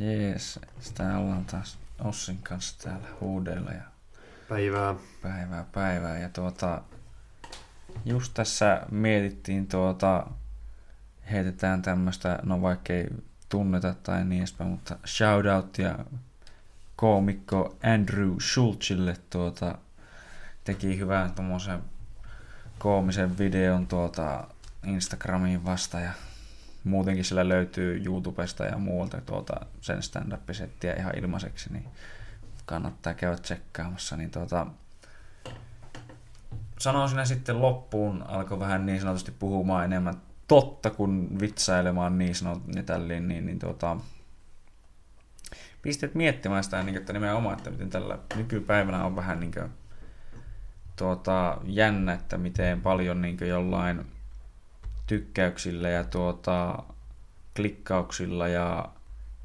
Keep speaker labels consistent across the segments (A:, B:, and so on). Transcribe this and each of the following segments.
A: Jees, sitä ollaan taas Ossin kanssa täällä huudella ja
B: Päivää.
A: päivää päivää. Ja tuota, just tässä mietittiin tuota, heitetään tämmöistä, no vaikkei tunneta tai niin edespäin, mutta shoutoutia koomikko Andrew Schultzille tuota, teki hyvän tommosen koomisen videon tuota Instagramiin vasta ja muutenkin sillä löytyy YouTubesta ja muualta tuota sen stand-up-settiä ihan ilmaiseksi, niin kannattaa käydä tsekkaamassa. Niin tuota, sanoin sinä sitten loppuun, alkoi vähän niin sanotusti puhumaan enemmän totta kuin vitsailemaan niin sanotut niin tälleen, niin, niin tuota, pistet miettimään sitä, niin, että nimenomaan, että miten tällä nykypäivänä on vähän niin kuin, tuota, jännä, että miten paljon niin jollain tykkäyksillä ja tuota, klikkauksilla ja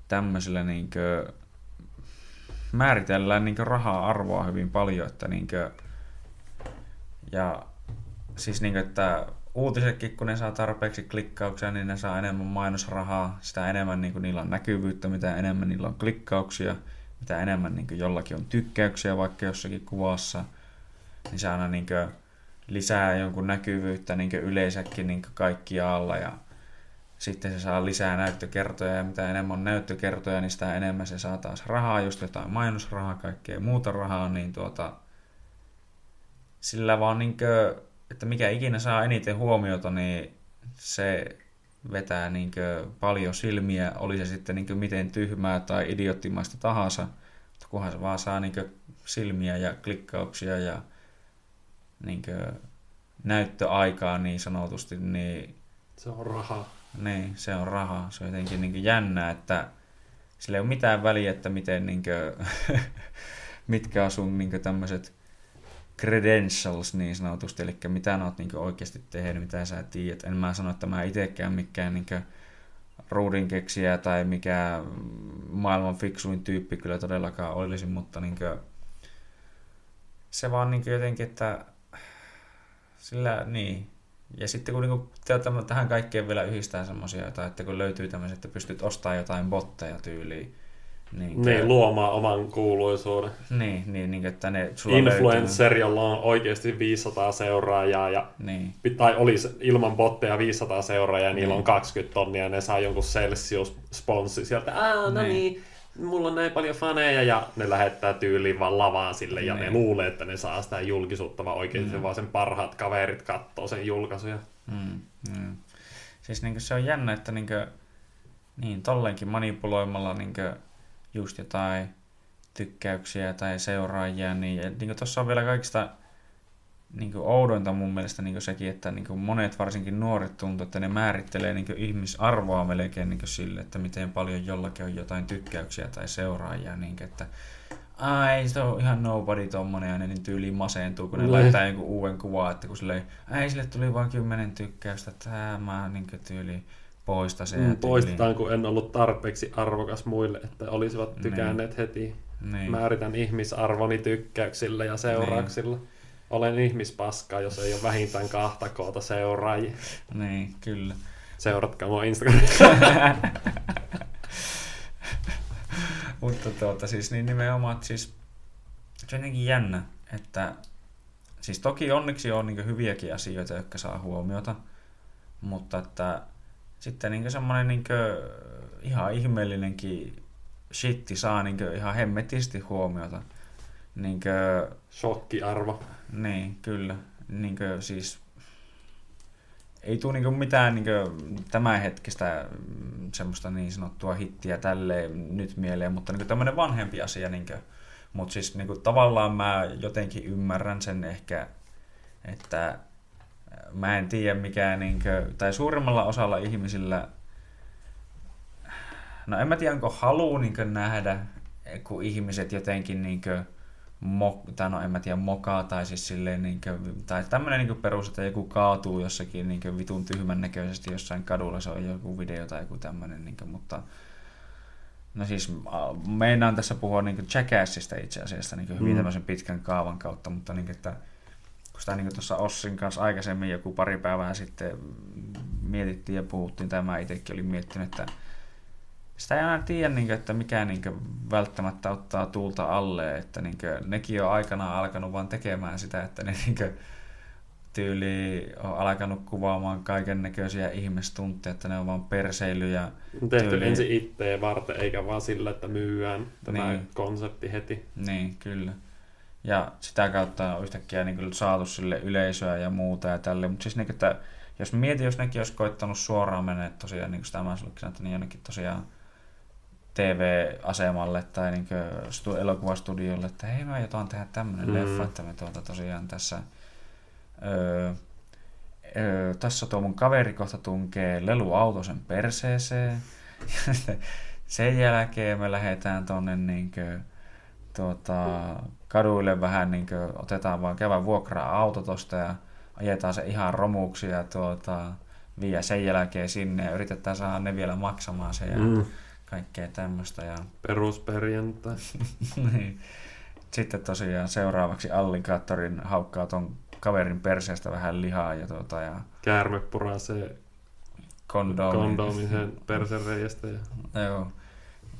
A: tämmöisillä niin kuin, määritellään niin kuin, rahaa arvoa hyvin paljon, että niin kuin, ja siis niin kuin, että uutisetkin, kun ne saa tarpeeksi klikkauksia, niin ne saa enemmän mainosrahaa, sitä enemmän niin kuin, niillä on näkyvyyttä, mitä enemmän niillä on klikkauksia, mitä enemmän niin kuin, jollakin on tykkäyksiä vaikka jossakin kuvassa, niin se aina niin kuin, lisää jonkun näkyvyyttä niin yleisäkin niin kaikkialla ja sitten se saa lisää näyttökertoja ja mitä enemmän on näyttökertoja, niin sitä enemmän se saa taas rahaa, just jotain mainosrahaa, kaikkea muuta rahaa, niin tuota, sillä vaan niin kuin, että mikä ikinä saa eniten huomiota, niin se vetää niin paljon silmiä, oli se sitten niin miten tyhmää tai idioottimaista tahansa, kunhan se vaan saa niin silmiä ja klikkauksia ja niin näyttöaikaa niin sanotusti, niin
B: Se on rahaa.
A: niin, se on rahaa. Se on jotenkin niin jännää, että sillä ei ole mitään väliä, että miten niin kuin, mitkä on sun niin tämmöiset credentials niin sanotusti, eli mitä oot niin oikeasti tehnyt, mitä sä tiedät. En mä sano, että mä itsekään mikään niin ruudinkeksijä tai mikä maailman fiksuin tyyppi kyllä todellakaan olisi, mutta niin kuin, se vaan niin jotenkin, että sillä niin. Ja sitten kun niinku, tähän kaikkeen vielä yhdistää semmoisia jotain, että kun löytyy tämmöiset, että pystyt ostamaan jotain botteja tyyliin.
B: Niin, niin luomaan oman kuuluisuuden.
A: Niin, niin, niin että ne sulla
B: Influencer, löytyy... jolla on oikeasti 500 seuraajaa, ja,
A: niin.
B: tai olisi ilman botteja 500 seuraajaa, ja niillä niin. on 20 tonnia, ja ne saa jonkun Celsius-sponssi sieltä. Aa, no niin. niin mulla on näin paljon faneja ja ne lähettää tyyliin vaan lavaan sille ja ne, ne luulee, että ne saa sitä julkisuutta, vaan oikein mm. vaan sen parhaat kaverit katsoo sen julkaisuja.
A: Mm. Mm. Siis niin se on jännä, että niin kuin, niin tolleenkin manipuloimalla niin just jotain tykkäyksiä tai seuraajia, niin, niin tuossa on vielä kaikista niin kuin oudointa mun mielestä niin kuin sekin, että niin kuin monet varsinkin nuoret tuntuu, että ne määrittelee niin kuin ihmisarvoa melkein niin kuin sille, että miten paljon jollakin on jotain tykkäyksiä tai seuraajia, niin kuin, että ai se on ihan nobody tommonen ja ne niin tyyliin masentuu, kun ne mm. laittaa jonkun uuden kuvaa, että kun sille, ei sille tuli vain kymmenen tykkäystä, että mä niin tyyliin poista sen. Mm,
B: poistetaan, kun en ollut tarpeeksi arvokas muille, että olisivat tykänneet niin. heti. Niin. Määritän ihmisarvoni tykkäyksillä ja seurauksilla. Niin olen ihmispaska, jos ei ole vähintään kahta koota seuraajia.
A: Niin, kyllä.
B: Seuratkaa mua Instagramissa.
A: Mutta tuota, siis niin nimenomaan, siis se on jotenkin jännä, että siis toki onneksi on niin hyviäkin asioita, jotka saa huomiota, mutta että sitten niin semmoinen niin ihan ihmeellinenkin shitti saa niin ihan hemmetisti huomiota. Niin kuin,
B: Shokkiarvo.
A: Niin, kyllä. Niin kuin, siis ei tule niin mitään niin tämänhetkistä mm, semmoista niin sanottua hittiä tälleen nyt mieleen, mutta niin tämmöinen vanhempi asia. Niin mutta siis niin kuin, tavallaan mä jotenkin ymmärrän sen ehkä, että äh, mä en tiedä mikä, niin kuin, tai suurimmalla osalla ihmisillä, no en mä tiedä onko halu niin nähdä, kun ihmiset jotenkin niin kuin, mo, tai no en mä tiedä, mokaa tai siis silleen, niin kuin, tai tämmöinen niin perus, että joku kaatuu jossakin niin kuin, vitun tyhmän näköisesti jossain kadulla, se on joku video tai joku tämmöinen, niin kuin, mutta no siis meinaan tässä puhua niin kuin Jackassista itse asiassa niin kuin hyvin mm. tämmöisen pitkän kaavan kautta, mutta niin kuin, että kun sitä niin tuossa Ossin kanssa aikaisemmin joku pari päivää sitten mietittiin ja puhuttiin, tai mä itsekin olin miettinyt, että sitä ei aina tiedä, niin kuin, että mikä niin kuin, välttämättä ottaa tuulta alle, että niin kuin, nekin on aikanaan alkanut vaan tekemään sitä, että ne niin kuin, tyyli on alkanut kuvaamaan kaiken näköisiä ihmistunteja, että ne on vaan perseilyjä.
B: Tehty tyyli... ensin itteen varten, eikä vaan sillä, että myyään tämä niin. konsepti heti.
A: Niin, kyllä. Ja sitä kautta on yhtäkkiä niin kuin, saatu sille yleisöä ja muuta ja tälle. Mutta siis niin, että jos mietin, jos nekin olisi koittanut suoraan mennä tosiaan, niin kuin sitä mä että niin jonnekin tosiaan TV-asemalle tai niin stu- elokuvastudiolle, että hei mä jotain tehdä tämmöinen mm. leffa, että me tuota tosiaan tässä öö, öö, tässä tuo mun kaveri kohta tunkee leluautosen perseeseen. sen jälkeen me lähdetään tonne niin kuin, tuota, kaduille vähän, niin kuin, otetaan vaan käydä vuokraa auto tosta ja ajetaan se ihan romuksi ja tuota, vie sen jälkeen sinne ja yritetään saada ne vielä maksamaan se ja mm. Kaikkea tämmöistä. Ja...
B: Perusperjantai.
A: niin. Sitten tosiaan seuraavaksi allikaattorin haukkaa ton kaverin perseestä vähän lihaa ja tuota ja...
B: Käärme se
A: kondoomi.
B: kondoomi sen persereiästä.
A: Ja... Joo.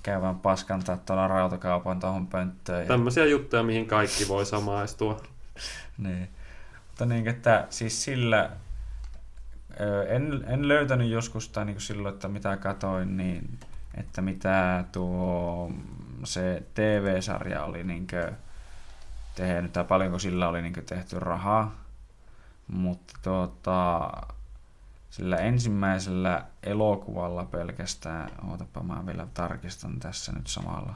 A: Käydään paskantaa tuolla rautakaupan tuohon pönttöön. Ja...
B: Tämmöisiä juttuja, mihin kaikki voi samaistua.
A: niin. Mutta niin, että siis sillä en, en löytänyt joskus tai niin silloin, että mitä katoin, niin että mitä tuo se TV-sarja oli niin tehnyt tai paljonko sillä oli niin tehty rahaa. Mutta tuota, sillä ensimmäisellä elokuvalla pelkästään, ootapa mä vielä tarkistan tässä nyt samalla.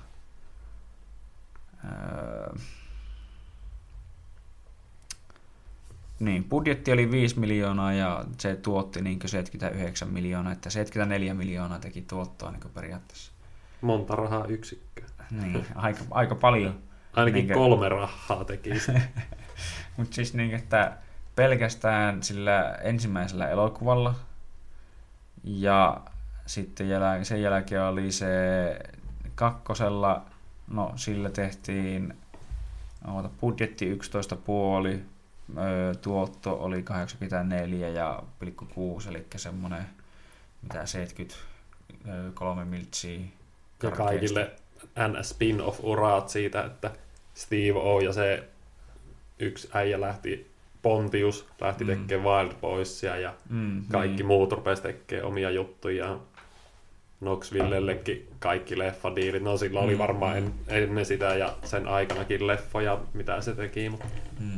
A: Öö, niin, budjetti oli 5 miljoonaa ja se tuotti niin 79 miljoonaa, että 74 miljoonaa teki tuottoa niin periaatteessa.
B: Monta rahaa yksikköä.
A: Niin, aika, aika paljon.
B: Ainakin niin, kolme rahaa teki
A: Mutta siis niin, että pelkästään sillä ensimmäisellä elokuvalla ja sitten jäl- sen jälkeen oli se kakkosella, no sillä tehtiin oota, budjetti 11,5, tuotto oli 84 ja 6, eli semmoinen mitä 73 miltsiä.
B: Ja kaikille n spin-off-uraat siitä, että Steve O ja se yksi äijä lähti, Pontius lähti mm. tekemään Wild Boysia ja mm, kaikki niin. muut rupesi tekemään omia juttuja. Knoxvillellekin kaikki leffadiilit. No sillä oli mm, varmaan mm. ennen sitä ja sen aikanakin leffoja, mitä se teki, mutta mm.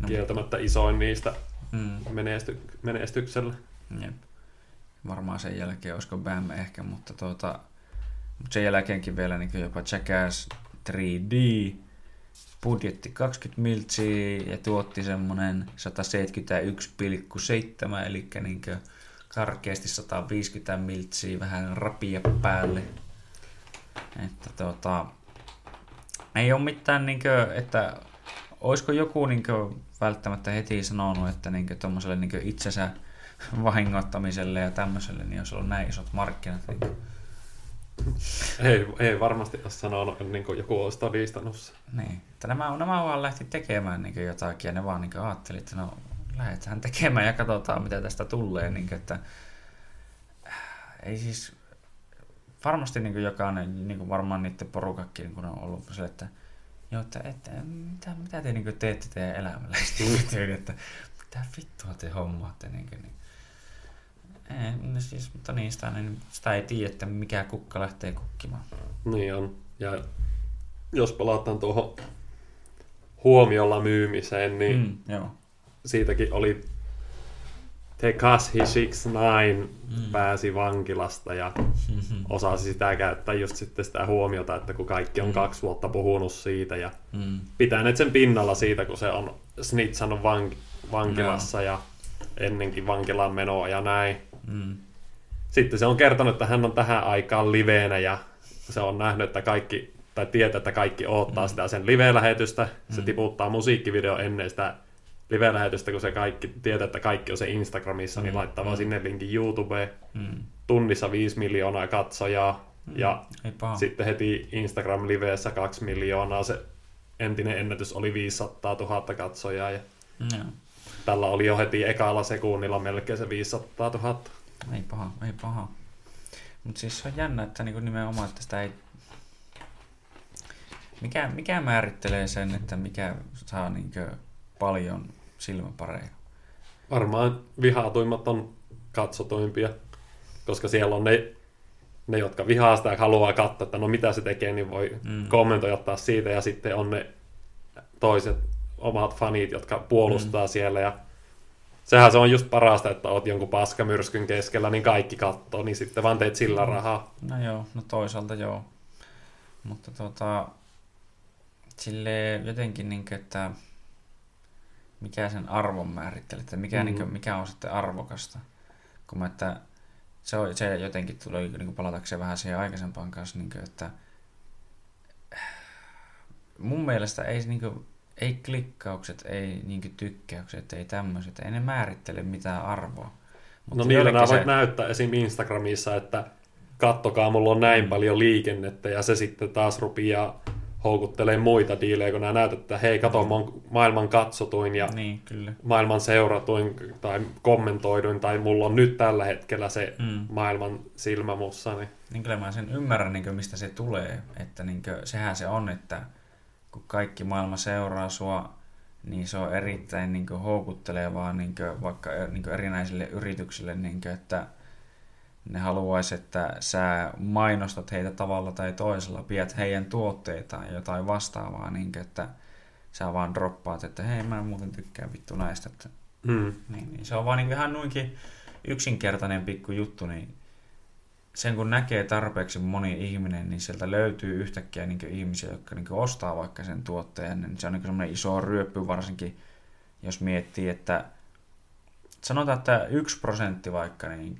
B: No. kieltämättä isoin niistä mm. menesty, menestyksellä.
A: Jep. Varmaan sen jälkeen olisiko Bam ehkä, mutta tuota, mutta sen jälkeenkin vielä niin jopa Jackass 3D, budjetti 20 miltsiä ja tuotti semmonen 171,7, eli niin karkeasti 150 miltsiä, vähän rapia päälle. Että tota, ei ole mitään, niin kuin, että olisiko joku niin kuin, välttämättä heti sanonut, että niin tuommoiselle niin itsensä vahingoittamiselle ja tämmöiselle, niin jos on näin isot markkinat, niin
B: ei, ei varmasti ole sanonut, niin kuin joku olisi todistanut se.
A: Niin, että nämä, nämä vaan lähti tekemään niin jotakin ja ne vaan niin ajatteli, että no lähdetään tekemään ja katsotaan mitä tästä tulee. Niin kuin, että, ei siis, varmasti niin jokainen, niin kuin varmaan niiden porukakki niin on ollut se, että joo, että, että mitä, mitä te niin teette teidän elämällä? että mitä vittua te hommaatte? Niin, kuin, niin ei, no siis, mutta niin, sitä, niin sitä ei tiedä, että mikä kukka lähtee kukkimaan.
B: Niin on. Ja jos palataan tuohon huomiolla myymiseen, niin mm, joo. siitäkin oli Tekashi 69 mm. pääsi vankilasta ja mm-hmm. osasi sitä käyttää just sitten sitä huomiota, että kun kaikki on mm. kaksi vuotta puhunut siitä ja mm. pitäneet sen pinnalla siitä, kun se on snitsannut vank- vankilassa no. ja ennenkin vankilaan menoa ja näin. Mm. Sitten se on kertonut, että hän on tähän aikaan liveenä ja se on nähnyt, että kaikki, tai tietää, että kaikki odottaa mm. sitä sen live-lähetystä. Se mm. tiputtaa musiikkivideo ennen sitä live-lähetystä, kun se kaikki tietää, että kaikki on se Instagramissa, niin mm. niin laittaa mm. vaan sinne linkin YouTubeen. Mm. Tunnissa 5 miljoonaa katsojaa. Mm. Ja sitten heti Instagram-liveessä 2 miljoonaa. Se entinen ennätys oli 500 000 katsojaa. Ja mm. Tällä oli jo heti ekalla sekunnilla melkein se 500 000.
A: Ei paha, ei paha. Mutta siis se on jännä, että niinku nimenomaan, että sitä ei... Mikä, mikä määrittelee sen, että mikä saa niinku paljon silmäpareja?
B: Varmaan vihatuimmat on katsotuimpia, koska siellä on ne, ne jotka vihaa sitä ja haluaa katsoa, että no mitä se tekee, niin voi mm. kommentoida taas siitä, ja sitten on ne toiset omat fanit, jotka puolustaa mm. siellä, ja sehän se on just parasta, että oot jonkun paskamyrskyn keskellä, niin kaikki katsoo, niin sitten vaan teet sillä mm. rahaa.
A: No joo, no toisaalta joo. Mutta tota, sille jotenkin niin kuin, että mikä sen arvon määrittelee, että mikä, mm. niin kuin, mikä on sitten arvokasta. Kun mä, että se, on, se jotenkin tuli niin palatakseen vähän siihen aikaisempaan kanssa, niin kuin, että mun mielestä ei, niin kuin, ei klikkaukset, ei niin kuin, tykkäykset, ei tämmöiset, ei ne määrittele mitään arvoa.
B: Mutta no niillä nämä se... voit näyttää esim. Instagramissa, että kattokaa, mulla on näin paljon liikennettä, ja se sitten taas rupeaa houkuttelee muita diilejä, kun nämä näytät, että hei, kato, mä oon maailman katsotuin ja
A: niin, kyllä.
B: maailman seuratuin tai kommentoiduin, tai mulla on nyt tällä hetkellä se mm. maailman silmä mussa. Niin...
A: niin kyllä mä sen ymmärrän, niin kuin, mistä se tulee. Että niin kuin, sehän se on, että kun kaikki maailma seuraa sua, niin se on erittäin niin kuin, houkuttelevaa niin kuin, vaikka niin kuin erinäisille yrityksille, niin kuin, että ne haluaisi, että sä mainostat heitä tavalla tai toisella, pidät heidän tuotteita ja jotain vastaavaa, niin että sä vaan droppaat, että hei mä muuten tykkään vittu näistä. Että, mm. niin, niin, se on vaan niin ihan noinkin yksinkertainen pikku juttu, niin sen kun näkee tarpeeksi moni ihminen, niin sieltä löytyy yhtäkkiä niin ihmisiä, jotka niin ostaa vaikka sen tuotteen, niin se on niin semmoinen iso ryöppy varsinkin, jos miettii, että sanotaan, että yksi prosentti vaikka niin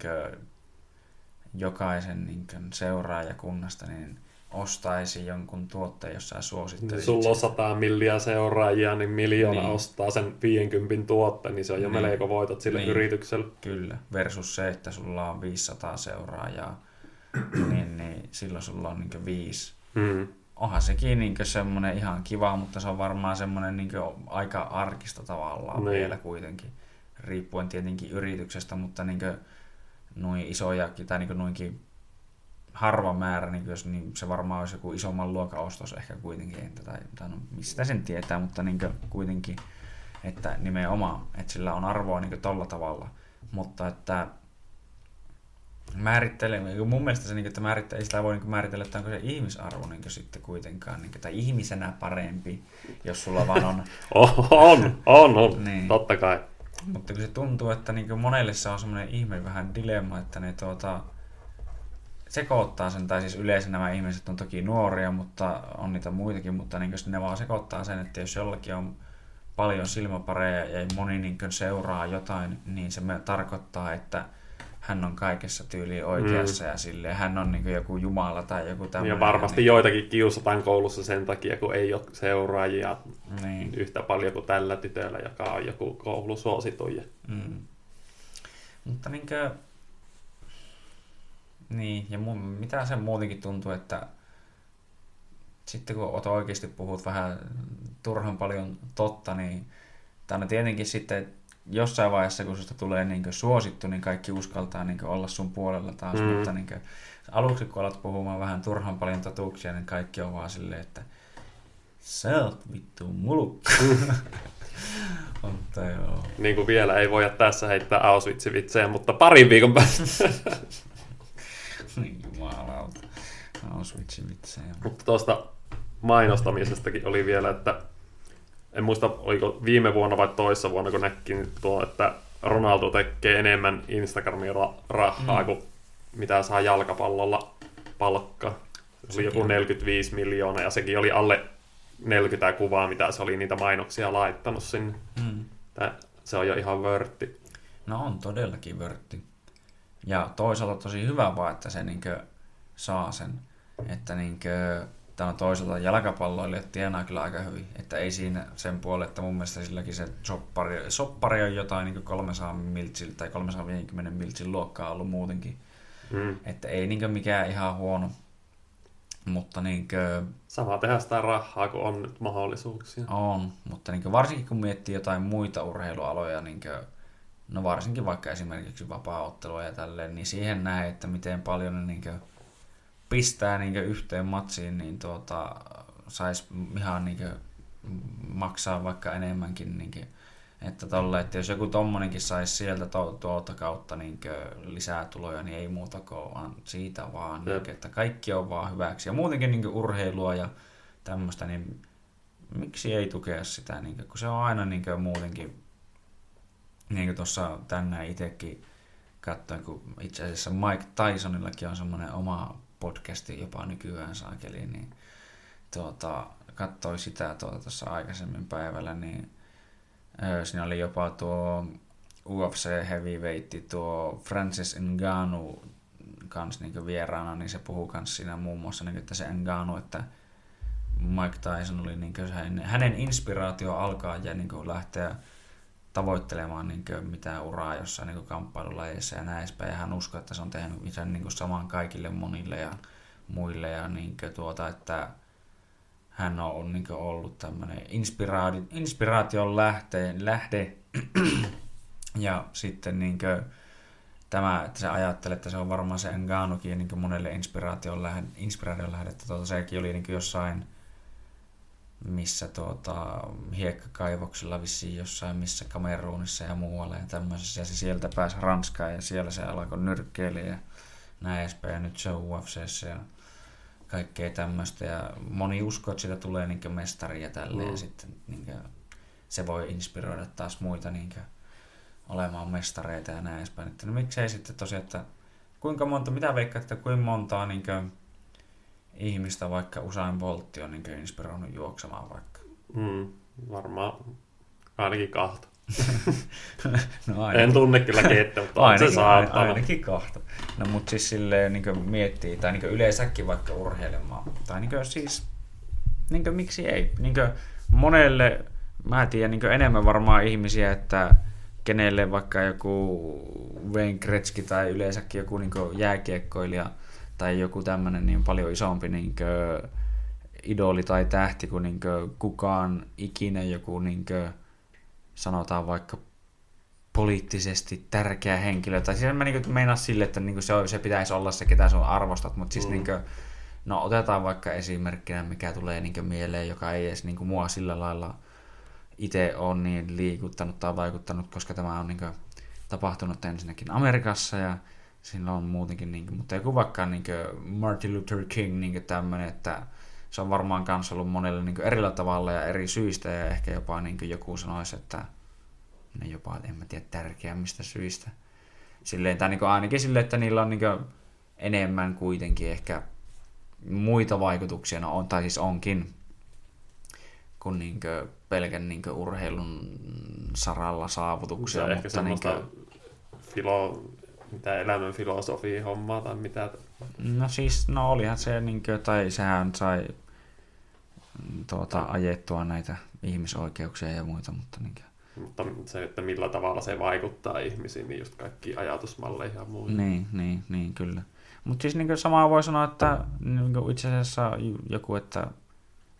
A: jokaisen niin kuin, seuraajakunnasta niin ostaisi jonkun tuotteen, jos sä suosittelisit.
B: Sulla on 100 milliä seuraajia, niin miljoona niin. ostaa sen 50 tuotteen, niin se on jo niin. melko voitot sille niin. yritykselle.
A: Kyllä, versus se, että sulla on 500 seuraajaa, niin, niin silloin sulla on niin viisi. Mm. Onhan sekin niin semmoinen ihan kiva, mutta se on varmaan semmoinen niin aika arkista tavallaan niin. vielä kuitenkin, riippuen tietenkin yrityksestä, mutta niin kuin, noin isoja, tai niin noinkin harva määrä, niin jos niin se varmaan olisi joku isomman luokan ostos ehkä kuitenkin, tai, tai no, mistä sen tietää, mutta niin kuitenkin, että nimenomaan, että sillä on arvoa niin tolla tavalla, mutta että määrittelee, niin mun mielestä se, niin että määrittelee, ei sitä voi niin määritellä, että onko se ihmisarvo niin sitten kuitenkaan, niin kuin, tai ihmisenä parempi, jos sulla vaan on...
B: on, on, on, niin. totta kai.
A: Mutta kun se tuntuu, että niin monelle se on semmoinen ihme vähän dilemma, että ne tuota, sekoittaa sen, tai siis yleensä nämä ihmiset on toki nuoria, mutta on niitä muitakin, mutta niin ne vaan sekoittaa sen, että jos jollakin on paljon silmäpareja ja moni niin seuraa jotain, niin se tarkoittaa, että hän on kaikessa tyyliin oikeassa mm. ja sille hän on niin joku jumala tai joku tämmöinen.
B: Ja varmasti niin... joitakin kiusataan koulussa sen takia, kun ei ole seuraajia niin. yhtä paljon kuin tällä tytöllä, joka on joku koulusuosituja. Mm.
A: Mutta niin kuin... Niin, ja mun, mitä se muutenkin tuntuu, että sitten kun oot oikeasti puhut vähän turhan paljon totta, niin tämä tietenkin sitten jossain vaiheessa, kun susta tulee niin suosittu, niin kaikki uskaltaa niin olla sun puolella taas, mm. mutta niin kuin, aluksi kun alat puhumaan vähän turhan paljon totuuksia, niin kaikki on vaan silleen, että sä oot vittu mulukka. mutta joo.
B: Niin kuin vielä ei voida tässä heittää Auschwitz-vitsejä, mutta parin viikon päästä.
A: niin jumalauta. Auschwitz-vitsejä.
B: Mutta tuosta mainostamisestakin oli vielä, että en muista, oliko viime vuonna vai toissa vuonna, kun näkin tuo, että Ronaldo tekee enemmän Instagramin rahaa mm. kuin mitä saa jalkapallolla palkka. Se oli joku 45 miljoonaa ja sekin oli alle 40 kuvaa, mitä se oli niitä mainoksia laittanut sinne. Mm. Tää, se on jo ihan vörtti.
A: No on todellakin vörtti. Ja toisaalta tosi hyvä vaan, että se niinkö saa sen. Että niinkö Tämä on toisaalta jalkapalloilijat tienaa kyllä aika hyvin. Että ei siinä sen puolelle, että mun mielestä silläkin se soppari, soppari on jotain niin 300 miltsil tai 350 miltsin luokkaa ollut muutenkin. Mm. Että ei niin mikään ihan huono. Mutta niin kuin,
B: Sama tehdä sitä rahaa, kun on nyt mahdollisuuksia.
A: On, mutta niin varsinkin kun miettii jotain muita urheilualoja, niin no varsinkin vaikka esimerkiksi vapaa-ottelua ja tälleen, niin siihen nähdään, että miten paljon ne niin pistää niin yhteen matsiin, niin tuota, saisi ihan niin maksaa vaikka enemmänkin. Niin kuin, että, tolle, että jos joku tommonenkin saisi sieltä to, tuolta kautta niin lisää tuloja, niin ei muuta kuin vaan siitä vaan, niin, että kaikki on vaan hyväksi. Ja muutenkin niin urheilua ja tämmöistä, niin miksi ei tukea sitä, niin kuin, kun se on aina niin muutenkin, niin kuin tuossa tänään itsekin katsoin, kun itse asiassa Mike Tysonillakin on semmoinen oma podcasti jopa nykyään saakeli, niin tuota, katsoi sitä tuota tuossa aikaisemmin päivällä, niin Siinä oli jopa tuo UFC heavyweight, tuo Francis Ngannou kans niin vieraana, niin se puhuu kans siinä muun muassa, niin, että se Ngannou, että Mike Tyson oli niin hänen, hänen inspiraatio alkaa ja niin lähteä tavoittelemaan niin mitään uraa jossain niin kamppailulajeissa ja näin edespäin. Ja hän uskoo, että se on tehnyt sen niin saman kaikille monille ja muille. Ja niin tuota, että hän on niin ollut tämmöinen inspiraati, inspiraation lähteen, lähde. ja sitten niin kuin, tämä, että se ajattelee, että se on varmaan se Nganokin niin monelle inspiraation lähde, inspiraation lähde. Että tuota, sekin oli niin jossain missä tuota, hiekkakaivoksella vissiin jossain, missä Kamerunissa ja muualla ja tämmöisessä. Ja se sieltä pääsi Ranskaan ja siellä se alkoi nyrkkeillä ja näin edespäin. Ja nyt se on UFCssä ja kaikkea tämmöistä. Ja moni uskoo, että siitä tulee niin mestari ja tälleen. Mm. Sitten niin kuin, se voi inspiroida taas muita niin kuin, olemaan mestareita ja näin edespäin. Että, no miksei sitten tosiaan, että kuinka monta, mitä veikkaat, että kuinka montaa niin kuin, ihmistä vaikka Usain Boltti on niin inspiroinut juoksemaan vaikka?
B: Mm, varmaan ainakin kahta. no ainakin. En tunne kyllä kettä, mutta ainakin, se saattaa.
A: Ainakin kahta. No mutta siis silleen niin miettii, tai niin yleensäkin vaikka urheilemaan, tai niin siis, niin miksi ei? Niin monelle, mä tiedän niin enemmän varmaan ihmisiä, että kenelle vaikka joku Wayne Gretzky tai yleensäkin joku niin jääkiekkoilija tai joku tämmöinen niin paljon isompi niin idoli tai tähti kuin, niin kuin kukaan ikinä joku niin kuin, sanotaan vaikka poliittisesti tärkeä henkilö. Tai siis mä niin meinaa sille, että niin se, se pitäisi olla se, ketä sun arvostat, mutta siis mm. niin kuin, no otetaan vaikka esimerkkinä, mikä tulee niin mieleen, joka ei edes niin mua sillä lailla itse on niin liikuttanut tai vaikuttanut, koska tämä on niin tapahtunut ensinnäkin Amerikassa ja sillä on muutenkin, niin kuin, mutta joku vaikka niin Martin Luther King niin tämmöinen, että se on varmaan kanssa ollut monelle niin erillä tavalla ja eri syistä ja ehkä jopa niin joku sanoisi, että ne jopa, en mä tiedä, tärkeämmistä syistä. Silleen, tai niin ainakin silleen, että niillä on niin enemmän kuitenkin ehkä muita vaikutuksia, no on, tai siis onkin, kuin, niin kuin pelkän niin kuin urheilun saralla saavutuksia.
B: Se mutta ehkä niin kuin... filo, mitä elämän filosofia hommaa tai mitä?
A: No siis, no olihan se, niin kuin, tai sehän sai tuota, ajettua näitä ihmisoikeuksia ja muita, mutta niin kuin,
B: mutta se, että millä tavalla se vaikuttaa ihmisiin, niin just kaikki ajatusmalleja ja muuta.
A: Niin, niin, niin kyllä. Mutta siis niin samaa voi sanoa, että niin itse asiassa joku, että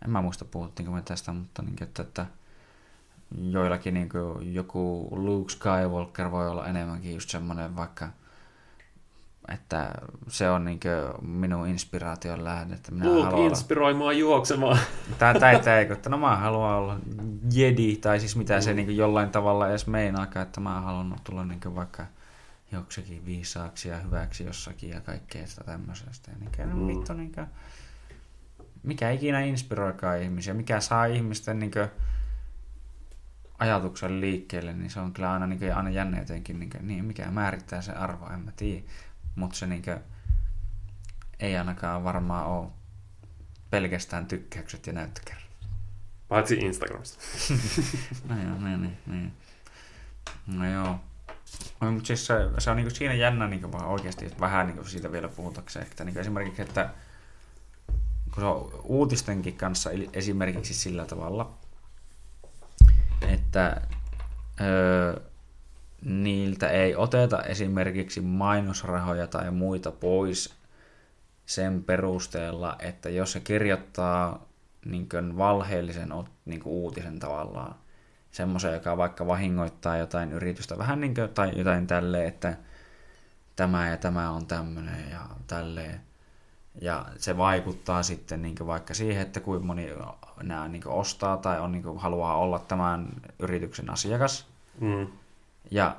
A: en mä muista puhuttiinko me tästä, mutta niin kuin, että, että joillakin niin kuin, joku Luke Skywalker voi olla enemmänkin just semmoinen vaikka – että se on niin minun inspiraation lähde. Että minä
B: Luke haluan inspiroi olla... mua juoksemaan.
A: Tai, tai, tai että no mä haluan olla jedi, tai siis mitä mm. se niin jollain tavalla edes meinaakaan, että mä haluan tulla niin vaikka joksikin viisaaksi ja hyväksi jossakin ja kaikkea sitä tämmöisestä. Ja niin, mm. vittu, niin kuin, mikä ikinä inspiroikaan ihmisiä, mikä saa ihmisten niin kuin, ajatuksen liikkeelle, niin se on kyllä aina, niin kuin, aina jännä jotenkin, niin, kuin, niin mikä määrittää se arvo, en mä tiedä mutta se niinkö ei ainakaan varmaan ole pelkästään tykkäykset ja näyttökerrat.
B: Paitsi Instagramissa.
A: no joo, niin, niin, niin. No joo. No, mutta siis se, se on niinku siinä jännä niinku vaan oikeasti, vähän niinku siitä vielä puhutakseen. Että niinku esimerkiksi, että kun se on uutistenkin kanssa esimerkiksi sillä tavalla, että öö, niiltä ei oteta esimerkiksi mainosrahoja tai muita pois sen perusteella, että jos se kirjoittaa niin valheellisen niin uutisen tavallaan, semmoisen, joka vaikka vahingoittaa jotain yritystä vähän niin kuin, tai jotain tälleen, että tämä ja tämä on tämmöinen ja tälleen. Ja se vaikuttaa sitten niin vaikka siihen, että kuinka moni nämä niin ostaa tai on, niin haluaa olla tämän yrityksen asiakas.
B: Mm.
A: Ja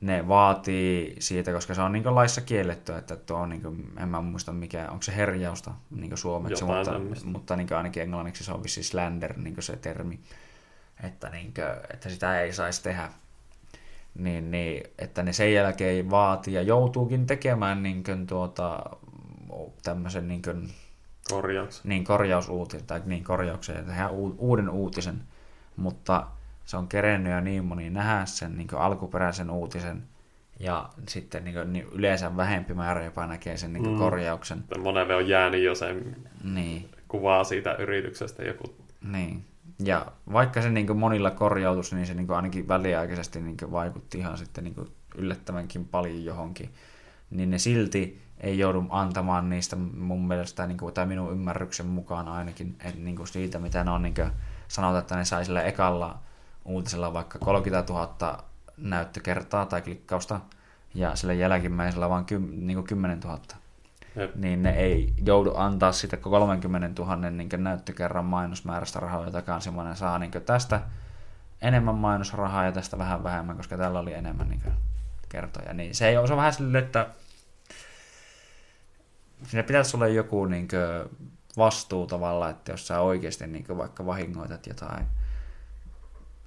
A: ne vaatii siitä, koska se on niin laissa kielletty, että tuo on, niin kuin, en mä muista mikä, onko se herjausta niin suomeksi,
B: Jotain
A: mutta, mutta niin ainakin englanniksi se on vissiin slander niin se termi, että, niin kuin, että sitä ei saisi tehdä. Niin, niin, että ne sen jälkeen vaatii ja joutuukin tekemään niin kuin, tuota, tämmöisen niin kuin,
B: Korjaus.
A: Niin, korjausuutisen, tai niin korjauksen, ja tehdään uuden uutisen, mutta se on kerennyt ja niin moni nähdä sen niin alkuperäisen uutisen, ja sitten niin, niin yleensä vähempi määrä jopa näkee sen niin mm. korjauksen.
B: Monelle on jäänyt jo sen
A: niin.
B: kuvaa siitä yrityksestä joku.
A: Niin. Ja vaikka se niin monilla korjautus, niin se niin ainakin väliaikaisesti niin vaikutti ihan sitten niin yllättävänkin paljon johonkin. Niin ne silti ei joudu antamaan niistä mun mielestä, niin kuin, tai minun ymmärryksen mukaan ainakin, että niin kuin siitä, mitä ne on niin kuin, sanotaan, että ne sai sillä ekalla uutisella vaikka 30 000 näyttökertaa tai klikkausta, ja sillä jälkimmäisellä vain ky, niin kuin 10 000. Jep. Niin ne ei joudu antaa sitä 30 000 niin näyttökerran mainosmäärästä rahaa, jota semmoinen saa niin tästä enemmän mainosrahaa ja tästä vähän vähemmän, koska tällä oli enemmän niin kertoja. Niin se, ei, se on vähän silleen, että siinä pitäisi olla joku niin kuin, vastuu tavalla, että jos sä oikeasti niin kuin, vaikka vahingoitat jotain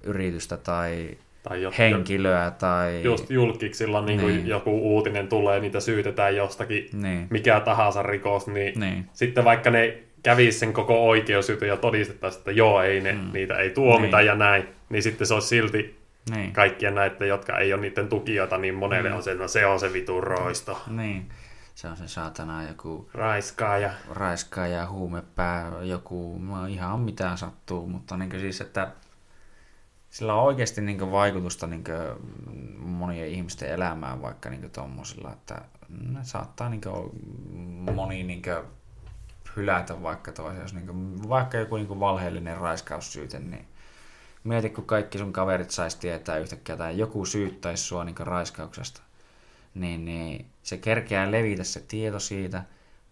A: yritystä tai, tai jotka, henkilöä tai...
B: Just julkiksilla niin kuin niin. joku uutinen tulee, niitä syytetään jostakin, niin. mikä tahansa rikos, niin, niin. sitten vaikka ne kävisi sen koko oikeusjuttu ja todistettaisiin, että joo, ei ne, mm. niitä ei tuomita niin. ja näin, niin sitten se olisi silti niin. kaikkien näiden, jotka ei ole niiden tukijoita, niin monelle niin. on se, no se on se vitun roisto.
A: Niin se on se saatana joku...
B: Raiskaaja.
A: Raiskaaja, huumepää, joku, ihan mitään sattuu, mutta niin siis, että sillä on oikeasti niin vaikutusta niin monien ihmisten elämään vaikka niin tuommoisilla, että ne saattaa niin moni niin hylätä vaikka toisen, jos niin vaikka joku niin valheellinen raiskaussyyte, niin mieti, kun kaikki sun kaverit saisi tietää yhtäkkiä tai joku syyttäisi sua niin raiskauksesta niin, niin se kerkeää levitä se tieto siitä,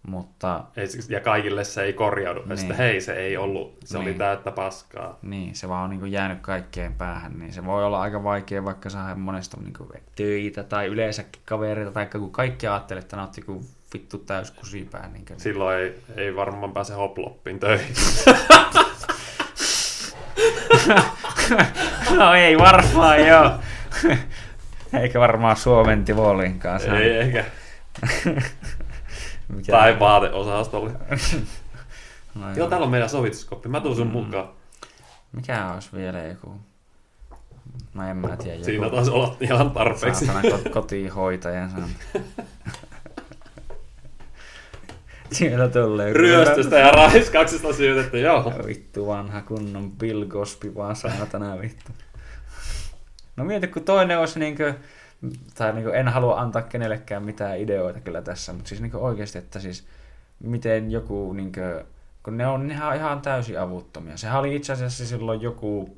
A: mutta...
B: Ja kaikille se ei korjaudu. Niin. Sitten hei, se ei ollut, se niin. oli täyttä paskaa.
A: Niin, se vaan on niin jäänyt kaikkeen päähän, niin se voi olla aika vaikea vaikka saada monesta niin kuin, töitä tai yleensäkin kavereita, tai kun kaikki ajattelee, että nautti kuin vittu täys kusipää. Niin kuin...
B: Silloin ei, ei varmaan pääse hoploppiin töihin.
A: no ei varmaan, joo. Eikä varmaan Suomen Tivolin kanssa.
B: Ei eikä. Mikä tai vaateosastolle. no joo. joo, täällä on meidän sovituskoppi. Mä tuun sun mm. mukaan.
A: Mikä olisi vielä joku... No en mä tiedä. Joku...
B: Siinä taisi olla ihan tarpeeksi.
A: Saatana kotihoitajan sanon. Siellä tulee.
B: Ryöstöstä ja raiskauksesta syytetty, joo.
A: Vittu vanha kunnon Bill Cosby vaan saatana vittu. No mieti, kun toinen olisi niin kuin, tai niin kuin, en halua antaa kenellekään mitään ideoita kyllä tässä, mutta siis niin kuin oikeasti, että siis miten joku, niin kuin, kun ne on ihan, ihan täysin avuttomia. Sehän oli itse asiassa silloin joku,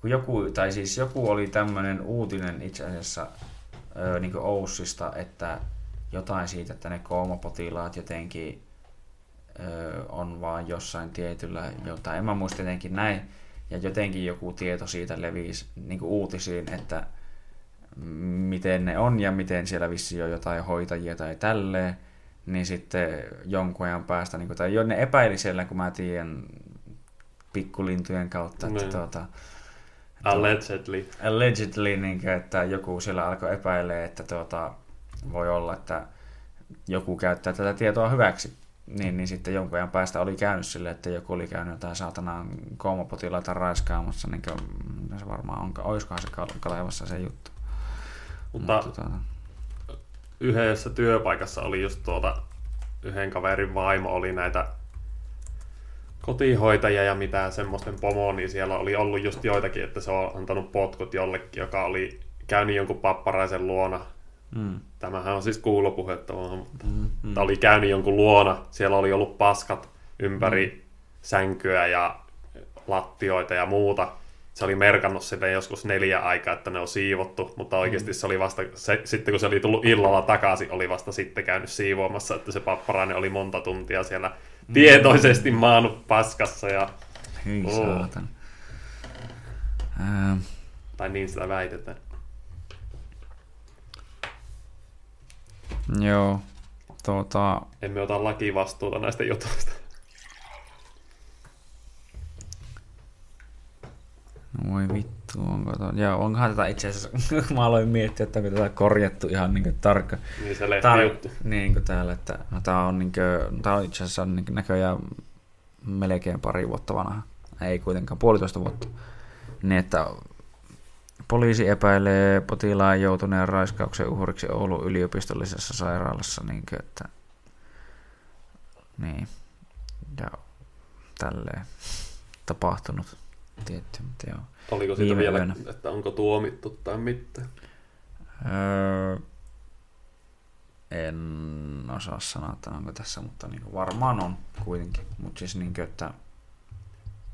A: kun joku, tai siis joku oli tämmöinen uutinen itse asiassa niin kuin Oussista, että jotain siitä, että ne koomapotilaat jotenkin on vaan jossain tietyllä, jotain, en mä muista jotenkin näin, ja jotenkin joku tieto siitä levisi niin uutisiin, että miten ne on ja miten siellä vissi on jotain hoitajia tai tälleen, niin sitten jonkun ajan päästä, niin kuin, tai jo ne epäili siellä, kun mä tiedän pikkulintujen kautta, että, niin. tuota,
B: Allegedly.
A: Allegedly, niin kuin, että joku siellä alkoi epäilee, että tuota, voi olla, että joku käyttää tätä tietoa hyväksi niin, niin sitten jonkun ajan päästä oli käynyt sille, että joku oli käynyt jotain saatanaan koomapotilaita raiskaamassa, niin kuin, se varmaan on, olisikohan se Kalevassa se juttu.
B: Mutta, Mutta tuota... yhdessä työpaikassa oli just tuota, yhden kaverin vaimo oli näitä kotihoitajia ja mitään semmoisten pomoa, niin siellä oli ollut just joitakin, että se on antanut potkut jollekin, joka oli käynyt jonkun papparaisen luona Mm. Tämähän on siis kuulopuhetta, mutta mm, mm. oli käynyt jonkun luona. Siellä oli ollut paskat ympäri mm. sänkyä ja lattioita ja muuta. Se oli merkannut sille joskus neljä aikaa, että ne on siivottu, mutta oikeasti se oli vasta, se, sitten kun se oli tullut illalla takaisin, oli vasta sitten käynyt siivoamassa, että se papparainen oli monta tuntia siellä tietoisesti maannut paskassa. Ja,
A: Hyi
B: Oo.
A: saatan. Ähm,
B: tai niin sitä väitetään.
A: Joo, tuota,
B: Emme ota lakivastuuta näistä jutuista.
A: voi vittu, onko to... Joo, onkohan tätä itse asiassa, mä aloin miettiä, että onko tätä korjattu ihan niin tarkka.
B: Niin se
A: Tää,
B: lehtijuttu.
A: niin kuin täällä, että no, tää on, niin kuin, tää on itse asiassa niin näköjään melkein pari vuotta vanha. Ei kuitenkaan, puolitoista vuotta. Niin, että poliisi epäilee potilaan joutuneen raiskauksen uhriksi Oulun yliopistollisessa sairaalassa, niin kuin, että niin, ja tälleen tapahtunut tietty, mutta joo.
B: Oliko siitä vielä,
A: yönä.
B: että onko tuomittu tai mitään?
A: Öö, en osaa sanoa, että onko tässä, mutta niin varmaan on kuitenkin. Mutta siis niin kuin, että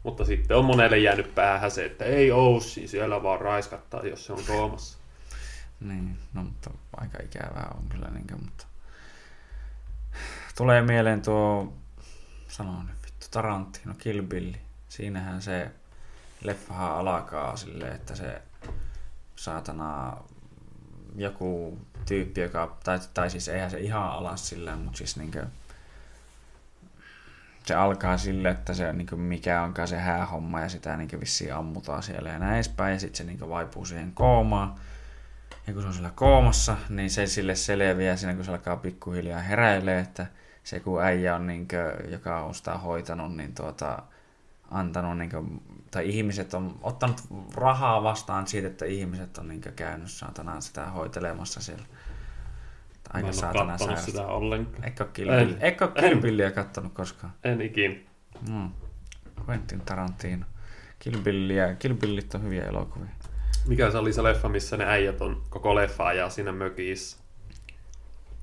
B: Mutta sitten on monelle jäänyt päähän se, että ei Aussi, siellä vaan raiskattaa, jos se on koomassa.
A: Niin, no mutta aika ikävää on kyllä, niin kuin, mutta tulee mieleen tuo, sanon nyt vittu, Tarantino, Kill Bill. Siinähän se leffahan alkaa silleen, että se saatana joku tyyppi, joka, tai, tai siis eihän se ihan alas sillä, mutta siis niinkö, se alkaa sille, että se niin mikä onkaan se häähomma ja sitä niin vissiin ammutaan siellä ja näin edespäin ja sitten se niin vaipuu siihen koomaan. Ja kun se on siellä koomassa, niin se sille selviää siinä, kun se alkaa pikkuhiljaa heräilee, että se kun äijä on, niin kuin, joka on sitä hoitanut, niin tuota, antanut, niin kuin, tai ihmiset on ottanut rahaa vastaan siitä, että ihmiset on niin kuin, käynyt sitä hoitelemassa siellä.
B: Mä en
A: Aika
B: ole kattonut
A: sairasta.
B: sitä ollenkaan.
A: Eikö. Kill Eikö Billiä kattonut koskaan?
B: En ikin.
A: Mm. Quentin Tarantino. Kill Billit on hyviä elokuvia.
B: Mikä se oli se leffa, missä ne äijät on koko leffa ajaa siinä mökissä?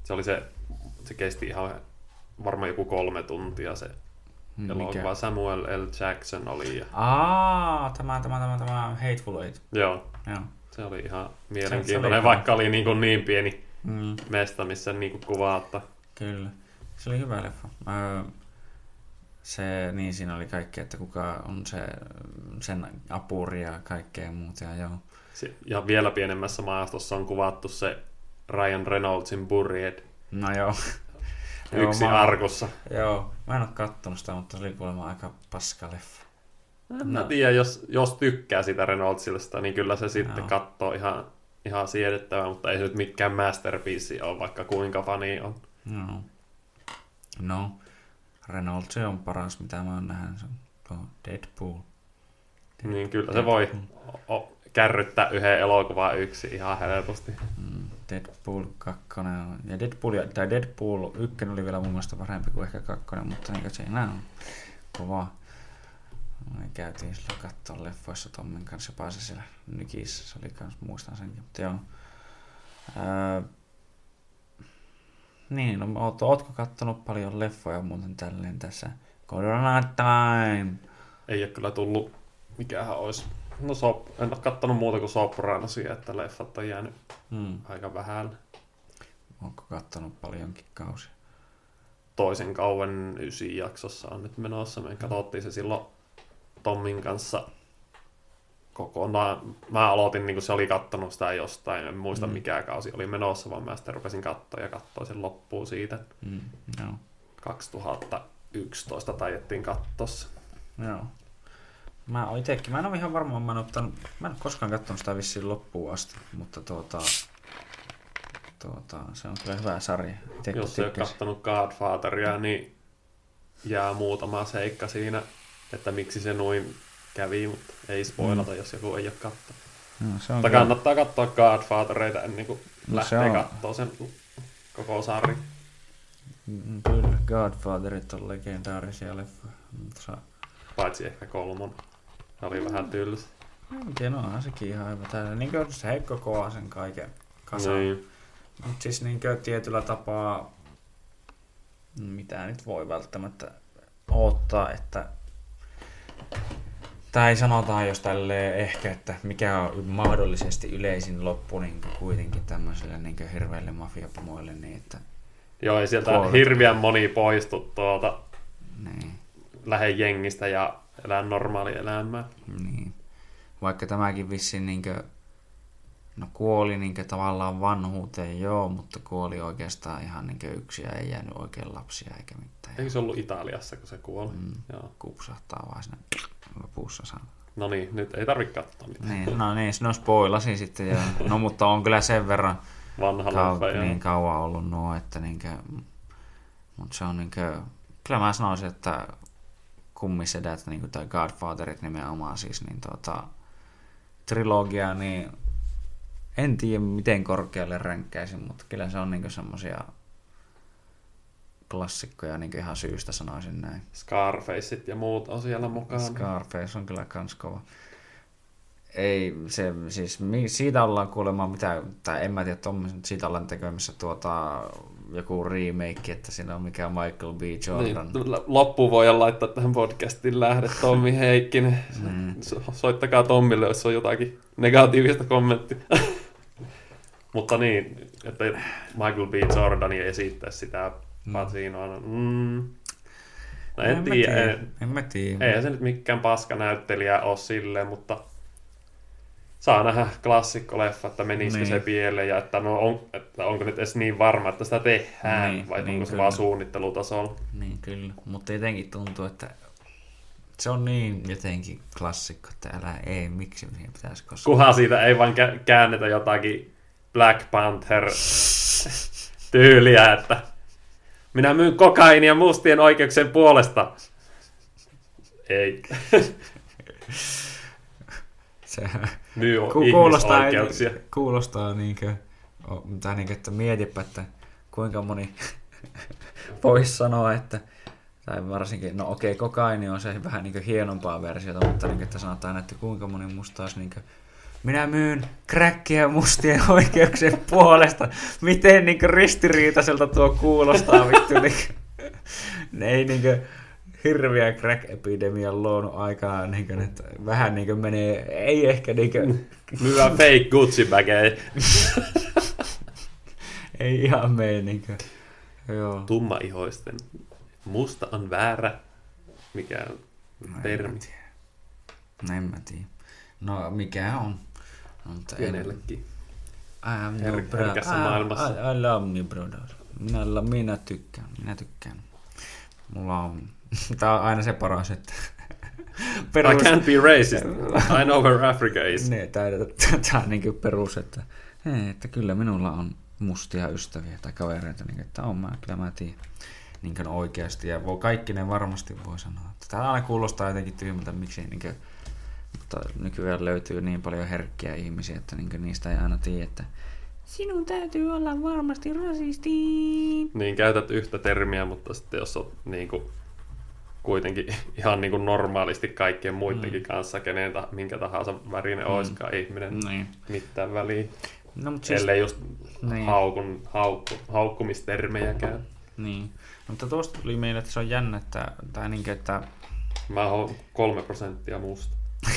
B: Se oli se, se kesti ihan varmaan joku kolme tuntia se
A: Hmm,
B: elokuva. Samuel L. Jackson oli ja
A: Aa, tämä, tämä, tämä, tämä Hateful Eight.
B: joo,
A: Joo.
B: se oli ihan
A: Se- se
B: mielenkiintoinen,
A: oli-
B: vaikka oli niin, kuin niin pieni
A: Mm,
B: mesta, missä niin kuin kuvaa, että
A: kyllä. Se oli hyvä leffa. Öö, se, niin siinä oli kaikkea, että kuka on se, sen apuri ja kaikkea muuta. Ja joo.
B: se- ja vielä pienemmässä maastossa on kuvattu se Ryan Reynoldsin Buried
A: No joo.
B: yksi
A: mä,
B: arkussa.
A: Joo, mä en ole kattonut sitä, mutta se oli kuulemma aika paska leffa.
B: En mä tiedä, jos, jos tykkää sitä Reynoldsista, niin kyllä se sitten
A: Joo.
B: katsoo ihan, ihan siedettävää, mutta ei se nyt mikään masterpiece ole, vaikka kuinka fani on.
A: No. No. Reynolds on paras, mitä mä oon nähnyt. Se on tuo Deadpool.
B: Niin kyllä se voi o- kärryttää yhden elokuvan yksi ihan helposti.
A: Mm, Deadpool 2 on, ja Deadpool, ja- tai Deadpool 1 oli vielä mun mielestä parempi kuin ehkä 2, mutta niin siinä on kova. Me käytiin silloin katsoa leffoissa Tommin kanssa, jopa se siellä Nykissä, se oli kans, muistan senkin, mutta joo. Öö, niin, no oot, ootko kattonut paljon leffoja muuten tälleen tässä Corona Time?
B: Ei ole kyllä tullut, mikähän olisi. No sop, en ole kattonut muuta kuin Sopranosia, että leffat on jäänyt
A: Hmm.
B: aika vähän.
A: Onko kattonut paljonkin kausia?
B: Toisen kauan ysi jaksossa on nyt menossa. Me katsottiin se silloin Tommin kanssa kokonaan. Mä aloitin, niin kuin se oli kattonut sitä jostain, en muista
A: Mm.
B: mikä kausi oli menossa, vaan mä sitten rupesin katsoa ja katsoin sen loppuun siitä.
A: Mm, joo.
B: 2011 taidettiin katsoa se.
A: Joo. Mä oon itekin, mä en ole ihan varma, mä en, ottanut, mä en ole koskaan katsonut sitä vissiin loppuun asti, mutta tuota, tuota, se on kyllä hyvä sarja. Itekin
B: Jos ei ole kattonut Godfatheria, niin jää muutama seikka siinä, että miksi se noin kävi, mutta ei spoilata, jos joku ei ole katsonut.
A: No, se on
B: Mutta
A: kyllä-
B: kannattaa katsoa Godfathereita ennen kuin
A: No
B: lähtee
A: se
B: katsoa sen koko sarja.
A: Mm, Kyllä, Godfatherit on legendaarisia leffoja. Sa-
B: Paitsi ehkä kolmon. Se oli vähän tylsä.
A: en tiedä, no onhan sekin ihan hyvä. Täällä niin kuin se heikko koaa sen kaiken kasaan.
B: Niin.
A: Mutta siis niin kuin tietyllä tapaa, mitä nyt voi välttämättä odottaa, että Tai sanotaan jos tälleen ehkä, että mikä on mahdollisesti yleisin loppu niin kuitenkin tämmöiselle niin hirveille mafiapomoille, niin että
B: Joo, ei sieltä
A: Kuollut.
B: hirveän moni poistu tuota
A: niin,
B: lähde jengistä ja elää normaali elämää.
A: niin. Vaikka tämäkin vissiin niin no kuoli niin tavallaan vanhuuteen, joo, mutta kuoli oikeastaan ihan niin yksi ja ei jäänyt oikein lapsia eikä mitään.
B: Eikö se ollut Italiassa, kun se kuoli?
A: Mm.
B: Joo.
A: Kupsahtaa vaan sinne lopussa saa.
B: No niin, nyt ei tarvitse katsoa mitään.
A: Niin, no niin, no spoilasin sitten. Ja, no mutta on kyllä sen verran
B: Vanha
A: kau,
B: joo.
A: niin kauan ollut nuo, että niinkö, mutta se on niinkö, kyllä mä sanoisin, että kummisedät niinkö, tai Godfatherit nimenomaan siis, niin tota, trilogia, niin en tiedä miten korkealle ränkkäisin, mutta kyllä se on niinkö semmosia klassikkoja niinkö ihan syystä sanoisin näin.
B: Scarfaceit ja muut on siellä mukana.
A: Scarface on kyllä kans kova. Ei, se, siis siitä ollaan kuulemma mitä, tai en mä tiedä, tommosen, siitä ollaan tekemässä tuota, joku remake, että siinä on mikä Michael B. Jordan.
B: Niin, l- loppuun voidaan laittaa tähän podcastiin lähde Tommi Heikkinen.
A: Mm.
B: So- Soittakaa Tommille, jos on jotakin negatiivista kommenttia. Mutta niin, että Michael B. Jordani esittää sitä Pacinoa. no, Mm. No en, tiedä.
A: tiedä.
B: En,
A: En mä tiedä.
B: eihän se nyt mikään paskanäyttelijä ole silleen, mutta saa nähdä klassikkoleffa, että menisikö
A: Niin.
B: se pieleen ja että, no on, että onko nyt edes niin varma, että sitä tehdään
A: Niin,
B: vai
A: niin
B: onko se
A: kyllä.
B: vaan suunnittelutasolla.
A: Niin kyllä, mutta jotenkin tuntuu, että se on niin jotenkin klassikko, että älä ei, miksi siihen pitäisi koskaan.
B: Kunhan siitä ei vaan kä- käännetä jotakin Black Panther tyyliä, että minä myyn kokainia mustien oikeuksien puolesta. Ei.
A: Se
B: Myy
A: ku, kuulostaa, kuulostaa niinkö, tai niinkö, että mietipä, että kuinka moni voisi sanoa, että tai varsinkin, no okei, kokaini on se vähän niin hienompaa versiota, mutta niin, että sanotaan, että kuinka moni musta olisi niin minä myyn kräkkiä mustien oikeuksien puolesta. Miten niin ristiriitaiselta tuo kuulostaa, vittu. Niin, ne ei niin hirviä crack-epidemian luonut aikaan, niin kuin, että vähän niin kuin menee, ei ehkä niin kuin,
B: Myyä fake gucci
A: ei ihan mene niin kuin, joo.
B: Tummaihoisten. Musta on väärä. Mikä on termi?
A: No en mä tiedä. No mikä on? Mutta en-
B: Kenellekin.
A: I am
B: Her-
A: your brother. I,
B: maailmassa.
A: I, I love me brother. Minä, minä tykkään, minä tykkään. Mulla on, tää on aina se paras, että
B: I can't be racist. I know where Africa is.
A: Ne, tää, tää, on niinku perus, että, hei, että kyllä minulla on mustia ystäviä tai kavereita, niin että on mä, kyllä mä tiedän niin oikeasti. Ja voi, kaikki ne varmasti voi sanoa. Tää aina kuulostaa jotenkin tyhmältä, miksi niin kuin, mutta nykyään löytyy niin paljon herkkiä ihmisiä, että niin niistä ei aina tiedä, että sinun täytyy olla varmasti rasisti.
B: Niin käytät yhtä termiä, mutta sitten jos on niin kuin, kuitenkin ihan niin kuin normaalisti kaikkien muidenkin kanssa, kenen ta- minkä tahansa värinen mm. olisikaan ihminen,
A: Niin.
B: mitään väliä.
A: No, mutta
B: Siis, Ellei just
A: Niin.
B: haukun, haukku, haukkumistermejä käy.
A: niin. No, mutta tuosta tuli meille, että se on jännä, että, tai niin että
B: Mä oon kolme prosenttia musta.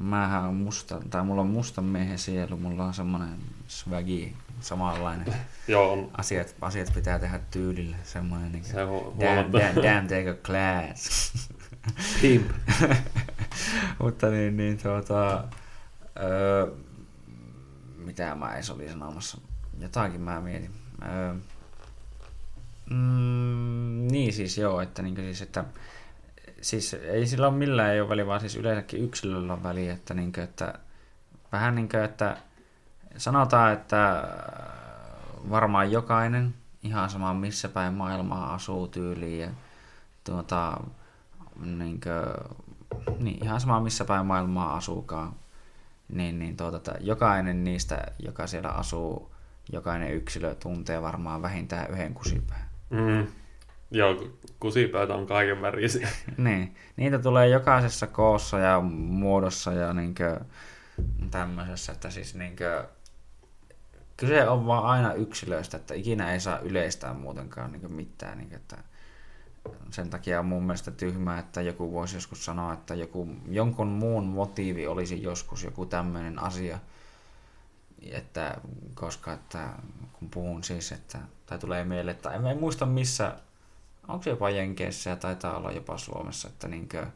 A: Mähän on musta, tai mulla on mustan miehen sielu, mulla on semmonen swagi, samanlainen.
B: Joo, on,
A: Asiat, asiat pitää tehdä tyylillä, semmoinen niin
B: se
A: damn, damn, damn, take a class.
B: Pimp.
A: Mutta niin, niin tuota, öö, mitä mä edes olin sanomassa, jotakin mä mietin. Öö, mm, niin siis joo, että niin siis, että siis ei sillä ole millään ei ole väliä, vaan siis yleensäkin yksilöllä on väliä, että, niin kuin, että vähän niin kuin, että sanotaan, että varmaan jokainen, ihan sama missä päin maailmaa asuu tyyliin ja tuota, niin kuin, niin, ihan sama missä päin maailmaa asuukaan, niin, niin tuota, että jokainen niistä, joka siellä asuu, jokainen yksilö tuntee varmaan vähintään yhden kusipään.
B: Mm. Joo, kusipöytä on kaiken värisiä.
A: niin, niitä tulee jokaisessa koossa ja muodossa ja niinkö tämmöisessä, että siis niinkö kyse on vaan aina yksilöistä, että ikinä ei saa yleistää muutenkaan niinkö mitään, niinkö, että sen takia on mun mielestä tyhmää, että joku voisi joskus sanoa, että joku, jonkun muun motiivi olisi joskus joku tämmöinen asia, että koska että, kun puhun siis, että, tai tulee mieleen, että en, en muista missä, onko se jopa Jenkeissä ja taitaa olla jopa Suomessa, että niinkö,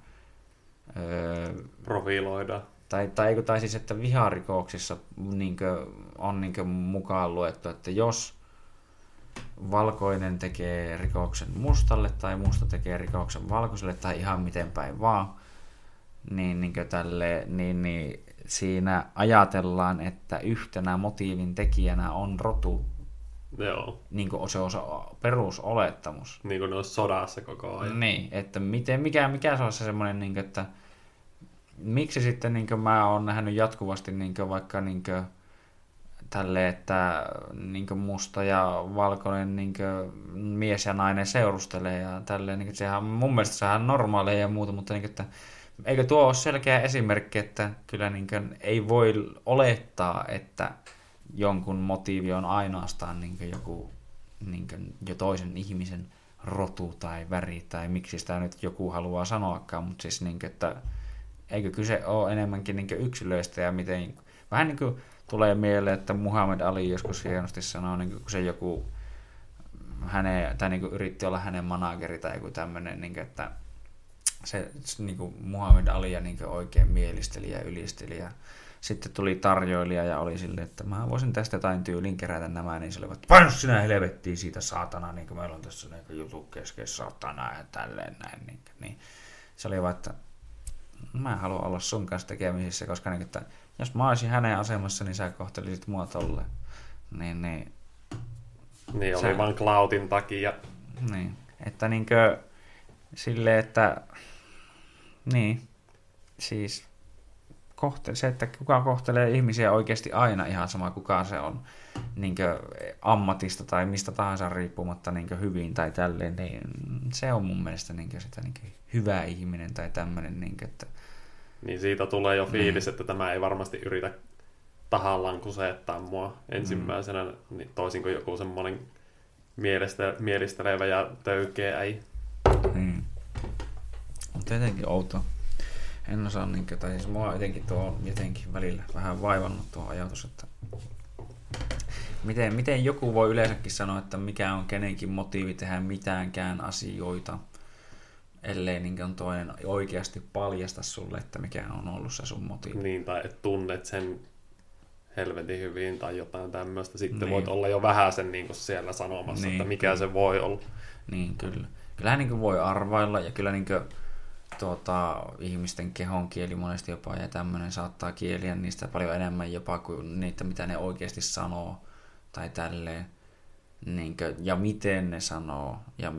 B: öö, profiloida.
A: Tai, tai, tai siis, että viharikoksissa niinkö, on niinkö mukaan luettu, että jos valkoinen tekee rikoksen mustalle tai musta tekee rikoksen valkoiselle tai ihan miten päin vaan, niin, niin, tälle, niin, niin siinä ajatellaan, että yhtenä motiivin tekijänä on rotu.
B: Joo.
A: Niin kuin se on se perusolettamus.
B: Niin kuin ne olisi sodassa koko ajan.
A: Niin, että miten, mikä, mikä se on se semmoinen, niin kuin, että miksi sitten niin kuin mä oon nähnyt jatkuvasti niin kuin, vaikka niin kuin, tälle, että niin musta ja valkoinen niin mies ja nainen seurustelee ja tälleen, niin sehän mun mielestä sehän on normaalia ja muuta, mutta niin kuin, että eikö tuo ole selkeä esimerkki, että kyllä niin kuin, ei voi olettaa, että jonkun motiivi on ainoastaan niin joku niin jo toisen ihmisen rotu tai väri tai miksi sitä nyt joku haluaa sanoakaan, mutta siis niin kuin, että eikö kyse ole enemmänkin niin yksilöistä ja miten, vähän niin kuin tulee mieleen, että Muhammad Ali joskus hienosti sanoo, niin kun se joku hänen, tai niin yritti olla hänen manageri tai joku tämmöinen, niin kuin, että se niin kuin Muhammad Ali ja niin oikein mielisteli ja ylisteli ja sitten tuli tarjoilija ja oli silleen, että mä voisin tästä jotain tyylin kerätä nämä, niin se olivat, painu sinä helvettiin siitä saatana, niin kuin meillä on tässä niin jutu kesken saatana ja tälleen näin. Niin, niin. Se oli vaan, että mä en halua olla sun kanssa tekemisissä, koska niin, että jos mä olisin hänen asemassa, niin sä kohtelisit mua tolleen. Niin, niin.
B: Niin, oli se, vaan Cloudin takia.
A: Niin, että niinkö silleen, että niin, siis kohte, se, että kuka kohtelee ihmisiä oikeasti aina ihan sama, kuka se on niin ammatista tai mistä tahansa riippumatta niin hyvin tai tälleen, niin se on mun mielestä niin sitä niin hyvä ihminen tai tämmöinen, niin että
B: niin siitä tulee jo fiilis, niin. että tämä ei varmasti yritä tahallaan kuseettaa mua ensimmäisenä, mm. niin toisin kuin joku semmoinen mielestä, mielistelevä ja töykeä ei.
A: Niin. Mutta jotenkin outo. En osaa niinkö, tai siis mua jotenkin tuo jotenkin välillä vähän vaivannut tuo ajatus, että miten, miten joku voi yleensäkin sanoa, että mikä on kenenkin motiivi tehdä mitäänkään asioita, ellei niin on toinen oikeasti paljasta sulle, että mikä on ollut se sun motiivi.
B: Niin, tai että tunnet sen helvetin hyvin tai jotain tämmöistä. Sitten niin. voit olla jo vähän sen niin siellä sanomassa, niin, että mikä kyllä. se voi olla.
A: Niin, kyllä. Kyllähän niin voi arvailla ja kyllä niin kuin, tuota, ihmisten kehon kieli monesti jopa ja tämmöinen saattaa kieliä niistä paljon enemmän jopa kuin niitä, mitä ne oikeasti sanoo tai tälleen niin kuin, ja miten ne sanoo. Ja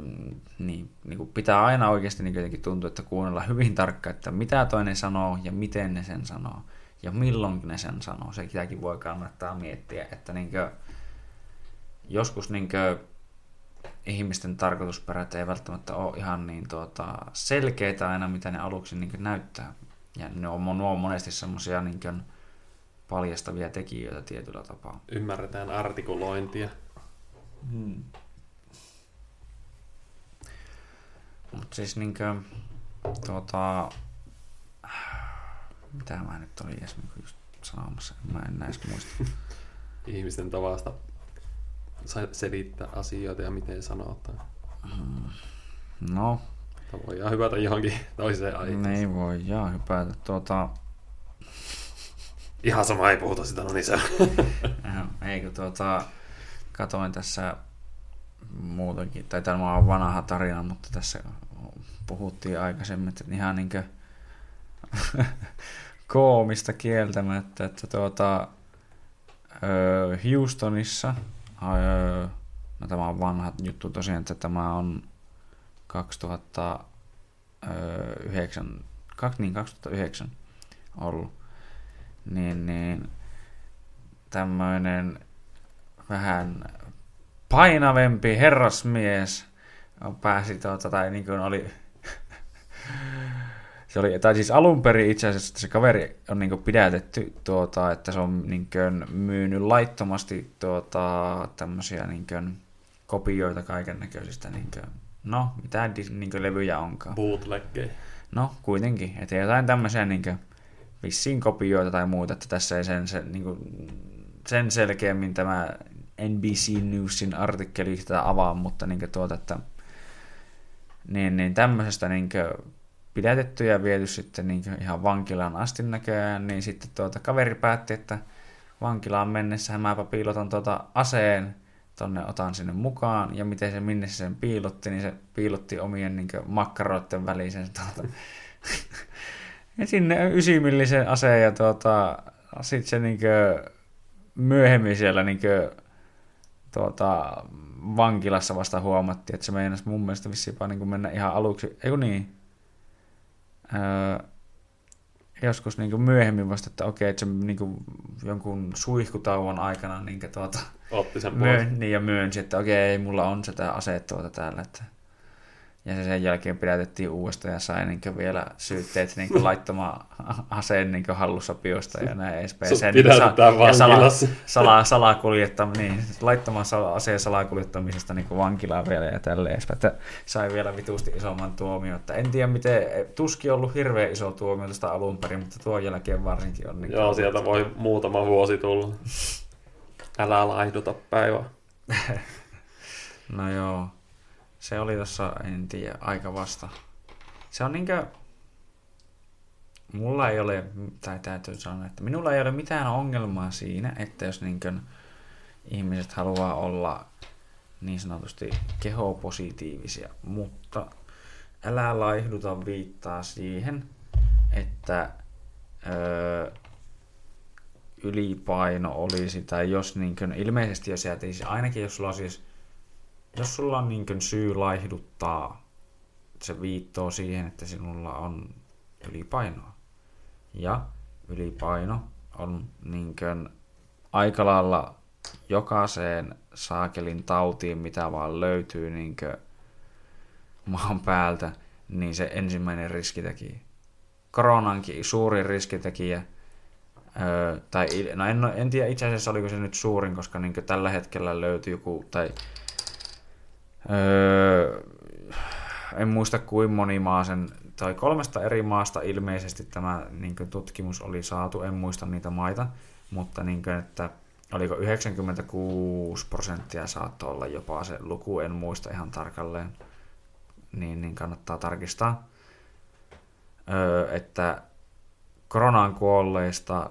A: niin, niin kuin pitää aina oikeasti niin jotenkin tuntua, että kuunnella hyvin tarkkaan, että mitä toinen sanoo ja miten ne sen sanoo. Ja milloin ne sen sanoo. Sekin voi kannattaa miettiä, että niin kuin, joskus niin kuin, ihmisten tarkoitusperät ei välttämättä ole ihan niin tuota, selkeitä aina, mitä ne aluksi niin näyttää. Ja ne on, ne on monesti semmoisia niin paljastavia tekijöitä tietyllä tapaa.
B: Ymmärretään artikulointia. Hmm.
A: Mutta siis niinkö, tuota, mitä mä nyt olin edes just sanomassa, mä en näis muista.
B: Ihmisten tavasta selittää asioita ja miten sanotaan.
A: Hmm. No.
B: Voidaan hypätä johonkin toiseen
A: aiheeseen. Niin voi, jaa hypätä. Tuota...
B: Ihan sama, ei puhuta sitä, no niin se
A: Eikö tuota, katoin tässä muutenkin, tai tämä on vanha tarina, mutta tässä puhuttiin aikaisemmin, että ihan niin kuin koomista kieltämättä, että tuota, Houstonissa, no tämä on vanha juttu tosiaan, että tämä on 2009, niin 2009 ollut, niin, niin tämmöinen vähän painavempi herrasmies pääsi, tuota, tai niin kuin oli, se oli, tai siis alun perin itse asiassa se kaveri on niin pidätetty, tuota, että se on niin kuin, myynyt laittomasti tuota, tämmöisiä niin kuin, kopioita kaiken näköisistä niin kuin, no, mitä niin levyjä onkaan.
B: Bootleggejä.
A: No, kuitenkin. Että jotain tämmöisiä niin vissiin kopioita tai muuta, että tässä ei sen, sen, niin kuin, sen selkeämmin tämä NBC Newsin artikkeli sitä avaa, mutta niin tuota, että niin, niin tämmöisestä niin pidätetty ja viety sitten niin ihan vankilaan asti näköjään, niin sitten tuota, kaveri päätti, että vankilaan mennessä mäpä piilotan tuota aseen, tonne otan sinne mukaan, ja miten se minne se sen piilotti, niin se piilotti omien niin makkaroiden välisen tuota, ja sinne ysimillisen aseen, ja tuota, sitten se niin myöhemmin siellä niin kuin, tuota, vankilassa vasta huomattiin, että se meinasi mun mielestä vissiin niin mennä ihan aluksi, eikö niin, öö, joskus niin myöhemmin vasta, että okei, että se niin kuin, jonkun suihkutauon aikana niin kuin, tuota,
B: Otti sen
A: myön, niin, ja myönsi, että okei, mulla on sitä aseet tuota täällä, että ja se sen jälkeen pidätettiin uudestaan ja sai niin vielä syytteet niin laittomaan aseen niin hallussapiosta ja näin edespäin.
B: Sut pidätetään
A: sa- ja sala, sala, salakuljettam, niin, laittoman sala, aseen salakuljettamisesta niin vankilaan vielä ja tälleen edespäin. Että sai vielä vitusti isomman tuomio. Että en tiedä miten, tuski ollut hirveän iso tuomio tästä alun perin, mutta tuon jälkeen varsinkin on. Niin
B: Joo, sieltä voi muutama vuosi tulla. Älä laihduta päivä.
A: no joo. Se oli tuossa, en tiedä, aika vasta. Se on niinkö... Mulla ei ole, tai täytyy sanoa, että minulla ei ole mitään ongelmaa siinä, että jos niinkö ihmiset haluaa olla niin sanotusti kehopositiivisia, mutta älä laihduta viittaa siihen, että öö, ylipaino olisi, tai jos niin kuin, ilmeisesti jos jätisi, ainakin jos sulla on siis jos sulla on niin syy laihduttaa, se viittoo siihen, että sinulla on ylipainoa. Ja ylipaino on niin aika lailla jokaiseen saakelin tautiin, mitä vaan löytyy niin maan päältä, niin se ensimmäinen riskitekijä. Koronankin suurin riskitekijä, öö, tai no en, en tiedä itse asiassa oliko se nyt suurin, koska niin tällä hetkellä löytyy joku, tai Öö, en muista kuin moni maa sen, tai kolmesta eri maasta ilmeisesti tämä niin kuin, tutkimus oli saatu, en muista niitä maita, mutta niin kuin, että oliko 96 prosenttia saattoi olla jopa se luku, en muista ihan tarkalleen, niin, niin kannattaa tarkistaa, öö, että koronaan kuolleista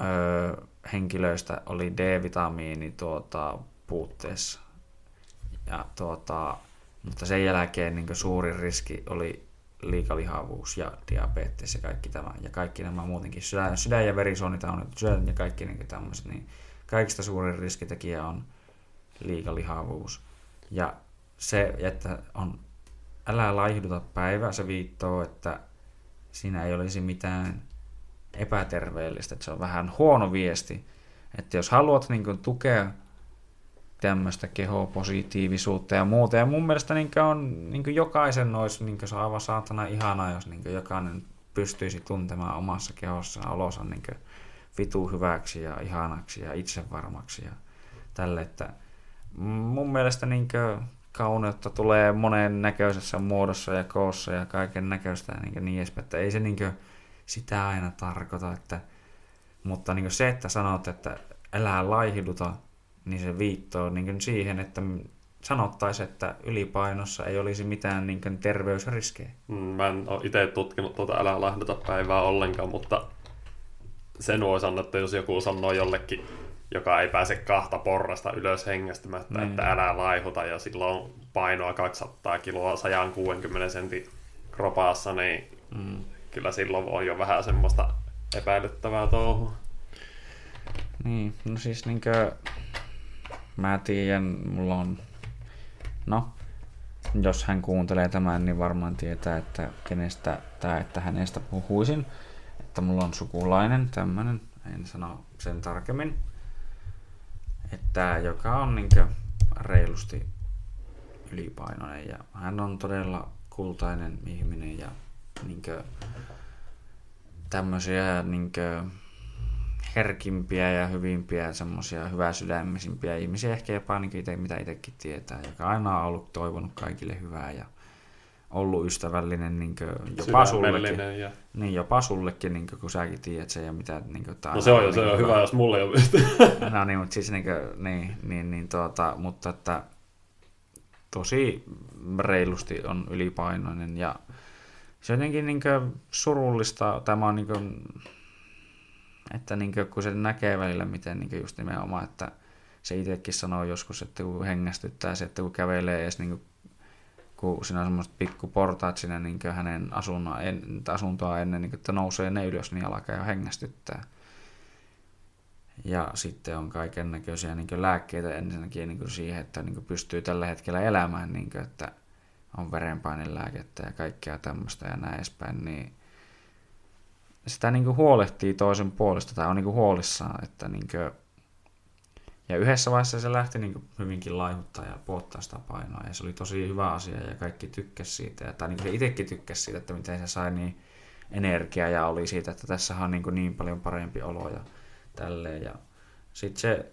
A: öö, henkilöistä oli D-vitamiini tuota, puutteessa ja tuota, mutta sen jälkeen niin suurin riski oli liikalihavuus ja diabetes ja kaikki tämä. Ja kaikki nämä muutenkin, sydän, sydän ja verisuonitaunit, sydän ja kaikki niin tämmöiset, niin kaikista suurin riskitekijä on liikalihavuus. Ja se, että on älä laihduta päivä, se viittoo, että siinä ei olisi mitään epäterveellistä. Että se on vähän huono viesti. Että jos haluat niin kuin, tukea tämmöistä kehopositiivisuutta ja muuta. Ja mun mielestä niin on, niin jokaisen olisi niin se aivan saatana ihanaa, jos niin jokainen pystyisi tuntemaan omassa kehossaan olonsa niin vitu hyväksi ja ihanaksi ja itsevarmaksi ja tälle, että mun mielestä niin kauneutta tulee monen näköisessä muodossa ja koossa ja kaiken näköistä ja niin, niin edespäin, että ei se niin sitä aina tarkoita, että, mutta niin se, että sanot, että älä laihduta niin se viittoo niin siihen, että sanottaisiin, että ylipainossa ei olisi mitään niin terveysriskejä.
B: Mm, mä en ole itse tutkinut tuota älä lahdata päivää ollenkaan, mutta sen voi sanoa, että jos joku sanoo jollekin, joka ei pääse kahta porrasta ylös hengästymättä, niin. että älä laihuta ja silloin painoa 200 kiloa 160 sentin kropaassa, niin mm. kyllä silloin on jo vähän semmoista epäilyttävää touhua.
A: Niin, no siis niinkö mä tiedän, mulla on, no, jos hän kuuntelee tämän, niin varmaan tietää, että kenestä tai että hänestä puhuisin. Että mulla on sukulainen tämmönen, en sano sen tarkemmin. Että joka on niinkö reilusti ylipainoinen ja hän on todella kultainen ihminen ja niinkö tämmöisiä niinkö herkimpiä ja hyvimpiä, semmoisia hyväsydämisimpiä ihmisiä, ehkä jopa niin itse, mitä itsekin tietää, joka aina on ollut toivonut kaikille hyvää ja ollut ystävällinen niin jopa sullekin. Ja... Niin, jopa sullekin, niin kuin, kun säkin tiedät sen ja mitä... Niin kuin,
B: no se on jo, se on hyvä, jos mulle ei ole
A: No niin, mutta siis niin, kuin, niin, niin, niin tuota, mutta että tosi reilusti on ylipainoinen ja se on jotenkin niin kuin, surullista, tämä on niin kuin, että niin kuin, kun se näkee välillä, miten niin kuin, just nimenomaan, että se itsekin sanoo joskus, että kun hengästyttää se, että kun kävelee edes niin kuin, kun siinä on semmoiset pikkuportaat siinä niin hänen en, asuntoa ennen, niin kuin, että nousee ne ylös, niin alkaa jo hengästyttää. Ja sitten on kaiken näköisiä niin lääkkeitä ensinnäkin niin siihen, että niin pystyy tällä hetkellä elämään, niin kuin, että on verenpainelääkettä ja kaikkea tämmöistä ja näin edespäin, niin sitä niin huolehtii toisen puolesta tai on niin huolissaan, että niin kuin, ja yhdessä vaiheessa se lähti niin hyvinkin laihuttaa ja puottaa sitä painoa. Ja se oli tosi hyvä asia ja kaikki tykkäsi siitä. Tai niin se itsekin tykkäsi siitä, että miten se sai niin energiaa ja oli siitä, että tässä on niin, niin paljon parempi olo ja tälleen. Ja sitten se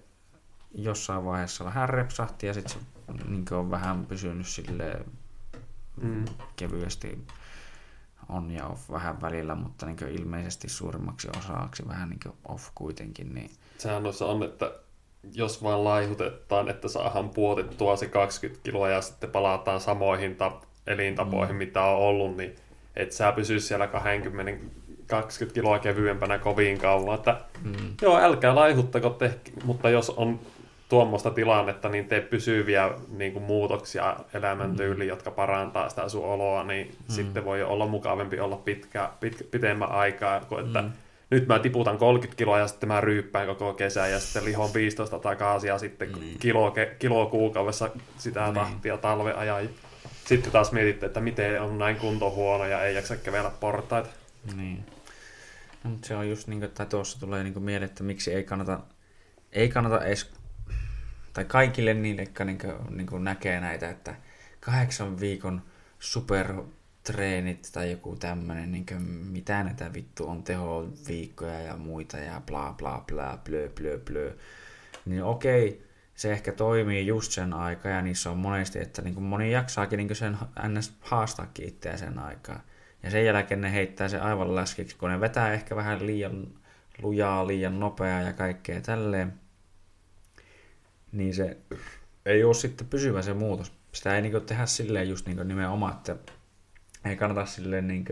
A: jossain vaiheessa vähän repsahti ja sitten se niin on vähän pysynyt sille mm. kevyesti on ja off vähän välillä, mutta niin ilmeisesti suurimmaksi osaksi vähän niin off kuitenkin. Niin...
B: Sehän on, että jos vaan laihutetaan, että saadaan puotettua se 20 kiloa ja sitten palataan samoihin tap- elintapoihin, mm. mitä on ollut, niin et sä pysy siellä 20 20 kiloa kevyempänä kovin kauan. Että, mm. Joo, älkää laihuttako te, mutta jos on tuommoista tilannetta, niin tee pysyviä niin kuin muutoksia elämäntyyliin, mm. jotka parantaa sitä sun oloa, niin mm. sitten voi olla mukavampi olla pitkä, pitkä, pitemmän aikaa, kuin että mm nyt mä tiputan 30 kiloa ja sitten mä ryyppään koko kesä ja sitten lihon 15 takaisin ja sitten niin. kilo, kilo kuukaudessa sitä niin. tahtia talven ajan. Sitten taas mietitte, että miten on näin kunto huono ja ei jaksa kävellä portaita.
A: Niin. Mutta se on just niin kuin, että tuossa tulee niin mieleen, että miksi ei kannata, ei kannata edes, tai kaikille niille, jotka niin kuin, niin kuin näkee näitä, että kahdeksan viikon super treenit tai joku tämmönen, niin mitä näitä vittu on tehoviikkoja ja muita ja bla bla bla, blö blö blö, niin okei, se ehkä toimii just sen aikaa ja niissä on monesti, että niin kuin moni jaksaakin niin kuin sen ns. haastaakin itseä sen aikaa. Ja sen jälkeen ne heittää se aivan läskiksi, kun ne vetää ehkä vähän liian lujaa, liian nopeaa ja kaikkea tälleen. Niin se ei ole sitten pysyvä se muutos. Sitä ei niin tehdä silleen just niin nimenomaan, että ei kannata silleen niin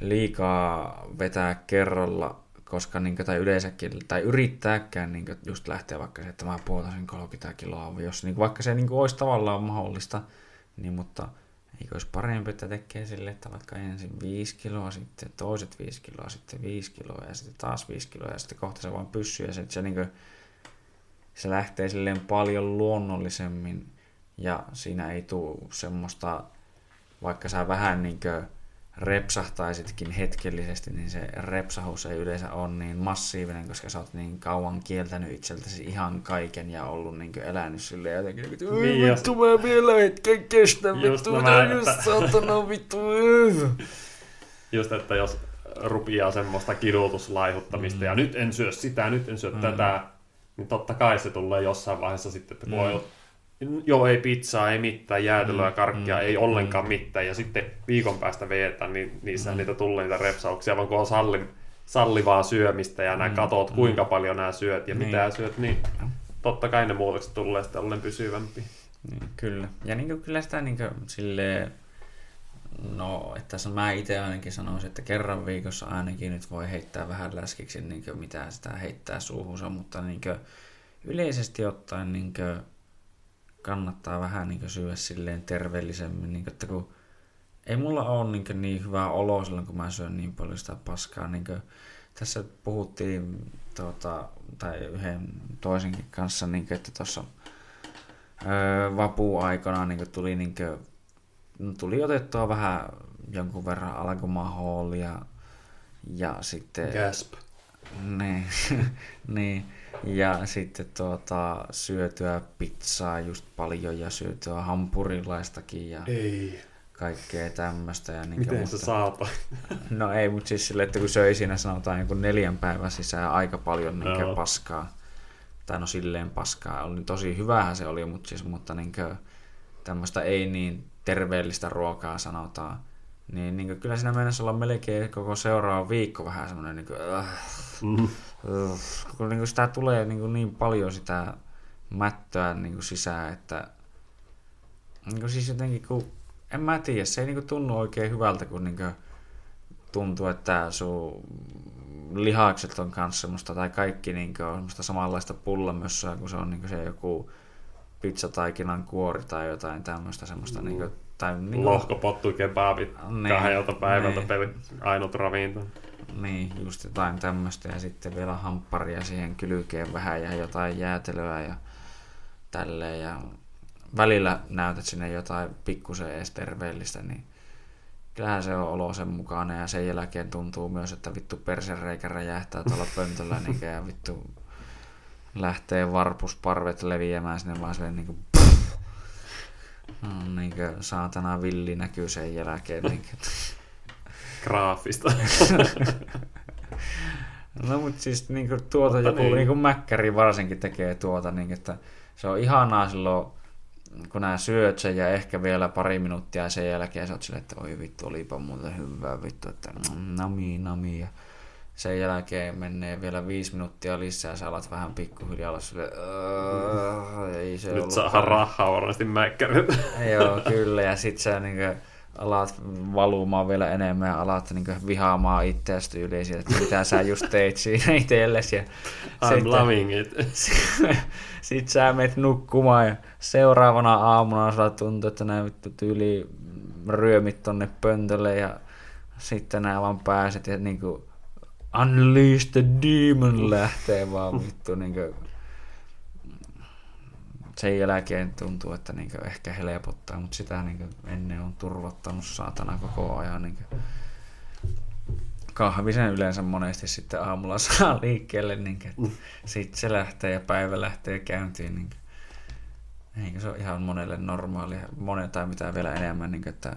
A: liikaa vetää kerralla, koska niin kuin, tai yleensäkin, tai yrittääkään niin just lähteä vaikka se, että mä puoltaisin 30 kiloa, jos niin kuin, vaikka se niin kuin, olisi tavallaan mahdollista, niin mutta eikö olisi parempi, että tekee sille, että vaikka ensin 5 kiloa, sitten toiset 5 kiloa, sitten 5 kiloa ja sitten taas 5 kiloa ja sitten kohta se vaan pyssyy ja se, se, niin kuin, se lähtee silleen paljon luonnollisemmin ja siinä ei tule semmoista vaikka sä vähän niin repsahtaisitkin hetkellisesti, niin se repsahus ei yleensä ole niin massiivinen, koska sä oot niin kauan kieltänyt itseltäsi ihan kaiken ja ollut niin elänyt silleen jotenkin, että niin, vittu mä vielä hetken kestä, vittu mä just saatana vittu.
B: Just, että jos rupiaa semmoista kidutuslaihuttamista mm. ja nyt en syö sitä, nyt en syö mm. tätä, niin totta kai se tulee jossain vaiheessa sitten, että kun mm. on joo, ei pizzaa, ei mitään, jäätelöä, mm, karkkia, mm, ei ollenkaan mm. mitään. Ja sitten viikon päästä veetä, niin niissä mm. niitä tulee niitä repsauksia, vaan kun on salli, sallivaa syömistä ja nämä mm, katot, mm. kuinka paljon nämä syöt ja niin. mitä syöt, niin totta kai ne muutokset tulee sitten ollen pysyvämpi.
A: Niin, kyllä. Ja niin kuin, kyllä sitä niin kuin, silleen, no, että mä itse ainakin sanoisin, että kerran viikossa ainakin nyt voi heittää vähän läskiksi, niin kuin, mitä sitä heittää suuhunsa, mutta niin kuin, yleisesti ottaen niin kuin, kannattaa vähän niin syödä silleen terveellisemmin, niin kuin, että kun ei mulla ole niin, niin hyvä olo silloin, kun mä syön niin paljon sitä paskaa. Niin kuin, tässä puhuttiin tuota, tai yhden toisenkin kanssa, niin kuin, että tuossa öö, vapuaikana niin kuin, tuli, niin kuin, tuli otettua vähän jonkun verran alkumahoolia ja sitten...
B: Gasp.
A: Niin, niin ja sitten tuota, syötyä pizzaa just paljon ja syötyä hampurilaistakin ja
B: Ei.
A: kaikkea tämmöistä. Ja niin
B: Miten
A: mutta,
B: se saata?
A: No ei, mutta siis sille, että kun söi siinä sanotaan niin neljän päivän sisään aika paljon niin
B: Joo.
A: paskaa. Tai no silleen paskaa. Oli tosi hyvähän se oli, mutta, siis, mutta niin tämmöistä ei niin terveellistä ruokaa sanotaan. Niin, niin kyllä siinä mennessä olla melkein koko seuraava viikko vähän semmoinen niin kuin, äh,
B: Mm.
A: äh, kun niin kuin sitä tulee niin, kuin niin paljon sitä mättöä niin kuin sisään, että niin kuin siis jotenkin kun, en mä tiedä, se ei niin kuin tunnu oikein hyvältä, kun niin kuin tuntuu, että sun lihakset on kanssa semmoista, tai kaikki niin kuin on semmoista samanlaista pullamössöä, kun se on niin kuin se joku pizzataikinan kuori tai jotain tämmöistä semmoista, niin kuin, tai niin
B: Lohkopottu kebabit
A: Niin,
B: kahdelta päivältä
A: niin.
B: peli, ainut ravinto.
A: Niin, just jotain tämmöistä ja sitten vielä hampparia siihen kylkeen vähän ja jotain jäätelöä ja tälleen ja välillä näytät sinne jotain pikkusen edes terveellistä, niin kyllähän se on olo sen mukana ja sen jälkeen tuntuu myös, että vittu persereikä räjähtää tuolla pöntöllä niin ja vittu lähtee varpusparvet leviämään sinne vaan silleen niin kuin, no, niin kuin saatana villi näkyy sen jälkeen. Niin kuin,
B: Graafista.
A: No mutta siis niinku tuota
B: Mutta
A: joku
B: niin.
A: niinku mäkkäri varsinkin tekee tuota, niin että se on ihanaa silloin, kun nää syöt sen ja ehkä vielä pari minuuttia sen jälkeen sä oot silleen, että oi vittu, olipa muuten hyvää vittu, että mm, nami, nami. Ja sen jälkeen menee vielä viisi minuuttia lisää, sä alat vähän pikkuhiljaa olla silleen, "Öö, ei se
B: Nyt
A: parempi."
B: rahaa varmasti mäkkäriltä.
A: Joo, kyllä. Ja sit sä niinku alat valumaan vielä enemmän ja alat niinku vihaamaan itseäsi tyyliin siitä, että mitä sä just teit siinä itsellesi. Ja
B: I'm loving it.
A: sit sä menet nukkumaan ja seuraavana aamuna sulla tuntuu, että nää vittu tyyli ryömit tonne pöntölle ja sitten nää vaan pääset ja niinku Unleash the Demon lähtee vaan vittu niinku sen jälkeen tuntuu, että niinku ehkä helpottaa, mutta sitä niinku ennen on turvottanut saatana koko ajan. Niinku. Kahvisen yleensä monesti sitten aamulla saa liikkeelle, niinku, että sitten se lähtee ja päivä lähtee käyntiin. Niinku. Eikö se ole ihan monelle normaalia, monen tai mitä vielä enemmän, niin että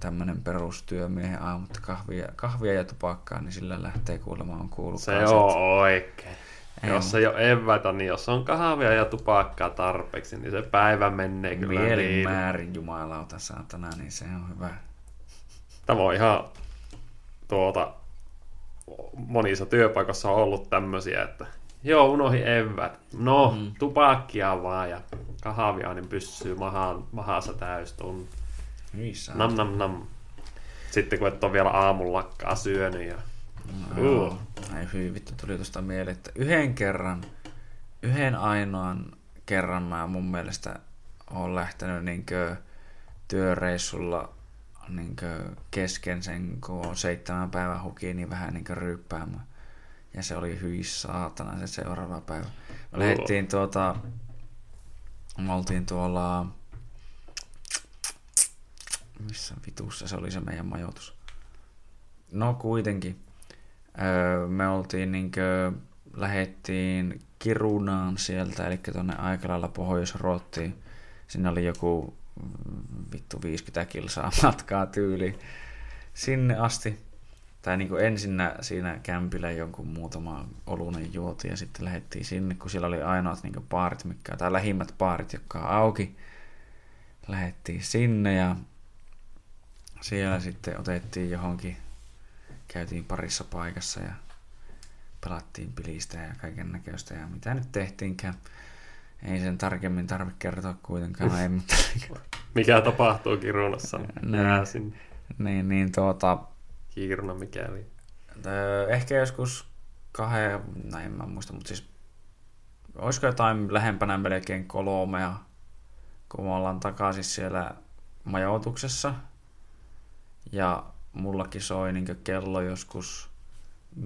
A: tämmöinen perustyömiehen aamu, että kahvia, kahvia ja tupakkaa, niin sillä lähtee kuulemaan on kuullut.
B: Se
A: kanssa,
B: on oikein.
A: Ei
B: jos ei ole evätä, niin jos on kahvia ja tupakkaa tarpeeksi, niin se päivä menee kyllä
A: Mielin
B: niin.
A: määrin jumalauta saatana, niin se on hyvä.
B: Tämä on ihan tuota, monissa työpaikoissa on ollut tämmöisiä, että joo, unohin evät. No,
A: Mm.
B: tupakkia vaan ja kahvia, niin pysyy mahaan, mahassa täystunut.
A: Saa.
B: Nam nam nam. Sitten kun et ole vielä aamullakaan syönyt ja
A: No.
B: Uh.
A: Ai hyi, vittu tuli tuosta mieleen, että yhden kerran, yhden ainoan kerran mä mun mielestä oon lähtenyt niinkö työreissulla niinkö kesken sen, kun on seitsemän päivän huki, niin vähän niinkö ryyppäämään. Ja se oli hyi saatana se seuraava päivä. Me lähdettiin tuota, me oltiin tuolla, missä vitussa se oli se meidän majoitus. No kuitenkin. Öö, me oltiin niinkö, lähettiin Kirunaan sieltä, eli tuonne aika lailla Pohjois-Ruottiin. Sinne oli joku vittu 50 kilsaa matkaa tyyli sinne asti. Tai niin ensinnä siinä kämpillä jonkun muutama olunen juotiin ja sitten lähdettiin sinne, kun siellä oli ainoat niin baarit, mitkä, tai lähimmät baarit, jotka on auki. Lähdettiin sinne ja siellä sitten otettiin johonkin, käytiin parissa paikassa ja pelattiin pilistä ja kaiken näköistä ja mitä nyt tehtiinkään. Ei sen tarkemmin tarvitse kertoa kuitenkaan, ei, mutta
B: mikä tapahtuu Kirunassa, niin
A: Niin. niin, tuota,
B: Kiruna mikäli.
A: Öö, ehkä joskus kahden, no en mä muista, mutta siis olisiko jotain lähempänä melkein kolmea, kun me ollaan takaisin siellä majoituksessa. Ja mullakin soi niin kello joskus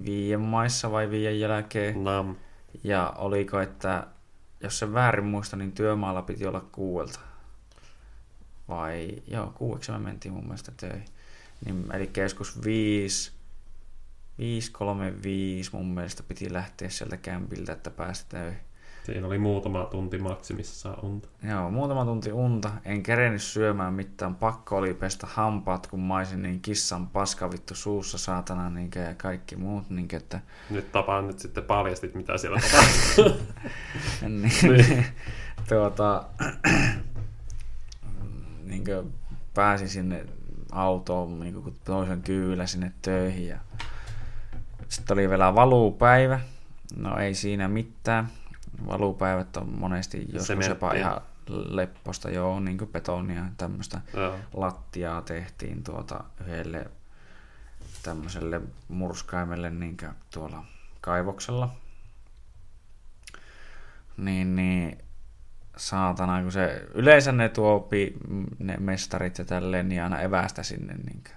A: viien maissa vai viien jälkeen.
B: Nam.
A: Ja oliko, että jos se väärin muista, niin työmaalla piti olla kuuelta. Vai, joo, kuueksi me mentiin mun mielestä töihin. Niin, eli joskus viisi, viisi, kolme, viisi mun mielestä piti lähteä sieltä kämpiltä, että päästä töihin.
B: Siinä oli muutama tunti maksimissaan unta.
A: Joo, muutama tunti unta. En kerennyt syömään mitään. Pakko oli pestä hampaat, kun maisin niin kissan paska vittu suussa saatana niin ja kaikki muut. Niin, että...
B: Nyt tapaan nyt sitten paljastit, mitä siellä tapahtuu.
A: niin, niin. tuota, niin pääsin sinne autoon niin kuin toisen kyydellä sinne töihin. Ja... Sitten oli vielä valuupäivä. No ei siinä mitään valupäivät on monesti joskus jopa ihan lepposta, joo, niin kuin betonia, tämmöistä lattiaa tehtiin tuota yhdelle tämmöiselle murskaimelle niin tuolla kaivoksella. Niin, niin saatana, kun se yleensä ne tuopi ne mestarit ja tälleen, niin aina evästä sinne niin kuin,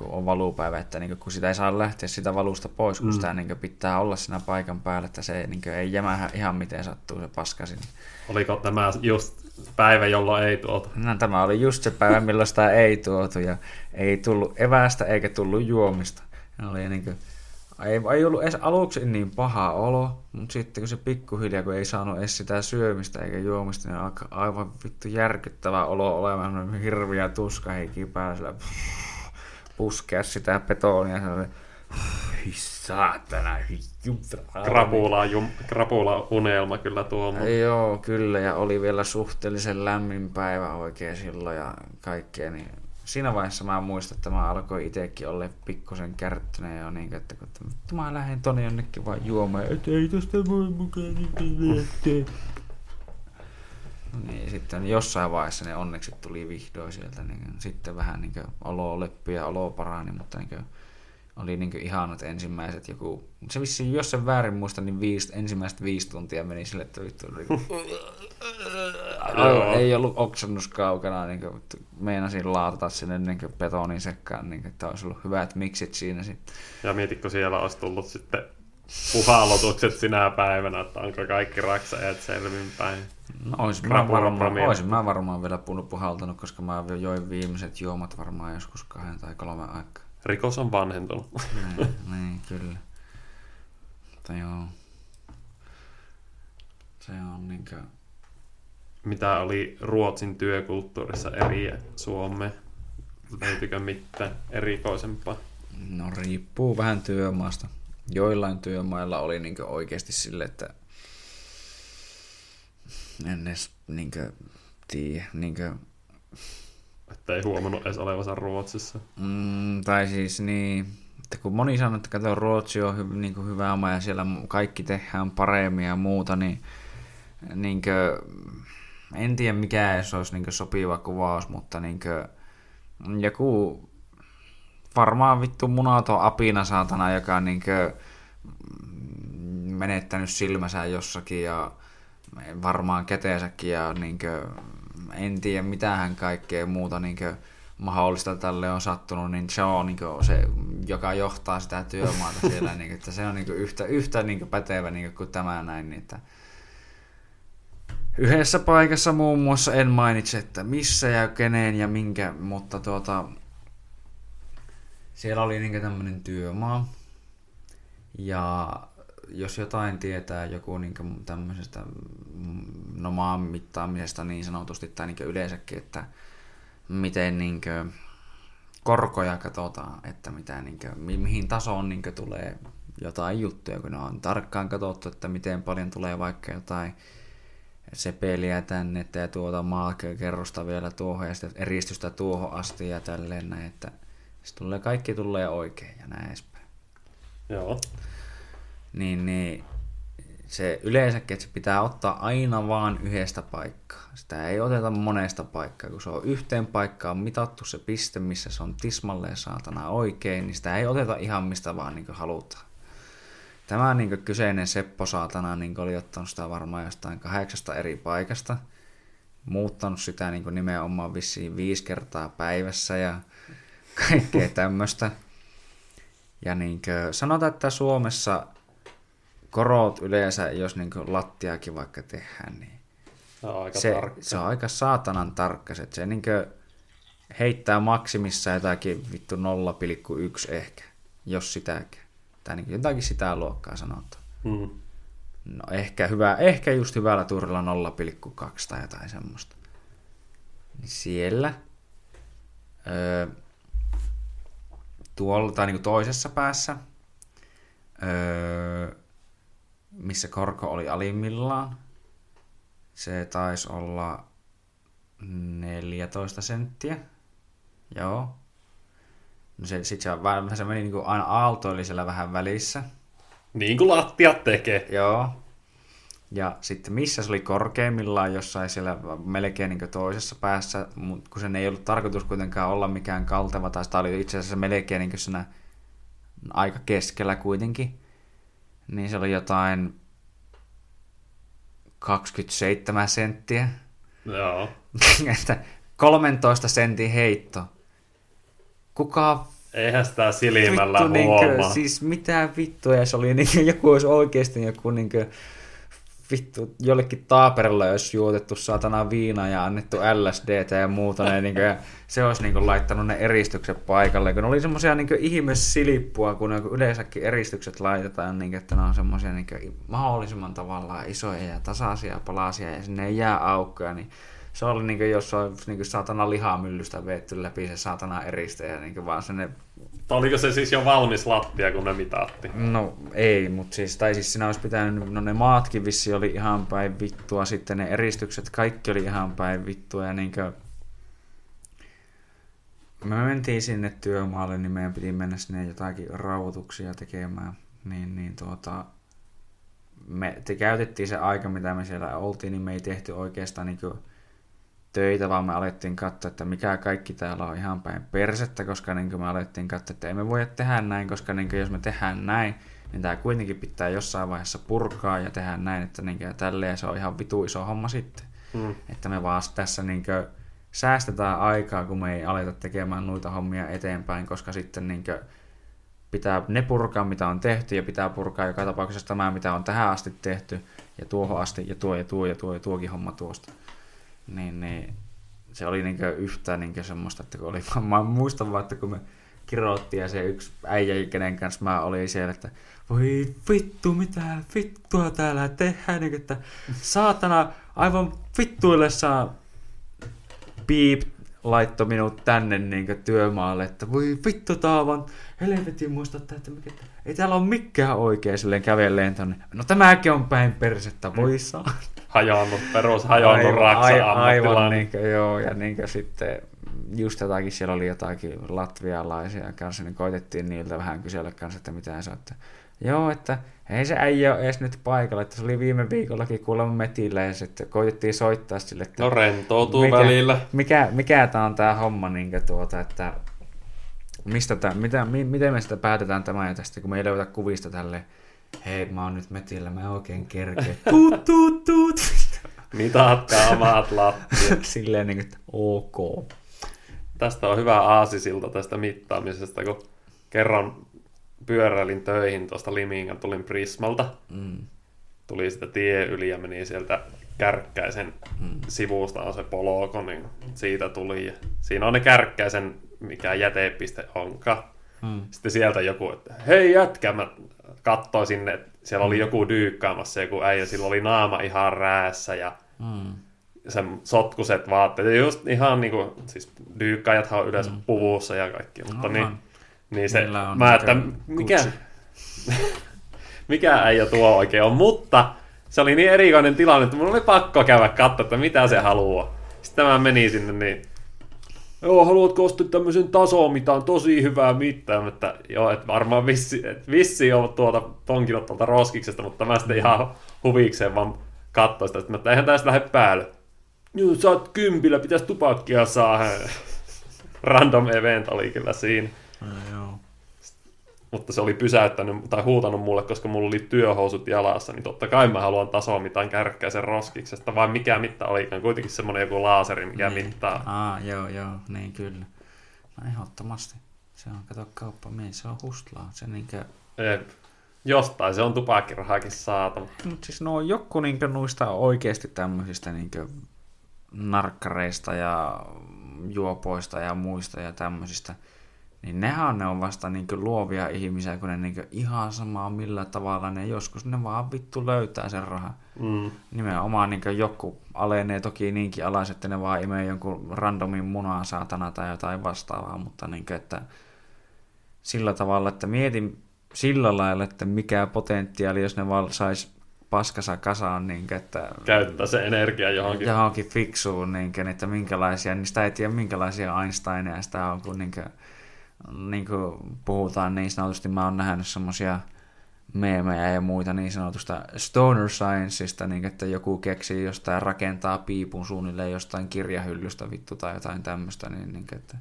A: kun on valupäivä, että niin kun sitä ei saa lähteä sitä valusta pois, kun mm. sitä niin pitää olla siinä paikan päällä, että se niin ei jämähä ihan miten sattuu se paska sinne.
B: Oliko tämä just päivä, jolloin ei tuotu?
A: No, tämä oli just se päivä, milloin sitä ei tuotu ja ei tullut evästä eikä tullut juomista. Ja oli niin kuin, ei, ei ollut edes aluksi niin paha olo, mutta sitten kun se pikkuhiljaa, kun ei saanut edes sitä syömistä eikä juomista, niin aika aivan vittu järkyttävä olo olemaan hirviä tuska heikin päällä puskea sitä betonia. Se oli, saatana,
B: krapula, jum, krapula unelma kyllä tuo. Mutta...
A: Joo, kyllä, ja oli vielä suhteellisen lämmin päivä oikein silloin ja kaikkea, niin siinä vaiheessa mä muistan, että mä alkoin itsekin olla pikkusen kärttyneen jo, niin, että kun mä lähden tonne jonnekin vaan juomaan, että ei tästä voi mukaan niin niin sitten jossain vaiheessa ne onneksi tuli vihdoin sieltä, niin sitten vähän niin olo leppi ja olo parani, mutta niin oli niin ihanat ensimmäiset joku, se vissi, jos sen väärin muista, niin viisi, ensimmäiset viisi tuntia meni sille, että vittu oli, ei ollut oksennus kaukana, niin kuin, meinasin laatata sinne niin betonin sekkaan, niin kuin, että olisi ollut hyvät miksit siinä sitten.
B: Ja mietitkö siellä olisi tullut sitten puhallutukset sinä päivänä, että onko kaikki raksajat selvinpäin?
A: No, olisin, mä varmaan, olisin mä varmaan vielä puhaltanut, koska mä join viimeiset juomat varmaan joskus kahden tai kolmen aikaa.
B: Rikos on vanhentunut.
A: niin, niin, kyllä. Mutta joo. Se on niinkö...
B: Mitä oli Ruotsin työkulttuurissa eri Suomeen? Löytyykö mitään erikoisempaa?
A: No riippuu vähän työmaasta. Joillain työmailla oli niinkö oikeasti sille, että en edes niinkö tiedä, niinkö...
B: Että ei huomannut edes olevansa Ruotsissa.
A: Mm, tai siis niin, että kun moni sanoo, että kato, Ruotsi on hy, niin kuin hyvä oma ja siellä kaikki tehdään paremmin ja muuta, niin, niin kuin, en tiedä mikä edes olisi niin sopiva kuvaus, mutta niin kuin, joku varmaan vittu munaton apina saatana, joka on niin kuin, menettänyt silmänsä jossakin ja varmaan käteensäkin ja niin kuin, en tiedä mitähän kaikkea muuta niin kuin, mahdollista tälle on sattunut, niin se on niin kuin, se, joka johtaa sitä työmaata siellä, niin kuin, että se on niin kuin, yhtä, yhtä niin kuin, pätevä niin kuin, kuin tämä näin. Niin, että yhdessä paikassa muun muassa en mainitse, että missä ja kenen ja minkä, mutta tuota, siellä oli niin tämmöinen työmaa. Ja jos jotain tietää joku niin tämmöisestä mm, no maan mittaamisesta niin sanotusti tai niin yleensäkin, että miten niin korkoja katsotaan, että mitä, niin kuin, mi- mihin tasoon niin tulee jotain juttuja, kun on tarkkaan katsottu, että miten paljon tulee vaikka jotain sepeliä tänne ja tuota maakerrosta vielä tuohon ja sitten eristystä tuohon asti ja tälleen näin, että se tulee, kaikki tulee oikein ja näin edespäin.
B: Joo
A: niin, niin se yleensäkin, että se pitää ottaa aina vaan yhdestä paikkaa. Sitä ei oteta monesta paikkaa, kun se on yhteen paikkaan mitattu se piste, missä se on tismalleen saatana oikein, niin sitä ei oteta ihan mistä vaan niin halutaan. Tämä niin kyseinen Seppo saatana niin oli ottanut sitä varmaan jostain kahdeksasta eri paikasta, muuttanut sitä niin nimenomaan vissiin viisi kertaa päivässä ja kaikkea tämmöistä. Ja niin sanotaan, että Suomessa korot yleensä, jos niin lattiakin vaikka tehdään, niin
B: se on aika,
A: se,
B: tarkka.
A: se on aika saatanan tarkka. Se, se niin heittää maksimissa jotakin vittu 0,1 ehkä, jos sitäkään. Tai niin jotakin sitä luokkaa sanotaan.
B: Mm.
A: No ehkä, hyvä, ehkä just hyvällä turilla 0,2 tai jotain semmoista. Niin siellä. Öö, tuolla, tai niin toisessa päässä, öö, missä korko oli alimmillaan, se taisi olla 14 senttiä. Joo. No se, sit se, vähän, se meni niin kuin aina aaltoillisella vähän välissä.
B: Niin kuin lattiat tekee.
A: Joo. Ja sitten missä se oli korkeimmillaan jossain siellä melkein niin toisessa päässä, mutta kun sen ei ollut tarkoitus kuitenkaan olla mikään kalteva, tai sitä oli itse asiassa melkein niin siinä aika keskellä kuitenkin, niin se oli jotain 27 senttiä.
B: Joo.
A: että 13 sentin heitto. Kuka
B: Eihän sitä silmällä
A: vittu,
B: huomaa.
A: niinkö, siis mitä vittua, ja se oli niinkö, joku olisi oikeasti joku niinkö, vittu, jollekin taaperilla olisi juotettu satana viinaa ja annettu LSDtä ja muuta, ne, niin kuin, ja se olisi niin kuin, laittanut ne eristykset paikalle, kun ne oli semmoisia niin ihmessilippua, kun ne, yleensäkin eristykset laitetaan, niin että ne on semmoisia niin mahdollisimman tavallaan isoja ja tasaisia palasia ja sinne ei jää aukkoja, niin se oli niin kuin, jos olisi niin kuin, saatana lihamyllystä veetty läpi se saatana eriste ja niin kuin, vaan sinne
B: Oliko se siis jo valmis lattia, kun ne mitatti?
A: No ei, mutta siis, tai siis siinä olisi pitänyt, no ne maatkin vissi oli ihan päin vittua, sitten ne eristykset, kaikki oli ihan päin vittua, ja niinkö, me mentiin sinne työmaalle, niin meidän piti mennä sinne jotakin rauhoituksia tekemään, niin, niin tuota, me te käytettiin se aika, mitä me siellä oltiin, niin me ei tehty oikeastaan niin töitä, vaan me alettiin katsoa, että mikä kaikki täällä on ihan päin persettä, koska niin me alettiin katsoa, että emme voi tehdä näin, koska niin jos me tehdään näin, niin tämä kuitenkin pitää jossain vaiheessa purkaa ja tehdä näin, että niin ja tälleen se on ihan vitu iso homma sitten. Mm. Että me vaan tässä niin säästetään aikaa, kun me ei aleta tekemään noita hommia eteenpäin, koska sitten niin pitää ne purkaa, mitä on tehty, ja pitää purkaa joka tapauksessa tämä, mitä on tähän asti tehty, ja tuohon asti, ja tuo, ja tuo, ja tuo, ja tuokin homma tuosta niin, niin se oli niinkö yhtään niinkö semmoista, että kun oli, mä muistan vaan, että kun me kirjoittiin ja se yksi äijä, kenen kanssa mä olin siellä, että voi vittu, mitä vittua täällä tehdään, niin, että saatana aivan vittuille saa piip laitto minut tänne niin työmaalle, että voi vittu taavan helvetin muistuttaa, että mikä, ei täällä ole mikään oikein silleen kävelleen tonne. No tämäkin on päin persettä, voi saa
B: hajonnut, perus aivan, raksa
A: aivan, niin kuin, joo, ja niin kuin sitten just jotakin, siellä oli jotakin latvialaisia kanssa, niin koitettiin niiltä vähän kysellä kanssa, että mitä se on, että joo, että ei se äijä ole edes nyt paikalla, että se oli viime viikollakin kuulemma metillä ja sitten koitettiin soittaa sille, että
B: no rentoutuu
A: mikä,
B: välillä.
A: Mikä, mikä tämä on tämä homma, niin tuota, että mistä tämä, mitä, mi, miten me sitä päätetään tämä ja tästä, kun me ei löytä kuvista tälle hei mä oon nyt metillä, mä oikein kerkeä. Tuut, tuut, tuut.
B: Mitatkaa maat lattiat.
A: Silleen niin kuin, ok.
B: Tästä on hyvä aasisilta tästä mittaamisesta, kun kerran pyöräilin töihin tuosta Limingan, tulin Prismalta. Mm. Tuli sitä tie yli ja meni sieltä kärkkäisen mm. sivusta on se poloko, niin siitä tuli. Ja siinä on ne kärkkäisen, mikä jätepiste onka. Mm. Sitten sieltä joku, että hei jätkä, mä katsoin sinne, että siellä oli mm. joku dyykkaamassa joku äijä, sillä oli naama ihan räässä ja mm. sen sotkuset vaatteet. Ja just ihan niin kuin, siis dyykkaajathan on yleensä mm. puvussa ja kaikki, mutta no, niin, niin se, mä että mikä, mikä äijä tuo oikein on, mutta se oli niin erikoinen tilanne, että mun oli pakko käydä katsoa, että mitä se haluaa. Sitten mä menin sinne, niin joo, haluatko ostaa tämmöisen tason, mitä on tosi hyvää mittaa, että joo, että varmaan vissi, että vissi on tuolta tonkin tuolta roskiksesta, mutta mä sitten ihan huvikseen vaan katsoin sitä, että eihän tästä lähde päälle. Joo, sä oot kympillä, pitäisi tupakkia saa. Random event oli kyllä siinä.
A: No, joo
B: mutta se oli pysäyttänyt tai huutanut mulle, koska mulla oli työhousut jalassa, niin totta kai mä haluan tasoa mitään kärkkäisen roskiksesta, vai mikä mitta oli, kuitenkin semmoinen joku laaseri, mikä niin. mittaa.
A: Aa, joo, joo, niin kyllä. No ehdottomasti. Se on, kato kauppamies, se on hustlaa. Se niinkö...
B: Jep. Jostain se on tupakkirahaakin saatava.
A: Mutta siis no joku niinkö noista oikeasti tämmöisistä niinkö narkkareista ja juopoista ja muista ja tämmöisistä, niin nehän ne on vasta niin luovia ihmisiä, kun ne niin ihan samaa millä tavalla ne joskus ne vaan vittu löytää sen rahan.
B: Mm.
A: Nimenomaan niin joku alenee toki niinkin alas, että ne vaan imee jonkun randomin munaa saatana tai jotain vastaavaa, mutta niin kuin, että sillä tavalla, että mietin sillä lailla, että mikä potentiaali, jos ne vaan sais paskasa kasaan, niin kuin, että
B: Käyttää se energia johonkin.
A: johonkin fiksuun, niin kuin, että minkälaisia, niin sitä ei tiedä minkälaisia Einsteineja sitä on, kun niin kuin, niin kuin puhutaan niin sanotusti, mä oon nähnyt semmosia meemejä ja muita niin sanotusta stoner scienceista, niin että joku keksii jostain rakentaa piipun suunnilleen jostain kirjahyllystä vittu tai jotain tämmöistä, niin, niin että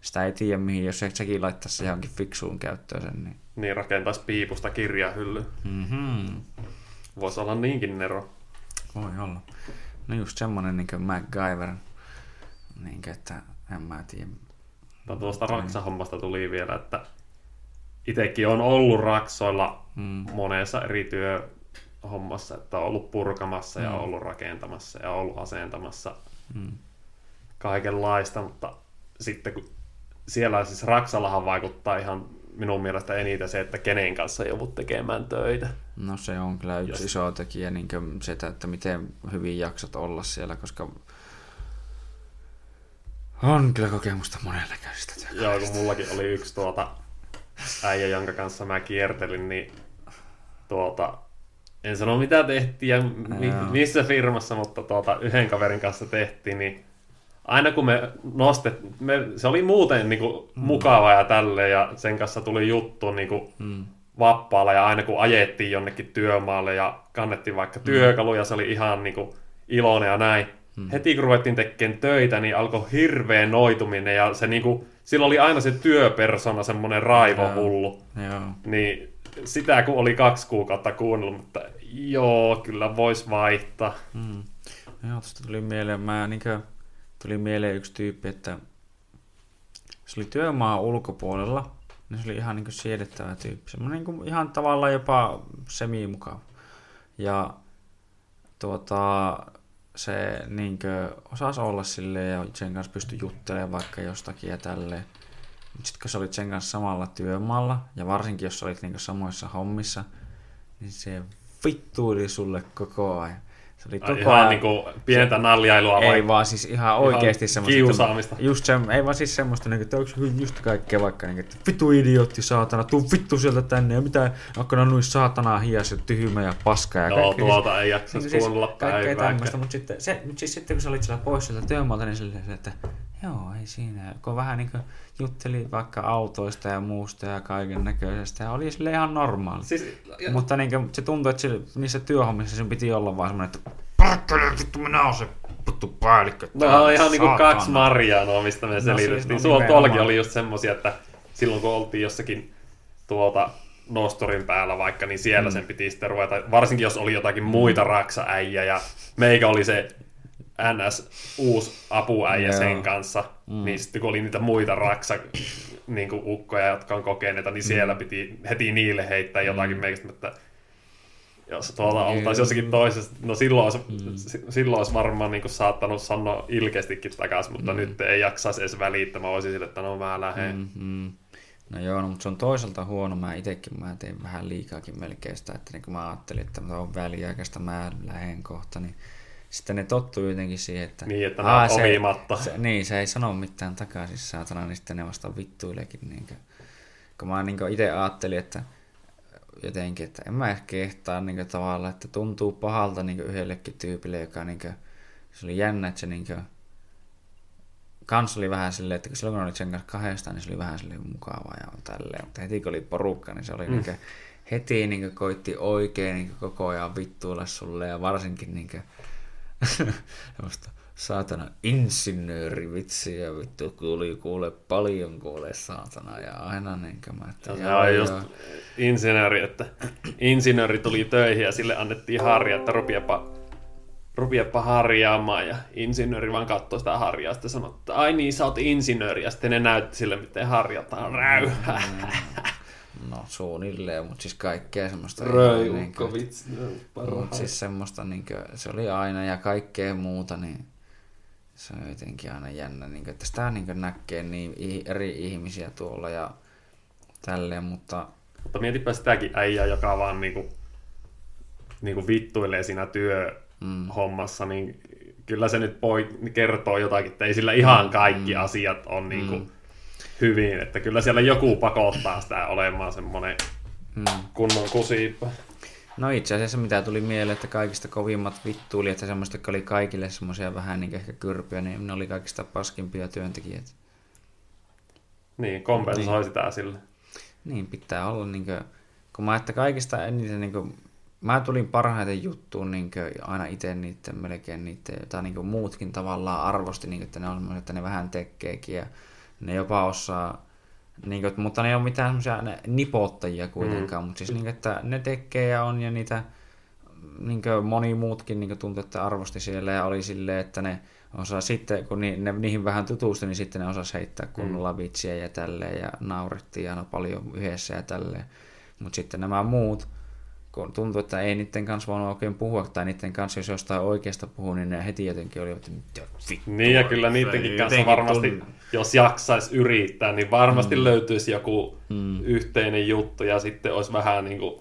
A: sitä ei tiedä mihin, jos se sekin laittaisi se johonkin fiksuun käyttöön sen. Niin,
B: Niin rakentaisi piipusta kirjahylly.
A: mm-hmm.
B: Voisi olla niinkin nero.
A: Voi olla. No just semmonen niin MacGyver, niin että en mä tiedä.
B: Tai tuosta raksahommasta tuli vielä, että itsekin on ollut raksoilla
A: Mm.
B: monessa eri työhommassa, että on ollut purkamassa ja ollut rakentamassa ja ollut asentamassa
A: Mm.
B: kaikenlaista, mutta sitten kun siellä siis Raksallahan vaikuttaa ihan minun mielestä eniten se, että kenen kanssa joudut tekemään töitä.
A: No se on kyllä yksi
B: Jos-
A: iso tekijä, niin se, että miten hyvin jaksat olla siellä, koska on kyllä kokemusta monennäköisistä työtä.
B: Joo, kun mullakin oli yksi tuota äijä, jonka kanssa mä kiertelin, niin tuota, en sano mitä tehtiin ja mi- missä firmassa, mutta tuota, yhden kaverin kanssa tehtiin, niin aina kun me nostet, me, se oli muuten niin kuin, mukava ja tälle ja sen kanssa tuli juttu niin kuin,
A: Mm.
B: vappaalla ja aina kun ajettiin jonnekin työmaalle ja kannettiin vaikka työkaluja, se oli ihan niin kuin, iloinen ja näin. Heti kun ruvettiin tekemään töitä, niin alkoi hirveä noituminen ja se niin kuin, sillä oli aina se työpersona, semmoinen raivohullu.
A: Joo.
B: Niin sitä kun oli kaksi kuukautta kuunnellut, mutta joo, kyllä vois vaihtaa.
A: Mm. Joo, tuosta tuli mieleen, mä niinkö, tuli mieleen yksi tyyppi, että se oli työmaa ulkopuolella, niin se oli ihan niin siedettävä tyyppi. Semmoinen niin ihan tavallaan jopa semi-mukava. Ja tuota, se niin osasi olla silleen ja sen kanssa pystyi juttelemaan vaikka jostakin ja tälleen. Mutta sitten kun sä olit sen kanssa samalla työmaalla, ja varsinkin jos sä olit niin samoissa hommissa, niin se vittuili sulle koko ajan. Se oli koko
B: ihan niin kuin pientä naljailua
A: Ei
B: vaikka.
A: vaan siis ihan oikeasti semmoista...
B: kiusaamista.
A: Just se, ei vaan siis semmoista, niin, että onko just kaikkea vaikka, niin, että vittu idiootti saatana, tuu vittu sieltä tänne ja mitä, akkana noin saatanaa hias ja tyhmä ja paska ja
B: Joo,
A: kaikkea.
B: tuota ei jaksa
A: Niin siis
B: kuunnella
A: kaikkea
B: päivääkään.
A: tämmöistä, mutta sitten, se, mutta siis sitten kun sä olit siellä pois sieltä työmaalta, niin silleen, se, että joo, ei siinä. Kun vähän niin kuin jutteli vaikka autoista ja muusta ja kaiken näköisestä ja oli sille ihan normaali.
B: Siis, ja,
A: Mutta niin kuin, se tuntui, että se, niissä työhommissa sen piti olla vaan semmoinen, että perkele, vittu minä oon se vittu päällikkö.
B: No on ihan niinku
A: saatana."
B: kaksi marjaa, no, mistä me
A: siis,
B: selitettiin.
A: no nimenomaan.
B: tuollakin oli just semmosia, että silloin kun oltiin jossakin tuota nostorin päällä vaikka, niin siellä mm. sen piti sitten ruveta, varsinkin jos oli jotakin muita raksaäijä ja meikä oli se NS uusi apuäijä
A: Joo.
B: sen kanssa, mm. niin sitten kun oli niitä muita raksa niin kuin ukkoja, jotka on kokeneita, niin siellä piti heti niille heittää jotakin mm. meistä, että jos tuolta oltaisiin jossakin toisessa, no silloin olisi, mm. silloin olisi varmaan niin kuin saattanut sanoa ilkeästikin takaisin, mutta mm. nyt ei jaksaisi edes välittää. Mä voisin sille, että no mä lähden. Mm.
A: Mm-hmm. No joo, no, mutta se on toisaalta huono. Mä itekin mä tein vähän liikaakin melkein sitä, että niin kun mä ajattelin, että mä oon väliaikaista, mä lähden kohta, niin sitten ne tottuu jotenkin siihen, että...
B: Niin, että
A: Aa, se, se, niin, se ei sano mitään takaisin, saatana, niin sitten ne vasta vittuilekin. Niin kuin, kun mä niin itse ajattelin, että jotenkin, että en mä ehkä kehtaa niin tavallaan, että tuntuu pahalta niin yhdellekin tyypille, joka niin kuin, se oli jännä, että se niin kuin, kans oli vähän silleen, että silloin kun olit sen kanssa kahdestaan, niin se oli vähän silleen mukavaa ja tälleen, mutta heti kun oli porukka, niin se oli mm. niin kuin, heti niin kuin, koitti oikein niin kuin, koko ajan vittuilla sulle ja varsinkin niin kuin, saatana insinööri vitsi ja vittu tuli kuule paljon kuule saatana. Ja aina niin kuin mä, että joo,
B: on just insinööri, että insinööri tuli töihin ja sille annettiin harja, että rupiapa, rupiapa harjaamaan. Ja insinööri vaan katsoi sitä harjaa ja sitten sanoi, että ai niin, sä oot insinööri. Ja sitten ne näytti sille, miten harjataan räyhää.
A: No suunnilleen, mutta siis kaikkea semmoista. Niinku-
B: vitsi.
A: Mutta siis semmoista, niin kuin, se oli aina ja kaikkea muuta, niin se on jotenkin aina jännä, niin kuin, että sitä niin kuin näkee niin eri ihmisiä tuolla ja tälleen, mutta...
B: Mutta mietipä sitäkin äijää, joka vaan niin kuin, niin kuin vittuilee siinä työhommassa, mm. niin kyllä se nyt poi, kertoo jotakin, että ei sillä ihan kaikki mm. asiat on niin kuin mm. Hyvin, että kyllä siellä joku pakottaa sitä olemaan semmoinen mm. kunnon kusiipä.
A: No itse asiassa mitä tuli mieleen, että kaikista kovimmat vittuulijat ja semmoista, jotka oli kaikille semmoisia vähän niin ehkä kyrpiä, niin ne oli kaikista paskimpia työntekijöitä.
B: Niin, kompensoi niin. sitä sille.
A: Niin, pitää olla niin kuin, kun mä että kaikista eniten niin kuin, mä tulin parhaiten juttuun niin kuin, aina itse niiden melkein niiden, tai niin kuin, muutkin tavallaan arvosti, niin kuin, että ne on että ne vähän tekeekin ja ne jopa osaa niin kuin, mutta ne ei ole mitään semmoisia nipottajia kuitenkaan, mm. mutta siis niin kuin, että ne tekee ja on ja niitä niin kuin moni muutkin niin kuin tuntui, että arvosti siellä ja oli silleen, että ne osaa sitten, kun ni, ne, niihin vähän tutustui, niin sitten ne osasi heittää kunnolla mm. vitsiä ja tälleen ja naurettiin aina paljon yhdessä ja tälleen. Mutta sitten nämä muut, kun tuntuu, että ei niiden kanssa voinut oikein puhua, tai niiden kanssa, jos jostain oikeasta puhuu, niin ne heti jotenkin oli, että mitä
B: vittua. Niin, ja kyllä niidenkin kanssa varmasti, tunn... jos jaksaisi yrittää, niin varmasti mm. löytyisi joku mm. yhteinen juttu, ja sitten olisi vähän niin kuin,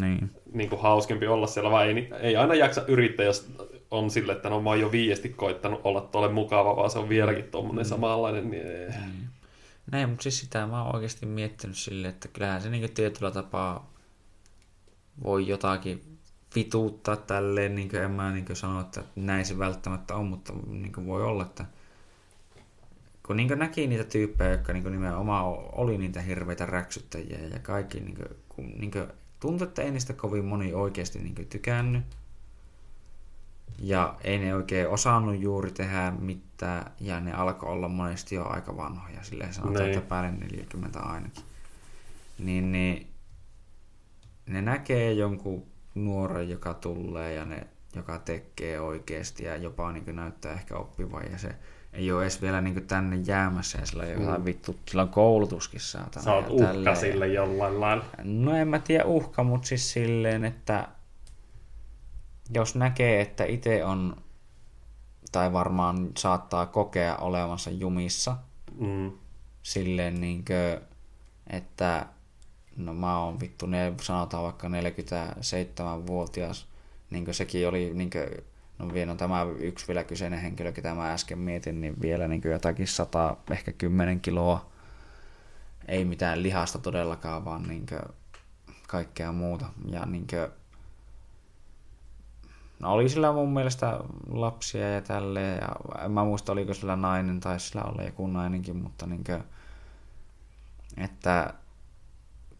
B: niin. Niin kuin hauskempi olla siellä, vai ei, ei aina jaksa yrittää, jos on sille, että no mä oon jo viiesti koittanut olla tuolle mukava, vaan se on vieläkin tuommoinen mm. samanlainen. Niin... Mm.
A: Näin, mutta siis sitä mä oon oikeasti miettinyt silleen, että kyllähän se niin tietyllä tapaa voi jotakin vituuttaa tälleen, niin en mä niin sano, että näin se välttämättä on, mutta niin voi olla, että kun niin näki niitä tyyppejä, jotka niin nimenomaan oli niitä hirveitä räksyttäjiä ja kaikki, niin kuin, kun niin kuin, tuntui, että ei niistä kovin moni oikeasti niin tykännyt. Ja ei ne oikein osannut juuri tehdä mitään, ja ne alkoi olla monesti jo aika vanhoja, silleen sanotaan, Nein. että päälle 40 ainakin. Niin, niin ne näkee jonkun nuoren, joka tulee ja ne, joka tekee oikeasti ja jopa niin näyttää ehkä oppivan ja se ei ole edes vielä niin tänne jäämässä ja sillä, on mm. vittu, sillä on koulutuskin saatana.
B: Sä oot uhka tälleen. sille jollain lailla.
A: No en mä tiedä uhka, mutta siis silleen, että jos näkee, että itse on tai varmaan saattaa kokea olevansa jumissa mm. silleen niin kuin, että no mä oon vittu, ne, sanotaan vaikka 47-vuotias, niin sekin oli, niin kuin, no vielä on tämä yksi vielä kyseinen henkilö, ketä mä äsken mietin, niin vielä niin jotakin 100, ehkä 10 kiloa, ei mitään lihasta todellakaan, vaan niin kuin kaikkea muuta. Ja niin kuin, no oli sillä mun mielestä lapsia ja tälleen, ja en mä muista oliko sillä nainen tai sillä olla joku nainenkin, mutta niin kuin, että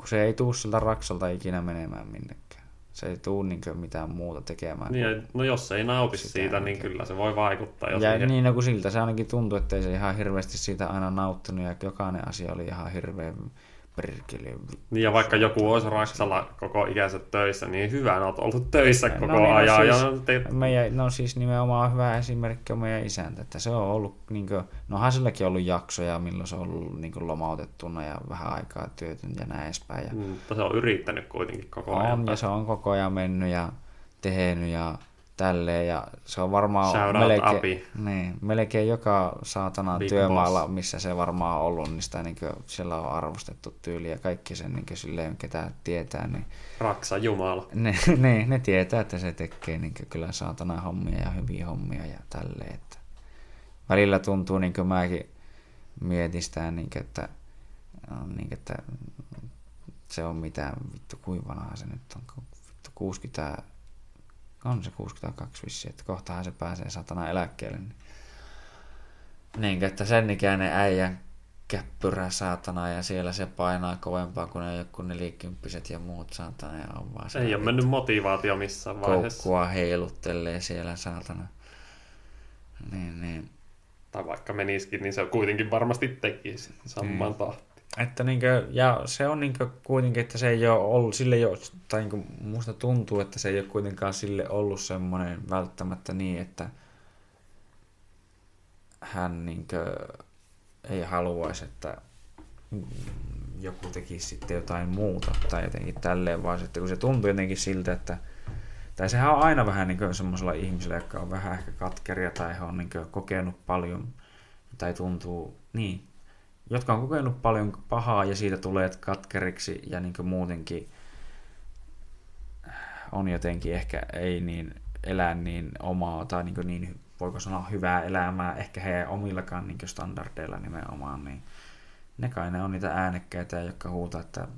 A: kun se ei tuu siltä raksalta ikinä menemään minnekään. Se ei tuu niin mitään muuta tekemään.
B: Niin, no jos ei nauti siitä, niin kyllä se voi vaikuttaa.
A: Jos ja niin, no kun siltä se ainakin tuntuu, että ei se ihan hirveästi siitä aina nauttinut ja jokainen asia oli ihan hirveän perkele.
B: Niin ja vaikka joku olisi Raksalla koko ikänsä töissä, niin hyvä, olet ollut töissä no, koko niin, ajan. No, siis, ja te...
A: meidän, no siis nimenomaan hyvä esimerkki on meidän isäntä, että se on ollut, niin kuin, nohan silläkin ollut jaksoja, milloin se on ollut niin kuin, lomautettuna ja vähän aikaa työtön ja näin edespäin. Ja... Mm,
B: mutta se on yrittänyt kuitenkin koko
A: ajan.
B: On,
A: ja se on koko ajan mennyt ja tehnyt ja tälleen, ja se on varmaan Shout melkein, Abi. niin, melkein joka saatana Big työmaalla, boss. missä se varmaan on ollut, niin sitä niin kuin, siellä on arvostettu tyyli ja kaikki sen niin kuin, silleen, ketä tietää. Niin,
B: Raksa Jumala.
A: Ne, ne, ne tietää, että se tekee niin kuin, kyllä saatana hommia ja hyviä hommia ja tälleen. Että välillä tuntuu, niin kuin mäkin mietin sitä, niin kuin, että, niin kuin, että se on mitään, vittu kuivanaa se nyt on, vittu 60 on se 62 vissi, että kohtahan se pääsee satana eläkkeelle. Niin, niin että sen ikäinen äijän käppyrä saatana ja siellä se painaa kovempaa kuin ne joku nelikymppiset ja muut saatana ja on vaan
B: Ei ole mennyt motivaatio missään vaiheessa.
A: Koukkua heiluttelee siellä saatana. Niin, niin.
B: Tai vaikka menisikin, niin se kuitenkin varmasti tekisi saman mm. tahtiin.
A: Että niinkö, ja se on niinkö kuitenkin, että se ei ole ollut, sille ei ole, tai niinkö musta tuntuu, että se ei ole kuitenkaan sille ollut semmoinen välttämättä niin, että hän niinkö ei haluaisi, että joku tekisi sitten jotain muuta tai jotenkin tälleen, vaan että kun se tuntuu jotenkin siltä, että tai sehän on aina vähän niin semmoisella ihmisellä, jotka on vähän ehkä katkeria tai he on niin kokenut paljon tai tuntuu, niin, jotka on kokenut paljon pahaa ja siitä tulee katkeriksi ja niin muutenkin on jotenkin ehkä ei niin elää niin omaa tai niin, niin voiko sanoa hyvää elämää ehkä heidän omillakaan niin standardeilla nimenomaan, niin ne kai ne on niitä äänekkäitä, jotka huutaa, että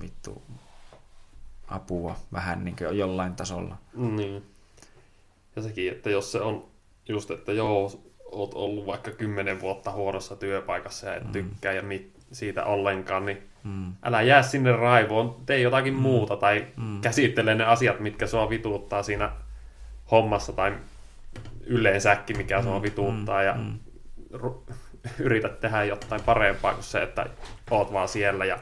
A: vittu apua vähän niin jollain tasolla.
B: Niin. Ja sekin, että jos se on just, että joo, oot ollut vaikka kymmenen vuotta huonossa työpaikassa ja et mm. tykkää ja mit, siitä ollenkaan, niin mm. älä jää sinne raivoon, tee jotakin mm. muuta tai mm. käsittele ne asiat, mitkä sua vituuttaa siinä hommassa tai yleensäkin, mikä mm. sua vituuttaa mm. ja mm. yrität tehdä jotain parempaa kuin se, että oot vaan siellä ja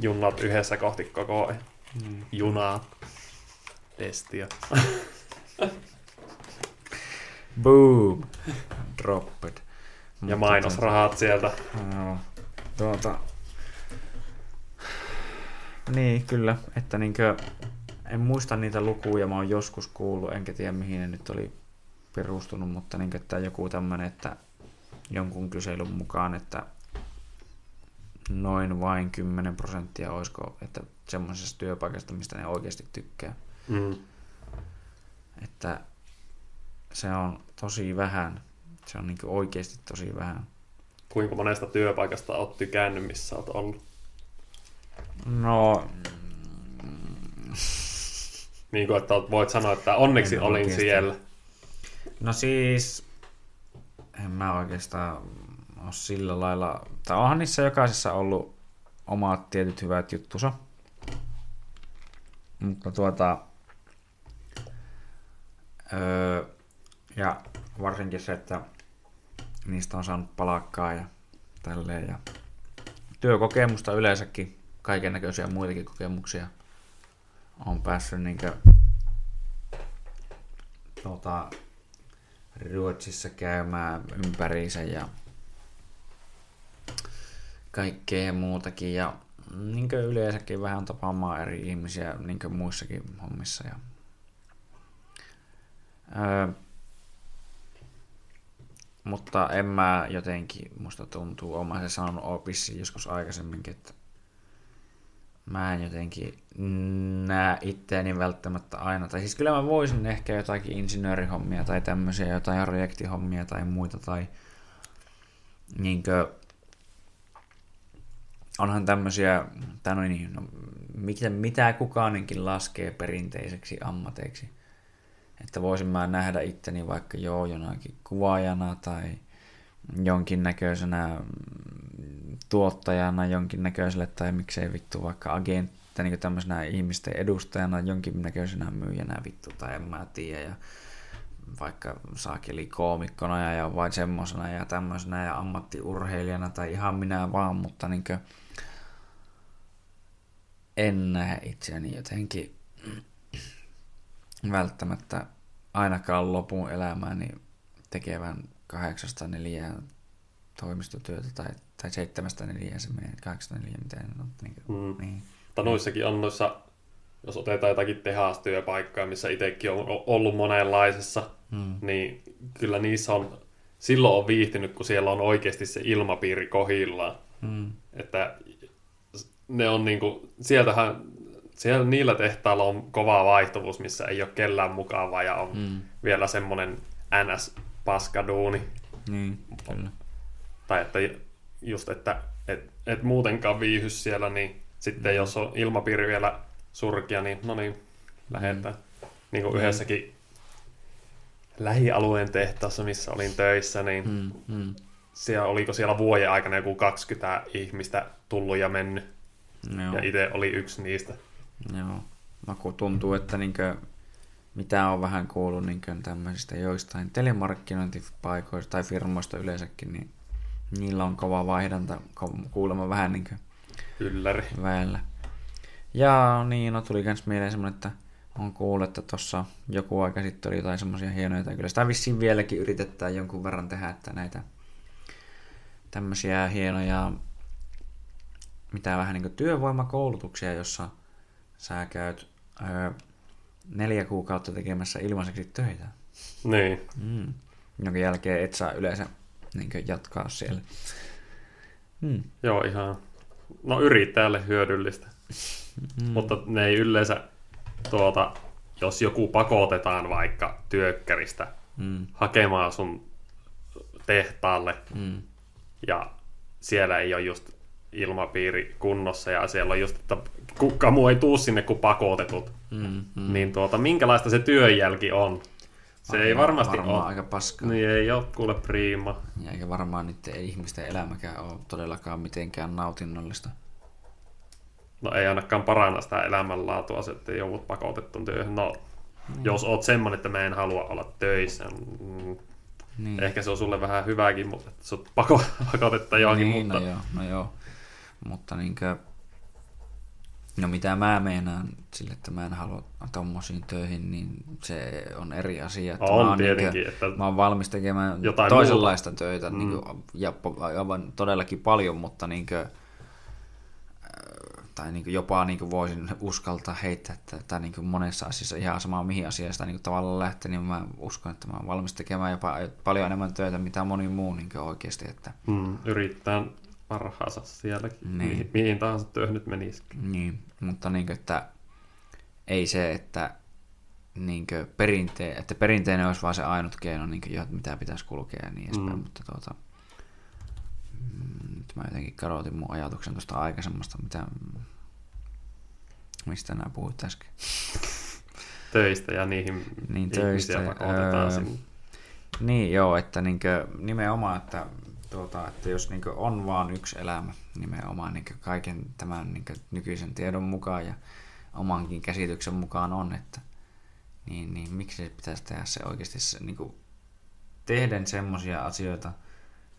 B: junnat yhdessä kohti koko ajan. Mm. Junaa. Testia.
A: Boom. Dropped.
B: Ja mainosrahat sieltä.
A: No, tuota, niin, kyllä. Että niinkö, en muista niitä lukuja, mä oon joskus kuullut, enkä tiedä mihin ne nyt oli perustunut, mutta niinkö, että joku tämmönen, että jonkun kyselyn mukaan, että noin vain 10 prosenttia olisiko, että semmoisesta työpaikasta, mistä ne oikeasti tykkää. Mm. Että se on tosi vähän. Se on niin oikeasti tosi vähän.
B: Kuinka monesta työpaikasta olet tykännyt, missä olet ollut?
A: No...
B: niin kuin, että voit sanoa, että onneksi en olin oikeasti. siellä.
A: No siis, en mä oikeastaan ole sillä lailla, tai onhan niissä jokaisessa ollut omat tietyt hyvät juttusa. Mutta tuota, öö, ja varsinkin se, että niistä on saanut palakkaa ja tälleen. Ja työkokemusta yleensäkin, kaiken näköisiä muitakin kokemuksia on päässyt niinkö, tuota, Ruotsissa käymään ympäriinsä ja kaikkea muutakin ja niin yleensäkin vähän tapaamaan eri ihmisiä niin muissakin hommissa. Ja, öö, mutta en mä jotenkin, musta tuntuu, oma se sanonut opissi joskus aikaisemminkin, että mä en jotenkin näe itseäni välttämättä aina. Tai siis kyllä mä voisin ehkä jotakin insinöörihommia tai tämmöisiä, jotain projektihommia tai muita tai niinkö, onhan tämmöisiä, tai no niin, no, mitä, mitä kukaankin laskee perinteiseksi ammateiksi. Että voisin mä nähdä itteni vaikka joo jonakin kuvaajana tai jonkinnäköisenä tuottajana jonkinnäköiselle tai miksei vittu vaikka agentti, niin tämmöisenä ihmisten edustajana jonkinnäköisenä myyjänä vittu tai en mä tiedä. Ja vaikka saakeli koomikkona ja vain semmosena ja tämmöisenä ja ammattiurheilijana tai ihan minä vaan, mutta niin en näe itseäni jotenkin välttämättä ainakaan lopun elämääni tekevän kahdeksasta neljään toimistotyötä tai, tai seitsemästä neljään se menee, kahdeksasta neljään, miten on. Niin, mm. niin.
B: Mutta noissakin on noissa, jos otetaan jotakin tehastyöpaikkaa, missä itsekin on ollut monenlaisessa, mm. niin kyllä niissä on, silloin on viihtynyt, kun siellä on oikeasti se ilmapiiri kohillaan. Mm. Että ne on niinku, sieltähän siellä niillä tehtailla on kova vaihtuvuus, missä ei ole kellään mukavaa ja on mm. vielä semmoinen NS-paskaduuni.
A: Niin, kyllä.
B: Tai että just, että et, et muutenkaan viihys siellä, niin sitten mm. jos on ilmapiiri vielä surkia, niin no niin, lähetään. Mm. Niin kuin mm. yhdessäkin lähialueen tehtaassa, missä olin töissä, niin mm. Mm. Siellä, oliko siellä vuoden aikana joku 20 ihmistä tullut ja mennyt. Joo. Ja itse oli yksi niistä.
A: Joo. Maku tuntuu, että niinkö, mitä on vähän kuullut niinkö tämmöisistä joistain telemarkkinointipaikoista tai firmoista yleensäkin, niin niillä on kova vaihdanta kuulemma vähän niinkö
B: Ylläri.
A: väellä. Ja niin, no tuli myös mieleen semmoinen, että on kuullut, että tuossa joku aika sitten oli jotain semmoisia hienoja, tai kyllä sitä vissiin vieläkin yritetään jonkun verran tehdä, että näitä tämmöisiä hienoja, mitä vähän niin työvoimakoulutuksia, jossa sä käyt öö, neljä kuukautta tekemässä ilmaiseksi töitä.
B: Niin.
A: Mm. Jonka jälkeen et saa yleensä niin jatkaa siellä.
B: Mm. Joo, ihan no yrittäjälle hyödyllistä. Mm. Mutta ne ei yleensä, tuota, jos joku pakotetaan vaikka työkkäristä mm. hakemaan sun tehtaalle mm. ja siellä ei ole just ilmapiiri kunnossa ja siellä on just, että kuka muu ei tuu sinne kuin pakotetut, mm, mm. niin tuota, minkälaista se työnjälki on? Se Aina, ei varmasti
A: varmaan ole. aika paskaa.
B: Niin ei ole kuule priima.
A: Ja eikä varmaan niiden ihmisten elämäkään ole todellakaan mitenkään nautinnollista.
B: No ei ainakaan paranna sitä elämänlaatua, että joudut pakotettuun työhön. No, niin. jos oot semmonen, että mä en halua olla töissä, mm, niin. ehkä se on sulle vähän hyvääkin, mutta sut pako, pakotetta johonkin.
A: Niin, mutta... no joo, no joo. Mutta niinkö, no mitä mä meinaan sille, että mä en halua tommosiin töihin, niin se on eri asia. Että
B: on
A: mä oon
B: tietenkin. Niinkö, että
A: mä oon valmis tekemään jotain toisenlaista muuta. töitä, mm. niin kuin, ja aivan todellakin paljon, mutta niinkö, tai niin jopa niin voisin uskaltaa heittää tätä niin monessa asiassa ihan sama mihin asiasta niin tavallaan lähtee, niin mä uskon, että mä oon valmis tekemään jopa paljon enemmän töitä, mitä moni muu niin oikeasti. Että...
B: Mm, yrittää parhaansa sielläkin, niin. mihin, mihin tahansa työhön nyt menisi.
A: Niin, mutta niin kuin, että ei se, että niin perinte- että perinteinen olisi vain se ainut keino, niin kuin, mitä pitäisi kulkea ja niin edespäin, mm. mutta tuota, nyt mä jotenkin kadotin mun ajatuksen tuosta aikaisemmasta, mitä, mistä nämä puhuit äsken.
B: Töistä ja niihin niin, töistä, öö,
A: Niin joo, että niinkö, nimenomaan, että, tuota, että jos niinkö on vaan yksi elämä nimenomaan niinkö kaiken tämän niinkö nykyisen tiedon mukaan ja omankin käsityksen mukaan on, että niin, niin miksi se pitäisi tehdä se oikeasti se, niinkö, tehden semmoisia asioita,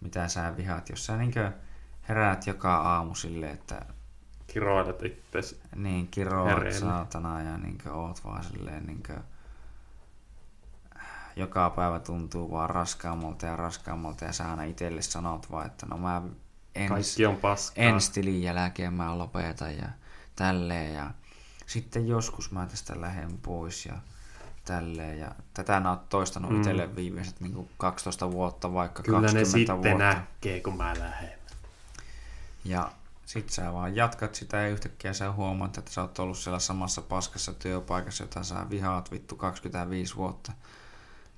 A: mitä sä vihaat, jos sä niinkö heräät joka aamu silleen, että...
B: Kiroilet itsesi.
A: Niin, kiroat saatana ja niin oot vaan silleen niin kuin, joka päivä tuntuu vaan raskaammalta ja raskaammalta ja sä aina itselle sanot vaan, että no mä ens,
B: Kaikki on paskaa.
A: ensi tilin jälkeen mä lopetan ja tälleen ja sitten joskus mä tästä lähden pois ja tälleen. Ja tätä mä oon toistanut mm. itselle viimeiset niin 12 vuotta, vaikka
B: Kyllä
A: 20
B: ne
A: vuotta.
B: sitten näkee, kun mä lähden.
A: Ja sit sä vaan jatkat sitä ja yhtäkkiä sä huomaat, että sä oot ollut siellä samassa paskassa työpaikassa, jota sä vihaat vittu 25 vuotta.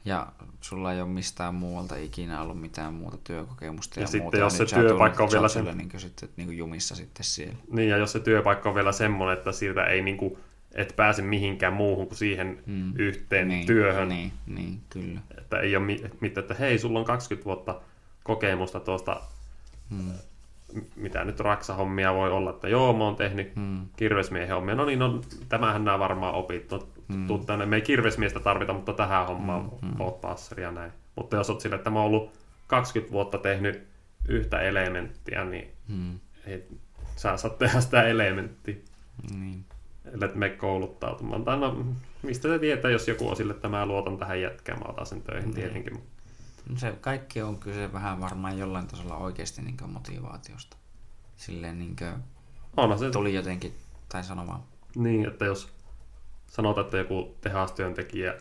A: Ja sulla ei ole mistään muualta ikinä ollut mitään muuta työkokemusta.
B: Ja, ja sitten muuta, jos se työpaikka on vielä
A: se... Niin kuin, sitten, niin kuin jumissa sitten siellä.
B: Niin, ja jos se työpaikka on vielä semmoinen, että siitä ei niin kuin, et pääse mihinkään muuhun kuin siihen mm. yhteen
A: niin,
B: työhön.
A: Niin, niin, kyllä.
B: Että ei ole mitään, että hei, sulla on 20 vuotta kokemusta tuosta mm mitä nyt raksahommia voi olla, että joo, mä oon tehnyt hmm. kirvesmiehen hommia. No niin, no, tämähän nämä varmaan opit. No, hmm. tänne. Me ei kirvesmiestä tarvita, mutta tähän hommaan hmm. hmm. oot passeri ja näin. Mutta jos oot sille, että mä oon ollut 20 vuotta tehnyt yhtä elementtiä, niin hmm. ei, sä saat tehdä sitä elementtiä. Niin. Ellet me kouluttautumaan. Tai no, mistä se tietää, jos joku on sille, että mä luotan tähän jätkään, mä otan sen töihin niin. tietenkin.
A: Se kaikki on kyse vähän varmaan jollain tasolla oikeasti niin motivaatiosta. Silleen niin kuin se... tuli jotenkin, tai sanomaan.
B: Niin, että jos sanotaan, että joku tehastyöntekijä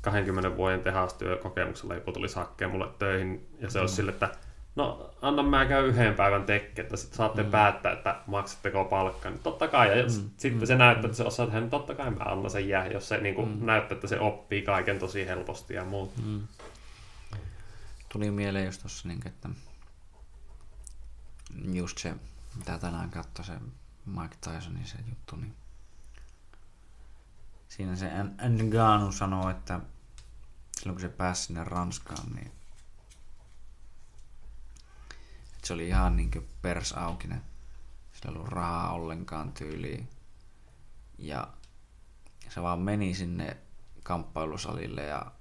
B: 20 vuoden tehastyökokemuksella joku tuli hakkeen mulle töihin, ja se mm. olisi sille, että no anna mä käy yhden päivän tekki, että sitten saatte mm. päättää, että maksatteko palkkaa. Niin totta kai, ja jos mm. sitten mm. se näyttää, että se osaa tehdä, niin totta kai mä annan sen jää, jos se niin kuin mm. näyttää, että se oppii kaiken tosi helposti ja muuta. Mm
A: tuli mieleen just tossa, niin, että just se, mitä tänään katsoi se Mike Tysonin se juttu, niin siinä se Ngannou sanoo, että silloin kun se pääsi sinne Ranskaan, niin että se oli ihan niin pers aukinen. Sillä ei ollut rahaa ollenkaan tyyliin. Ja se vaan meni sinne kamppailusalille ja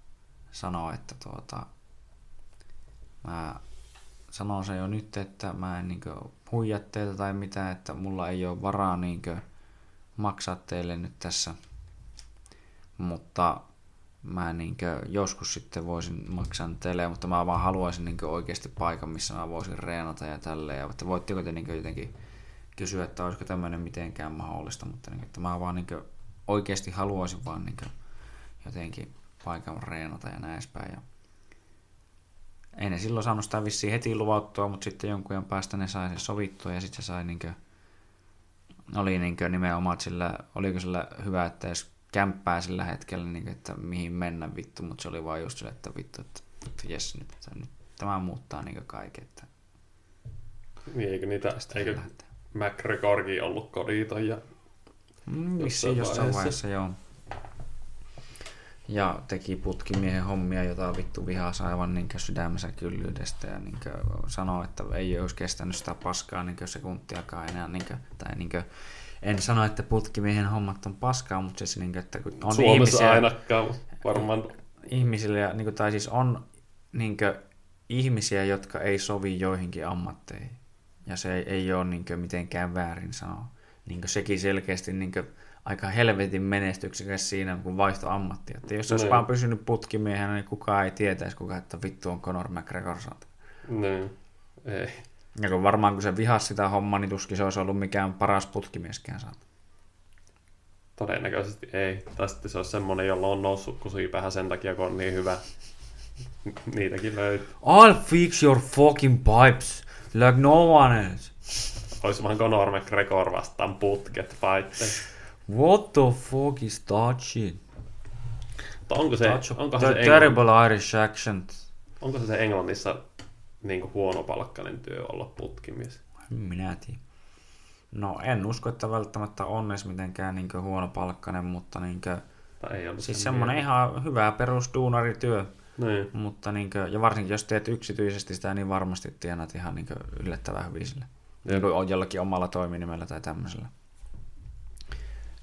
A: sanoi, että tuota, Mä sanon sen jo nyt, että mä en niinkö huijaa teitä tai mitään, että mulla ei ole varaa niinkö maksaa teille nyt tässä. Mutta mä niinkö joskus sitten voisin maksaa teille, mutta mä vaan haluaisin niinkö oikeasti paikan, missä mä voisin reenata ja tälleen. Että voitteko te niinkö jotenkin kysyä, että olisiko tämmöinen mitenkään mahdollista, mutta niinkö, että mä vaan niinkö oikeasti haluaisin vaan niin jotenkin paikan reenata ja näin edespäin. Ja ei ne silloin saanut sitä vissiin heti luvattua, mutta sitten jonkun ajan päästä ne sai sen sovittua ja sitten se sai niinkö, oli niinkö nimenomaan sillä, oliko sillä hyvä, että edes kämppää sillä hetkellä, niinkö, että mihin mennä vittu, mutta se oli vaan just sillä, että vittu, että, että jes, nyt, nyt tämä muuttaa niinkö kaiken, että
B: Niin, eikö niitä, eikö
A: lähtee.
B: McGregorkin ollut koditon ja
A: Mm,
B: jossain vaiheessa.
A: vaiheessa, joo. Ja teki putkimiehen hommia, jota vittu vihaa aivan niin sydämensä kyllyydestä ja niin sanoi, että ei olisi kestänyt sitä paskaa niin sekuntiakaan enää. Niin kuin, tai niin kuin, en sano, että putkimiehen hommat on paskaa, mutta siis niin kuin, että kun on
B: Suomessa
A: ihmisiä,
B: ainakaan, varmaan
A: ihmisille, ja, niin kuin, tai siis on niin kuin, ihmisiä, jotka ei sovi joihinkin ammatteihin. Ja se ei, ei ole niin kuin, mitenkään väärin sanoa. Niin kuin, sekin selkeästi niin kuin, aika helvetin menestyksekäs siinä, kun vaihto ammattia. Että jos olisi
B: Niin.
A: vaan pysynyt putkimiehenä, niin kukaan ei tietäisi, kuka, että vittu on Conor McGregor saat.
B: niin, ei.
A: Ja kun varmaan kun se vihasi sitä hommaa, niin tuskin se olisi ollut mikään paras putkimieskään saat.
B: Todennäköisesti ei. Tai sitten se olisi semmonen, jolla on noussut kusipäähän sen takia, kun on niin hyvä. Niitäkin löytyy.
A: I'll fix your fucking pipes like no one else.
B: Olisi vaan Conor McGregor vastaan putket fight.
A: What the fuck is that shit?
B: Mutta onko se,
A: a
B: onkohan se, Englann,
A: terrible Irish accent.
B: onko se, se Englannissa niin huono palkkainen työ olla putkimies?
A: Minä tiedän. No en usko, että välttämättä on edes mitenkään niin huono palkkainen, mutta niin kuin,
B: Tai ei
A: siis semmoinen
B: mieleen.
A: ihan hyvä perusduunarityö.
B: Niin.
A: Mutta niin kuin, ja varsinkin jos teet yksityisesti sitä, niin varmasti tienaat ihan niin yllättävän hyvin sille. Niin jollakin omalla toiminimellä tai tämmöisellä.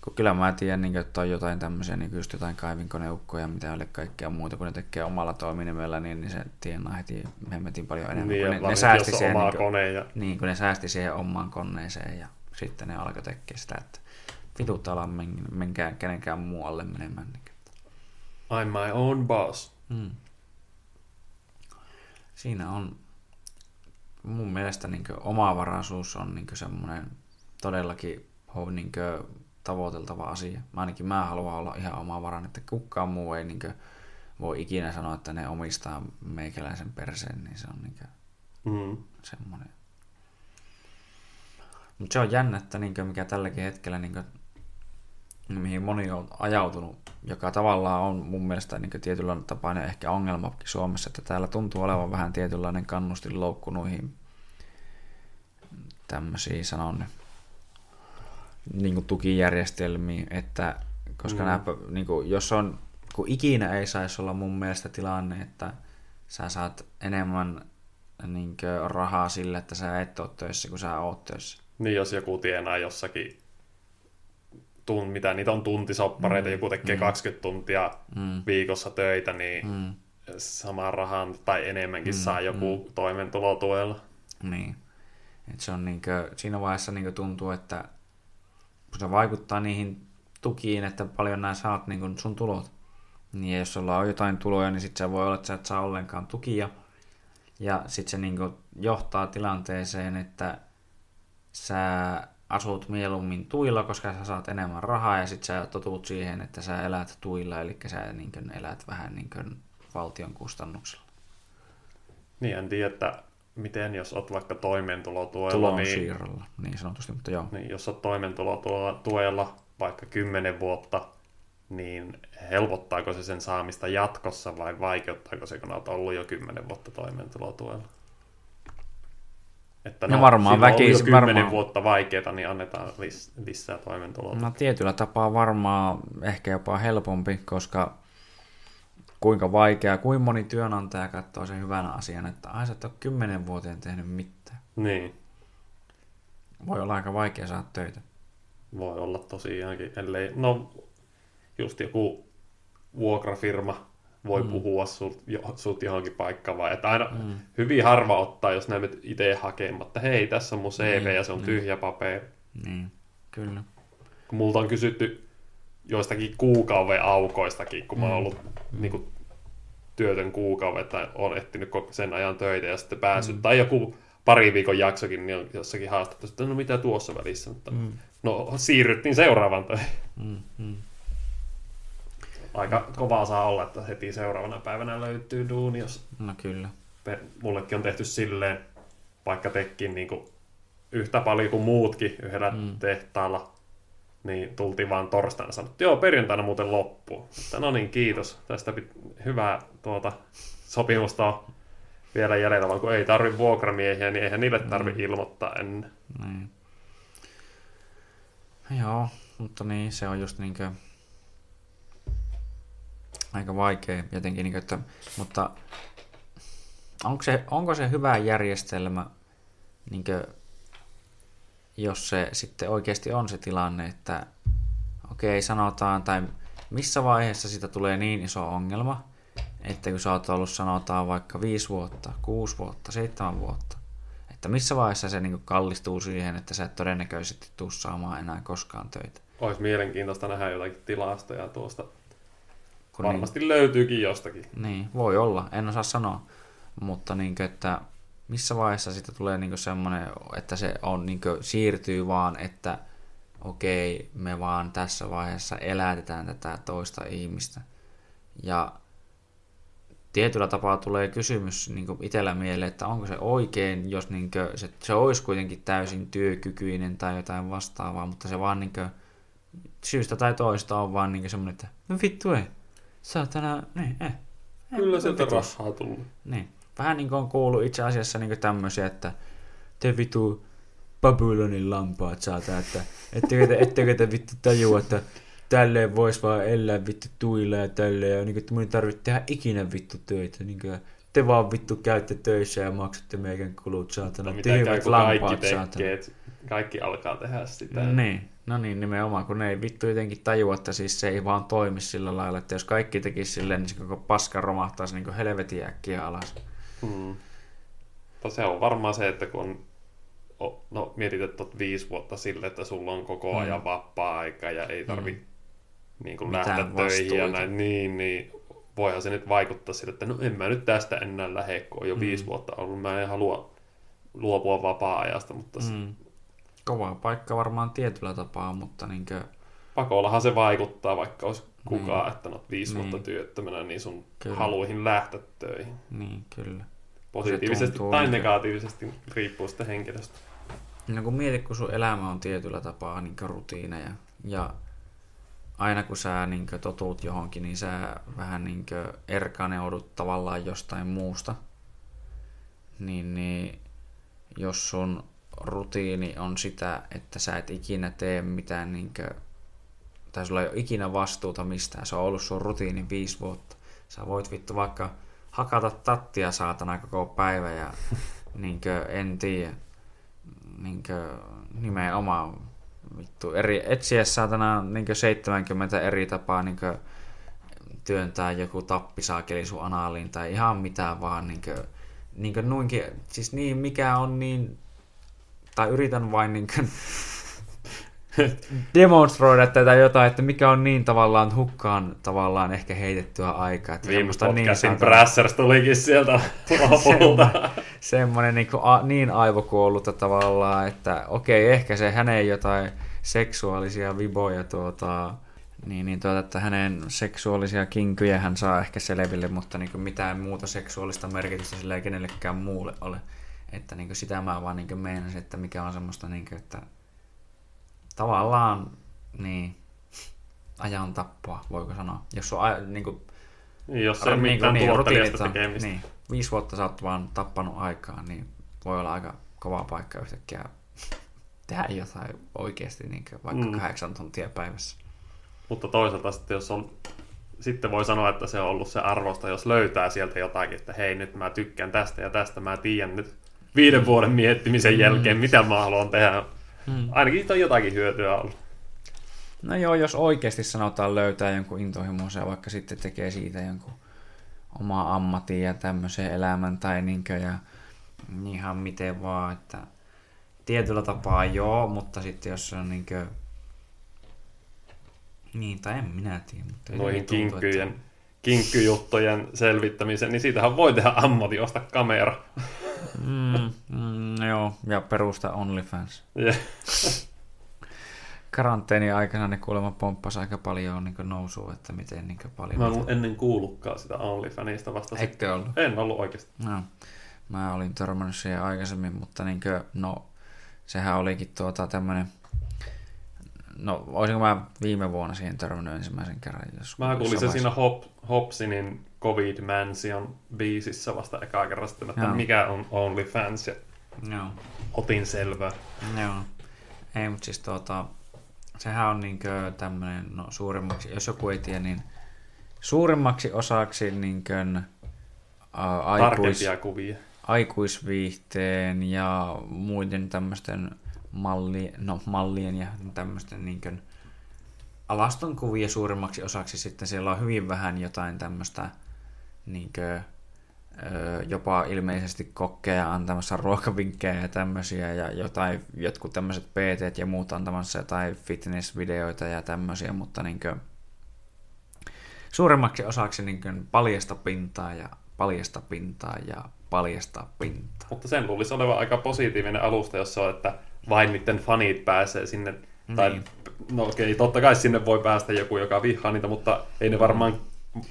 A: Kun kyllä mä tiedän, niin kuin, että on jotain tämmöisiä, niin kuin just jotain kaivinkoneukkoja, mitä ei ole kaikkea muuta, kun ne tekee omalla toiminimellä, niin, niin se tienaa heti hemmetin paljon enemmän.
B: Niin,
A: kun ne, ne säästi siihen, niin kuin,
B: ja
A: niin, kun ne säästi siihen omaan koneeseen ja sitten ne alkoi tekemään sitä, että vitut ala men, menkää kenenkään muualle menemään. Niin.
B: I'm my own boss.
A: Mm. Siinä on mun mielestä niin omavaraisuus on niin semmoinen todellakin niin tavoiteltava asia. Mä ainakin mä haluan olla ihan omavarainen, että kukaan muu ei niin voi ikinä sanoa, että ne omistaa meikäläisen perseen, niin se on niin
B: Mm.
A: semmoinen. Mutta se on jännä, että niinkö, mikä tälläkin hetkellä, niinkö, mihin moni on ajautunut, joka tavallaan on mun mielestä niinkö, tietyllä tapainen ehkä ongelmakin Suomessa, että täällä tuntuu olevan vähän tietynlainen kannustinloukku noihin tämmöisiin sanon niin kuin tukijärjestelmiin, että koska
B: Mm.
A: nämä, niin kuin, jos on, kun ikinä ei saisi olla mun mielestä tilanne, että sä saat enemmän niin rahaa sille, että sä et ole töissä, kun sä oot töissä.
B: Niin jos joku tienaa jossakin, tun, mitä niitä on tuntisoppareita, mm. joku tekee mm. 20 tuntia
A: Mm.
B: viikossa töitä, niin mm. Saman rahan tai enemmänkin mm. saa joku mm. toimeentulotuella.
A: Niin. Et se on niinkö, siinä vaiheessa niinkö tuntuu, että kun se vaikuttaa niihin tukiin, että paljon nää saat niin sun tulot. Niin jos sulla on jotain tuloja, niin sit se voi olla, että sä et saa ollenkaan tukia. Ja sit se niin johtaa tilanteeseen, että sä asut mieluummin tuilla, koska sä saat enemmän rahaa ja sit sä totut siihen, että sä elät tuilla, eli sä niin elät vähän niin valtion kustannuksella.
B: Niin en tiedä, että miten jos oot vaikka toimeentulotuella,
A: Tulon
B: niin,
A: siirrolla, niin sanotusti, mutta joo.
B: niin jos oot toimeentulotuella vaikka 10 vuotta, niin helpottaako se sen saamista jatkossa vai vaikeuttaako se, kun olet ollut jo 10 vuotta toimeentulotuella? Että
A: No varmaan
B: silloin on ollut
A: väkis-
B: jo 10
A: varmaan.
B: vuotta vaikeaa, niin annetaan lis- lisää toimeentuloa.
A: No tietyllä tapaa varmaan ehkä jopa helpompi, koska kuinka vaikea, kuinka moni työnantaja katsoo sen hyvänä asian, että ai sä et ole kymmenen vuoteen tehnyt mitään.
B: Niin,
A: Voi olla aika vaikea saada töitä.
B: voi olla tosiaankin, ellei, no just joku vuokrafirma voi mm. puhua sut, jo, sut johonkin paikkaan, vai että aina mm. hyvin harva ottaa, jos näet itse hakematta, hei, tässä on mun CV
A: Niin,
B: ja se on
A: niin.
B: tyhjä paperi.
A: Niin, kyllä.
B: Kun multa on kysytty joistakin kuukauden aukoistakin, kun mä oon ollut
A: Mm.
B: niin kuin, työtön kuukauden tai on etsinyt sen ajan töitä ja sitten päässyt, mm. tai joku pari viikon jaksokin, niin on jossakin haastattelussa, että no mitä tuossa välissä, mutta
A: Mm.
B: no siirryttiin seuraavaan töihin.
A: Mm, mm.
B: aika kovaa saa olla, että heti seuraavana päivänä löytyy duuni, jos
A: No kyllä.
B: pe- mullekin on tehty silleen, vaikka tekin niin kuin yhtä paljon kuin muutkin yhdellä mm. tehtaalla, niin tultiin vaan torstaina sanottu, joo, perjantaina muuten loppuu. No niin, kiitos. Tästä pit- hyvää tuota, sopimusta on vielä jäljellä, vaan kun ei tarvi vuokramiehiä, niin eihän niille tarvi mm. ilmoittaa ennen.
A: Niin. Joo, mutta niin, se on just niinkö aika vaikea jotenkin, niinkö, että, mutta onko se, onko se hyvä järjestelmä, niinkö, jos se sitten oikeasti on se tilanne, että okei, sanotaan, tai missä vaiheessa sitä tulee niin iso ongelma, että kun sä oot ollut sanotaan vaikka viisi vuotta, kuusi vuotta, seitsemän vuotta, että missä vaiheessa se niin kallistuu siihen, että sä et todennäköisesti tuu saamaan enää koskaan töitä.
B: Olisi mielenkiintoista nähdä jotakin tilastoja tuosta.
A: Kun
B: Varmasti niin, löytyykin jostakin.
A: Niin, voi olla, en osaa sanoa. Mutta niin kuin, että missä vaiheessa siitä tulee niin semmoinen, että se on, niin kuin, siirtyy vaan, että okei, me vaan tässä vaiheessa elätetään tätä toista ihmistä. Ja tietyllä tapaa tulee kysymys niin itsellä mieleen, että onko se oikein, jos niin kuin, se, se olisi kuitenkin täysin työkykyinen tai jotain vastaavaa, mutta se vaan niin kuin, syystä tai toista on vaan niin semmoinen, että no vittu ei, saatana, niin, eh.
B: Kyllä sieltä rahaa tullut.
A: Niin. Vähän niin kuin on kuullut itse asiassa niin tämmöisiä, että te vitu Babylonin lampaat saata, että ettekö te, ettekö te vittu tajua, että tälleen vois vaan elää vittu tuilla ja tälleen, ja niin kuin, että mun ei tarvitse tehdä ikinä vittu töitä, niin kuin, te vaan vittu käytte töissä ja maksatte meikän kulut, saatana,
B: No, mitä käy,
A: tyhmät
B: kun
A: lampaat,
B: kaikki
A: saatana.
B: kaikki alkaa tehdä sitä.
A: Niin, no niin, nimenomaan, kun ne ei vittu jotenkin tajua, että siis se ei vaan toimi sillä lailla, että jos kaikki tekisi silleen, niin se koko paska romahtaisi niin helvetin äkkiä alas.
B: Hmm. Mutta se on varmaan se, että kun on, no mietit, että viisi vuotta sille, että sulla on koko ajan
A: Mm.
B: vapaa-aika ja ei tarvi
A: Mm.
B: Niin kuin lähteä töihin ja näin, niin, niin voihan se nyt vaikuttaa sille, että no en mä nyt tästä enää lähde, kun on jo
A: Mm.
B: viisi vuotta ollut, mä en halua luopua vapaa-ajasta, mutta mm.
A: Kova paikka varmaan tietyllä tapaa, mutta niinkö,
B: pakollahan se vaikuttaa, vaikka olisi kukaan,
A: Niin.
B: että olet viisi
A: Niin.
B: vuotta työttömänä, niin sun
A: Kyllä.
B: haluihin lähteä töihin.
A: niin kyllä.
B: Positiivisesti
A: tuntuu
B: tai negatiivisesti riippuu sitten henkilöstä.
A: No kun mietit, kun sun elämä on tietyllä tapaa niin rutiineja ja aina kun sä niin totuut johonkin, niin sä vähän niin erkaneudut tavallaan jostain muusta. Niin, niin jos sun rutiini on sitä, että sä et ikinä tee mitään niin kuin, tai sulla ei ole ikinä vastuuta mistään, se on ollut sun rutiini viisi vuotta. Sä voit vittu vaikka hakata tattia saatana koko päivä ja niin kuin, en tiedä, niin kuin, nimenomaan vittu, eri, etsiä saatana niin 70 eri tapaa niin työntää joku tappisaakeli sun anaaliin tai ihan mitä vaan niin kuin, niin kuin nuinkin, siis niin mikä on niin, tai yritän vain niin kuin, demonstroida tätä jotain, että mikä on niin tavallaan hukkaan tavallaan ehkä heitettyä aikaa. Että
B: Viime
A: semmoista
B: podcastin
A: saatana-
B: Brassers tulikin sieltä lopulta.
A: semmoinen niin, a, niin aivokuollutta tavallaan, että okei, ehkä se hänen jotain seksuaalisia viboja tuota, niin, niin tuota, että hänen seksuaalisia kinkyjä hän saa ehkä selville, mutta niin mitään muuta seksuaalista merkitystä sillä ei kenellekään muulle ole. Että niin sitä mä vaan niin meinasin, että mikä on semmoista, niin kuin, että tavallaan niin, ajan tappoa, voiko sanoa. Jos on a, niin kuin,
B: Jos se on mitään
A: niin,
B: tuottelijasta tekemistä.
A: Niin, viisi vuotta sä oot vaan tappanut aikaa, niin voi olla aika kova paikka yhtäkkiä tehdä jotain oikeasti, niin vaikka
B: Mm.
A: mm. kahdeksan tuntia päivässä.
B: Mutta toisaalta sitten, jos on, sitten voi sanoa, että se on ollut se arvosta, jos löytää sieltä jotakin, että hei nyt mä tykkään tästä ja tästä, mä tiedän nyt viiden vuoden miettimisen jälkeen, mitä mä haluan tehdä.
A: Mm.
B: Ainakin siitä on jotakin hyötyä ollut.
A: No joo, jos oikeasti sanotaan löytää jonkun intohimoisen ja vaikka sitten tekee siitä jonkun oma ammatin ja tämmöisen elämän tai niinkö ja ihan miten vaan, että tietyllä tapaa joo, mutta sitten jos se on niinkö niin, tai en minä tiedä, mutta
B: Noihin
A: tuntuu,
B: kinkkyjen, kinkkyjuttujen selvittämiseen, niin siitähän voi tehdä ammatti, osta kamera.
A: Mm, mm, joo, ja perusta OnlyFans.
B: Ja,
A: karanteeni aikana ne kuulemma pomppasi aika paljon niin nousua, että miten niin paljon...
B: Mä en ollut ennen kuullutkaan sitä OnlyFanista vasta.
A: Eikö ollut?
B: En ollut oikeasti.
A: No, mä olin törmännyt siihen aikaisemmin, mutta niin kuin, no, sehän olikin tuota tämmönen, no olisinko mä viime vuonna siihen törmännyt ensimmäisen kerran. Jos
B: mä kuulin se siinä Hop, Hopsinin Covid Mansion biisissä vasta ekaa kerran sitten, että Joo. mikä on OnlyFans ja Joo. otin selvää.
A: Joo. Ei, mutta siis tuota, sehän on niinkö tämmöinen, no suurimmaksi, jos joku ei tiedä, niin suurimmaksi osaksi niinkö
B: aikuis, kuvia.
A: aikuisviihteen ja muiden tämmöisten malli, no, mallien ja tämmöisten niinkö alastonkuvia suurimmaksi osaksi sitten siellä on hyvin vähän jotain tämmöistä niinkö, jopa ilmeisesti kokkeja antamassa ruokavinkkejä ja tämmöisiä ja jotain, jotkut tämmöiset PT ja muut antamassa jotain fitness-videoita ja tämmöisiä, mutta niin kuin, suuremmaksi osaksi niin kuin paljasta pintaa ja paljasta pintaa ja paljasta pintaa.
B: Mutta sen luulisi olevan aika positiivinen alusta, jos se on, että vain niiden fanit pääsee sinne. Niin. Tai, no okei, totta kai sinne voi päästä joku, joka vihaa niitä, mutta ei ne varmaan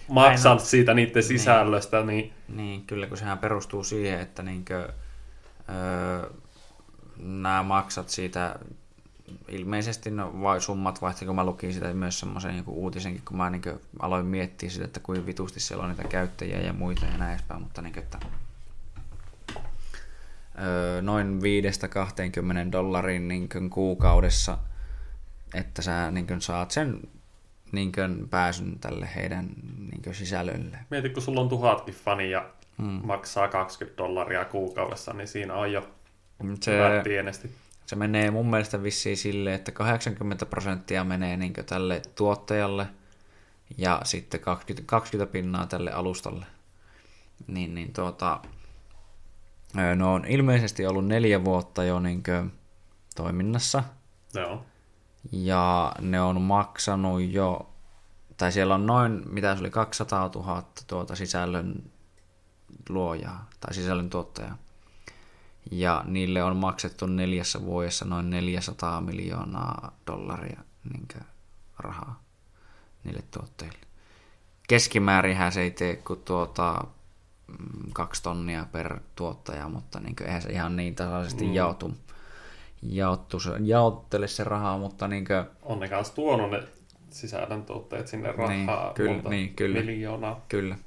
B: maksaa siitä niiden niin. sisällöstä. Niin...
A: niin, kyllä kun sehän perustuu siihen, että niinkö, öö, nämä maksat siitä ilmeisesti no, vai summat vaihti, kun mä lukin sitä myös semmoisen niin uutisenkin, kun mä niin aloin miettiä sitä, että kuinka vitusti siellä on niitä käyttäjiä ja muita ja näin edespäin, mutta niin kuin, että noin 5-20 dollarin niin kuukaudessa, että sä niin saat sen niin kuin, pääsyn tälle heidän niin kuin, sisällölle.
B: Mieti, kun sulla on tuhatkin fani ja hmm. maksaa 20 dollaria kuukaudessa, niin siinä on jo se, pienesti.
A: Se menee mun mielestä vissiin silleen, että 80 prosenttia menee niin kuin, tälle tuottajalle ja sitten 20, 20 pinnaa tälle alustalle. Niin, niin tuota, no on ilmeisesti ollut neljä vuotta jo niin kuin, toiminnassa.
B: Joo.
A: Ja ne on maksanut jo, tai siellä on noin, mitä se oli, 200 000 tuota sisällön luojaa tai sisällön tuottajaa. Ja niille on maksettu neljässä vuodessa noin 400 miljoonaa dollaria niin rahaa niille tuotteille. Keskimäärinhän se ei tee kuin tuota, kaksi tonnia per tuottaja, mutta niin kuin, eihän se ihan niin tasaisesti mm. jaotu jaottu, jaottele se rahaa, mutta niin kuin...
B: On ne kanssa tuonut ne sisällöntuotteet sinne rahaa niin, kyllä, monta niin, kyllä, miljoonaa.
A: Kyllä.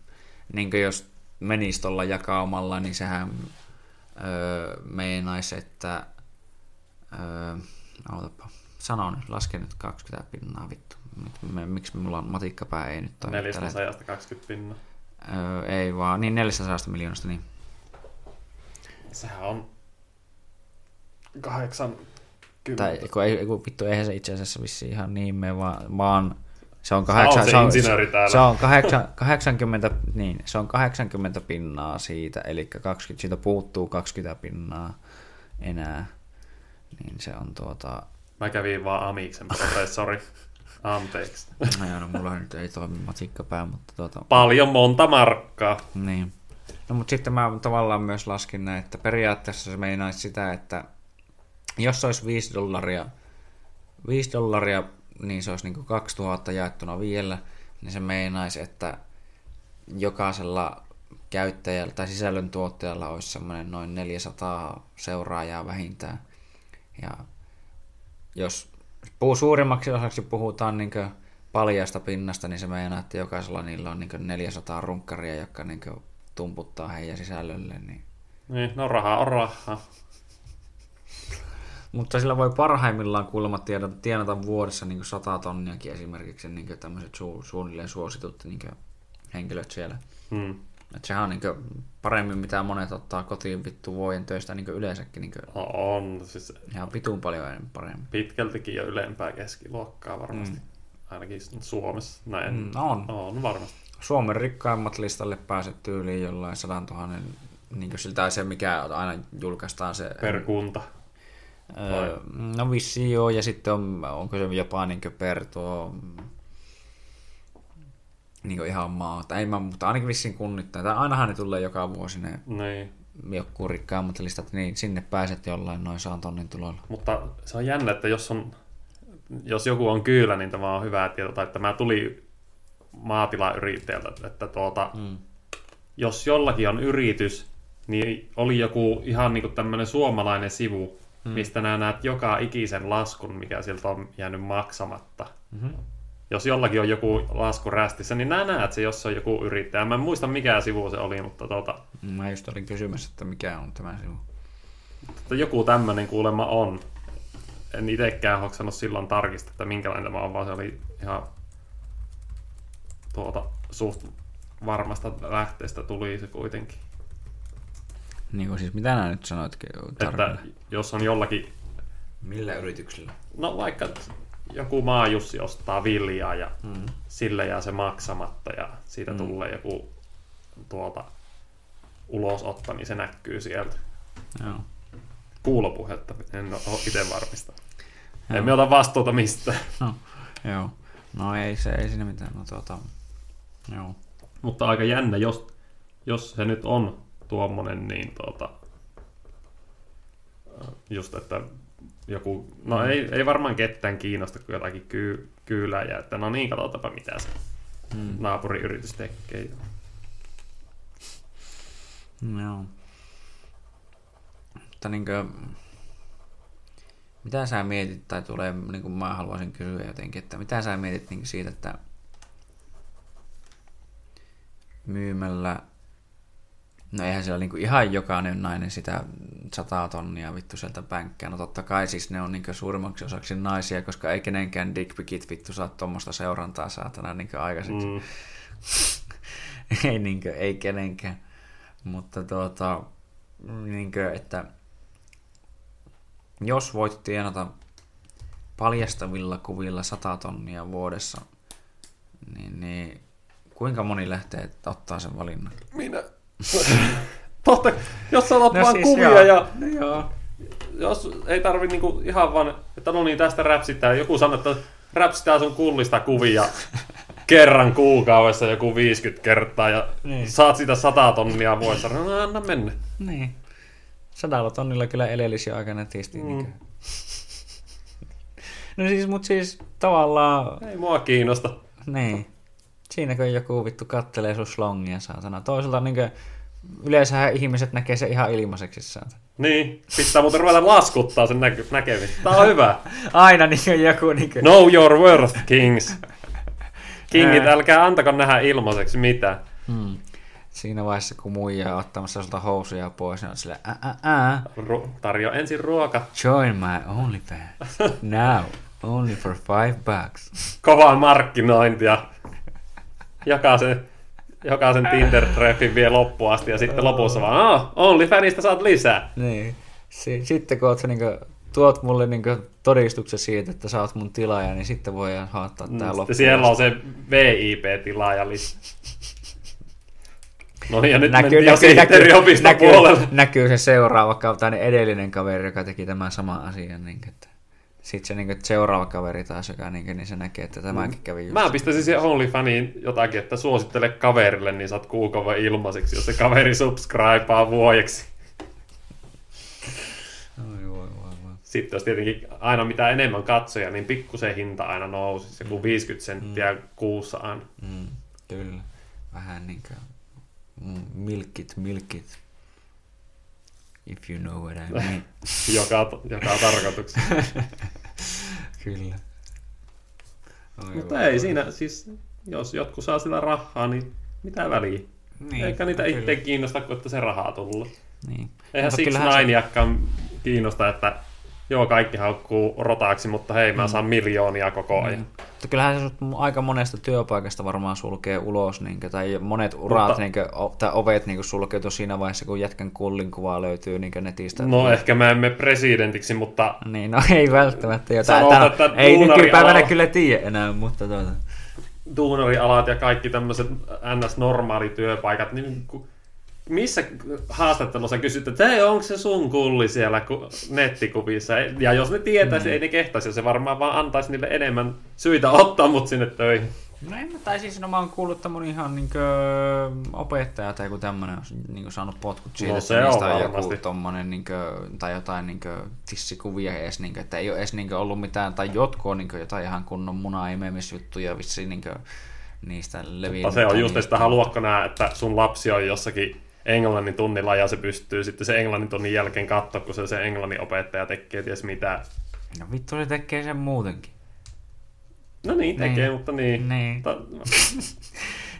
A: Niin kuin jos menisi tuolla jakaumalla, niin sehän öö, meinaisi, että öö, ootapa, sano nyt, laske nyt 20 pinnaa vittu. Miksi mulla on matikkapää ei nyt toimi?
B: 420 pinnaa.
A: Öö, ei vaan, niin 400 miljoonasta, niin.
B: Sehän on kahdeksan
A: Tai kun, ei, kun vittu, eihän se itse asiassa vissi ihan niin mene, vaan, vaan se on, kahdeksan, se, on, se, se on kahdeksan, 80, niin, se on 80 pinnaa siitä, eli 20, siitä puuttuu 20 pinnaa enää. Niin se on tuota...
B: Mä kävin vaan Amiksen professori. Anteeksi.
A: No no mulla nyt ei toimi matikkapää, mutta tuota...
B: Paljon monta markkaa.
A: Niin. No mutta sitten mä tavallaan myös laskin näin, että periaatteessa se meinaisi sitä, että jos se olisi 5 dollaria, 5 dollaria, niin se olisi niin kuin 2000 jaettuna vielä, niin se meinaisi, että jokaisella käyttäjällä tai sisällöntuottajalla olisi semmoinen noin 400 seuraajaa vähintään. Ja jos puu suurimmaksi osaksi puhutaan niin paljasta pinnasta, niin se meinaa, että jokaisella niillä on niin 400 runkkaria, jotka niin tumputtaa heidän sisällölle. Niin...
B: niin, no rahaa on rahaa.
A: Mutta sillä voi parhaimmillaan kuulemma tienata vuodessa niin 100 tonniakin esimerkiksi niin tämmöiset su, suunnilleen suositut niin henkilöt siellä. Hmm. Et sehän on niin paremmin, mitä monet ottaa kotiin vittu vuoden töistä niin yleensäkin. Niin
B: on. Siis
A: ihan vitun paljon paremmin.
B: Pitkältikin jo ylempää keskiluokkaa varmasti. Hmm. Ainakin Suomessa näin. Hmm,
A: on.
B: On varmasti.
A: Suomen rikkaimmat listalle pääset tyyliin jollain 100 000, niin siltä se mikä aina julkaistaan se...
B: Per kunta.
A: Öö, no vissi joo, ja sitten on, onko se jopa niin per tuo niin ihan maata. Ei mä, mutta ainakin vissiin kunnittain. Tai ainahan ne tulee joka vuosi ne
B: niin.
A: joku rikkaammat listat, niin sinne pääset jollain noin saan tonnin tuloilla.
B: Mutta se on jännä, että jos on jos joku on kyylä, niin tämä on hyvä tieto, että mä tuli maatilayrittäjältä, että tuota, mm. jos jollakin on yritys, niin oli joku ihan niin tämmöinen suomalainen sivu, mm. mistä nämä näet joka ikisen laskun, mikä sieltä on jäänyt maksamatta. Mm-hmm. Jos jollakin on joku lasku rästissä, niin nämä näet se, jos on joku yrittäjä. Mä en muista mikä sivu se oli, mutta tuota...
A: Mä just olin kysymässä, että mikä on tämä sivu.
B: Mutta joku tämmöinen kuulemma on. En itsekään hoksannut silloin tarkistaa, että minkälainen tämä on, vaan se oli ihan tuota, suht varmasta lähteestä tuli se kuitenkin.
A: Niin kuin siis mitä nämä nyt sanoit?
B: Että jos on jollakin...
A: Millä yrityksellä?
B: No vaikka joku maajussi ostaa viljaa ja mm. sille jää se maksamatta ja siitä mm. tulee joku tuota, ulosotta, niin se näkyy sieltä. Joo. Kuulopuhetta, en ole itse varmista. Emme ota vastuuta mistään.
A: No, joo. No ei se, ei siinä mitään. No, tuota, joo.
B: Mutta aika jännä, jos, jos se nyt on tuommoinen, niin tuota, just, että joku, no ei, ei varmaan ketään kiinnosta, kun jotakin kyy, ja että no niin, katsotaanpa mitä se mm. naapuriyritys tekee.
A: Joo. Mutta niin kuin, mitä sä mietit, tai tulee, niin kuin mä haluaisin kysyä jotenkin, että mitä sä mietit niin siitä, että myymällä No eihän siellä niinku ihan jokainen nainen sitä sataa tonnia vittu sieltä pänkkää. No totta kai siis ne on niinku suurimmaksi osaksi naisia, koska ei kenenkään dickpikit vittu saa tuommoista seurantaa saatana niinku aikaiseksi. Mm. ei, niinku, ei kenenkään. Mutta tuota, niinku, että jos voit tienata paljastavilla kuvilla 100 tonnia vuodessa, niin, niin kuinka moni lähtee ottaa sen valinnan?
B: Minä. Totta, jos sanot no vaan siis kuvia joo. ja... No joo. Jos ei tarvi niinku ihan vaan, että no niin, tästä räpsitään. Joku sanoo, että räpsitään sun kullista kuvia kerran kuukaudessa joku 50 kertaa ja niin. saat sitä 100 tonnia vuodessa. No anna mennä.
A: Niin. Sadalla tonnilla kyllä elelisi aika nätisti. Mm. Niin no siis, mut siis tavallaan...
B: Ei mua kiinnosta.
A: Niin. Siinäkö joku vittu kattelee sun slongia, saatana. Toisaalta niin kuin, yleensä ihmiset näkee se ihan ilmaiseksi, saatana.
B: Niin, pitää muuten ruveta laskuttaa sen näky- näkemistä. Tää on hyvä.
A: Aina niin kuin joku niin kuin...
B: Know your worth, kings. Kingit, älkää antako nähdä ilmaiseksi mitä. Hmm
A: siinä vaiheessa, kun muija on ottamassa sulta housuja pois, niin on sille ää, ää, ää.
B: Ru- tarjo ensin ruoka.
A: Join my OnlyFans. Now, only for five bucks.
B: Kovaa markkinointia. Jakaa sen, jakaa sen Tinder-treffin vielä loppuun asti ja sitten lopussa vaan, oh, OnlyFanista saat lisää.
A: Niin. sitten kun oot niin kuin, tuot mulle niin todistuksen siitä, että sä oot mun tilaaja, niin sitten voidaan haattaa tää mm, loppuun.
B: Siellä on se VIP-tilaaja No ja nyt
A: näkyy, näkyy, näkyy, näkyy, näkyy, se seuraava kaveri, edellinen kaveri, joka teki tämän saman asian. Niin, että sitten se niin kuin, seuraava kaveri taas, joka niin, kuin, niin se näkee, että tämäkin kävi just.
B: Mä pistäisin siihen OnlyFaniin jotakin, että suosittele kaverille, niin saat kuukauden ilmaiseksi, jos se kaveri subscribea vuodeksi. Sitten jos tietenkin aina mitä enemmän katsoja, niin pikkusen hinta aina nousisi, joku 50 senttiä mm. kuussa aina.
A: Mm, kyllä, vähän niin kuin milkit, milkit. If you know what I mean.
B: joka, joka tarkoituksessa.
A: Kyllä.
B: Oi, Mutta oi, ei siinä, siis jos jotkut saa sitä rahaa, niin mitä väliä? Niin, Eikä niitä no itse kiinnosta, kun että se rahaa tullut. Niin. Eihän Six Nineakaan se... kiinnosta, että joo, kaikki haukkuu rotaaksi, mutta hei, mä mm. saan miljoonia koko ajan. Mm.
A: Mutta kyllähän se aika monesta työpaikasta varmaan sulkee ulos, niin kuin, tai monet urat mutta, niin kuin, tai ovet niin sulkeutuu siinä vaiheessa, kun jätkän kullin kuva löytyy niin netistä.
B: No ehkä mä emme presidentiksi, mutta...
A: Niin, no ei välttämättä. Jotain. Sanot, että ei nykypäivänä kyllä tiedä enää, mutta tuota...
B: Duunarialat ja kaikki tämmöiset ns-normaalityöpaikat, niin missä haastattelussa kysyt, että onko se sun kulli siellä nettikuvissa? Ja jos ne tietäisi, mm. ei ne kehtaisi, se varmaan vaan antaisi niille enemmän syitä ottaa mut sinne töihin.
A: No en mä, tai siis no mä oon kuullut, että mun ihan niinkö opettaja tai joku tämmönen on niinkö saanut potkut siitä,
B: No
A: että
B: se
A: niistä on joku tommonen niinkö, tai jotain niinkö tissikuvia edes, niinkö, että ei ole edes niinkö ollut mitään, tai jotkut on niinkö jotain ihan kunnon munaimemisjuttuja vissiin niinkö niistä leviää.
B: Mutta se on just, että haluatko nää, että sun lapsi on jossakin englannin tunnilla ja se pystyy sitten se englannin tunnin jälkeen katsoa, kun se, se englannin opettaja tekee ties mitä.
A: No vittu se tekee sen muutenkin.
B: No niin, tekee,
A: Niin.
B: mutta niin.
A: Niin.
B: Ta-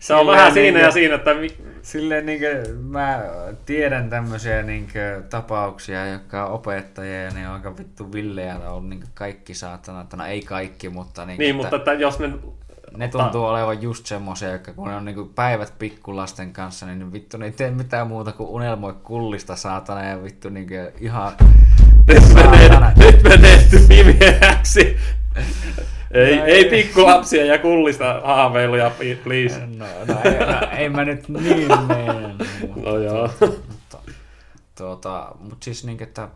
B: se on
A: Silleen
B: vähän siinä
A: niinkö-
B: ja siinä, että mi-
A: Silleen niinkö mä tiedän tämmöisiä niinkö tapauksia, jotka on opettajia ja ne on aika vittu villejä on ollut niinkö kaikki saatana, että no ei kaikki, mutta niinkö,
B: niin,
A: että
B: mutta että jos ne...
A: ne tuntuu olevan just semmoisia, jotka kun ne on niinku päivät pikkulasten kanssa, niin vittu ne ei tee mitään muuta kuin unelmoi kullista saatana ja vittu niinkö ihan
B: Nyt menee, nyt menee pimeäksi. Ei,
A: No
B: ei
A: ei.
B: pikkulapsia ja kullista haaveiluja, please.
A: No, no, ei, no, ei mä nyt niin mene.
B: No joo.
A: Mutta, tuota, mutta siis niin, että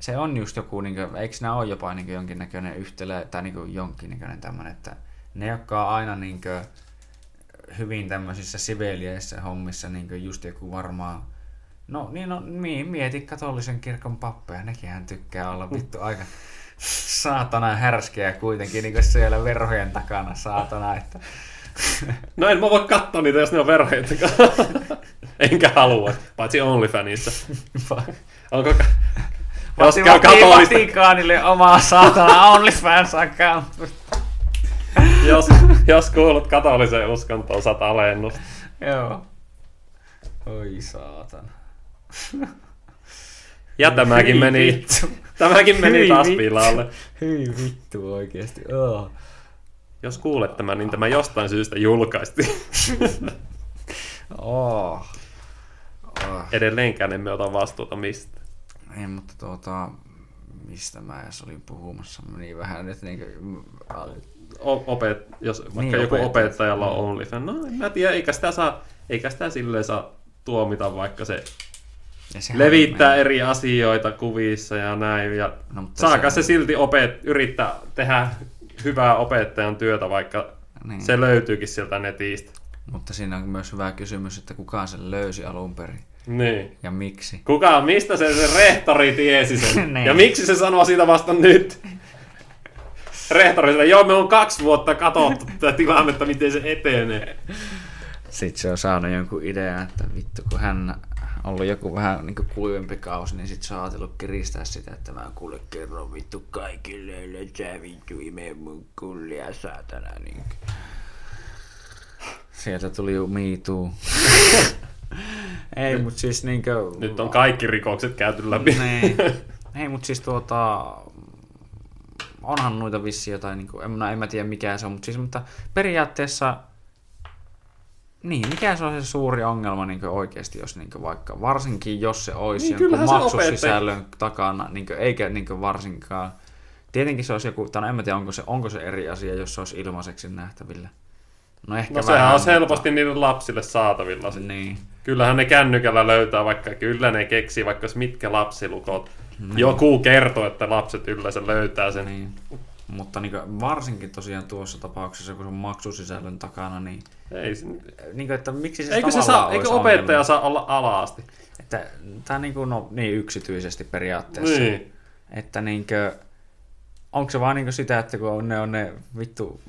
A: se on just joku, niin kuin, eikö nämä ole jopa niin jonkinnäköinen yhtälö, tai niin jonkinnäköinen tämmöinen, että ne, jotka on aina niin kuin, hyvin tämmöisissä sivelieissä hommissa, niin kuin just joku varmaan, no niin on, mi- mieti katolisen kirkon pappeja, nekinhän tykkää olla vittu aika saatana härskejä kuitenkin niin kuin siellä verhojen takana, saatana, että
B: No en mä voi katsoa niitä, jos ne on verhojen takana. Enkä halua, paitsi OnlyFanissa. Onko... Jos käy katolista,
A: Vatikaanille omaa saatana OnlyFans account.
B: jos, jos kuulut katoliseen uskontoon, saat alennusta.
A: Joo. Oi saatana.
B: Ja tämäkin
A: Hyi
B: meni,
A: vittu.
B: tämäkin meni
A: Hyi
B: taas
A: vittu.
B: pilalle.
A: Hyi vittu oikeesti. Oh.
B: Jos kuulet tämän, niin tämä jostain syystä julkaistiin.
A: Oh. Oh.
B: Edelleenkään emme ota vastuuta mistä.
A: Ei, mutta tuota, mistä mä edes olin puhumassa, meni vähän nyt niinkö...
B: O- opet, jos vaikka
A: Niin,
B: joku
A: opettajat.
B: opettajalla on
A: Mm.
B: OnlyFans, no en mä tiedä, eikä sitä, saa, eikä sitä silleen saa tuomita, vaikka se levittää
A: menee.
B: eri asioita kuvissa ja näin. Ja
A: No,
B: saaka se
A: sehän-
B: silti opet, yrittää tehdä hyvää opettajan työtä, vaikka
A: Niin.
B: se löytyykin sieltä netistä.
A: Mutta siinä on myös hyvä kysymys, että kuka sen löysi alun perin
B: Niin.
A: ja miksi.
B: Kuka, mistä se, se rehtori tiesi sen?
A: Niin.
B: ja miksi se sanoo siitä vasta nyt? Rehtori sanoi, joo, me on kaksi vuotta katsottu tätä tilannetta, miten se etenee.
A: Sitten se on saanut jonkun idean, että vittu kun hän on ollut joku vähän niin kuivempi kausi, niin sitten se on ajatellut kiristää sitä, että mä kuule kerron vittu kaikille, että sä vittu ime mun kullia saatana. Niin. Sieltä tuli jo Too. Ei, mutta siis niinkö...
B: Nyt on kaikki rikokset käyty läpi.
A: Niin. Ei, mutta siis tuota... Onhan noita vissi jotain, niin kuin, en, mä- en mä tiedä mikä se on, mutta siis mutta periaatteessa... Niin, mikä se on se suuri ongelma niin oikeasti, jos niin vaikka, varsinkin jos se olisi
B: Niin,
A: jonkun maksusisällön takana, niin eikä niin varsinkaan. Tietenkin se olisi joku, tai en mä tiedä, onko se, onko se eri asia, jos se olisi ilmaiseksi nähtävillä. No ehkä
B: No sehän
A: vähän,
B: on
A: mutta-
B: helposti niille lapsille saatavilla. sit.
A: Niin.
B: Kyllähän ne kännykällä löytää, vaikka kyllä ne keksii vaikka mitkä lapsilukot. Joku kertoo, että lapset yleensä löytää sen.
A: Niin. Mutta niin varsinkin tosiaan tuossa tapauksessa, kun se on maksusisällön takana, niin,
B: Ei, se-
A: niin kuin, että miksi se
B: eikö, se saa, eikö opettaja
A: ongelma?
B: saa olla alaasti?
A: Että, tämä niin, kuin, no, niin yksityisesti periaatteessa.
B: Niin.
A: Että niin kuin, onko se vaan niin sitä, että kun ne on ne vittu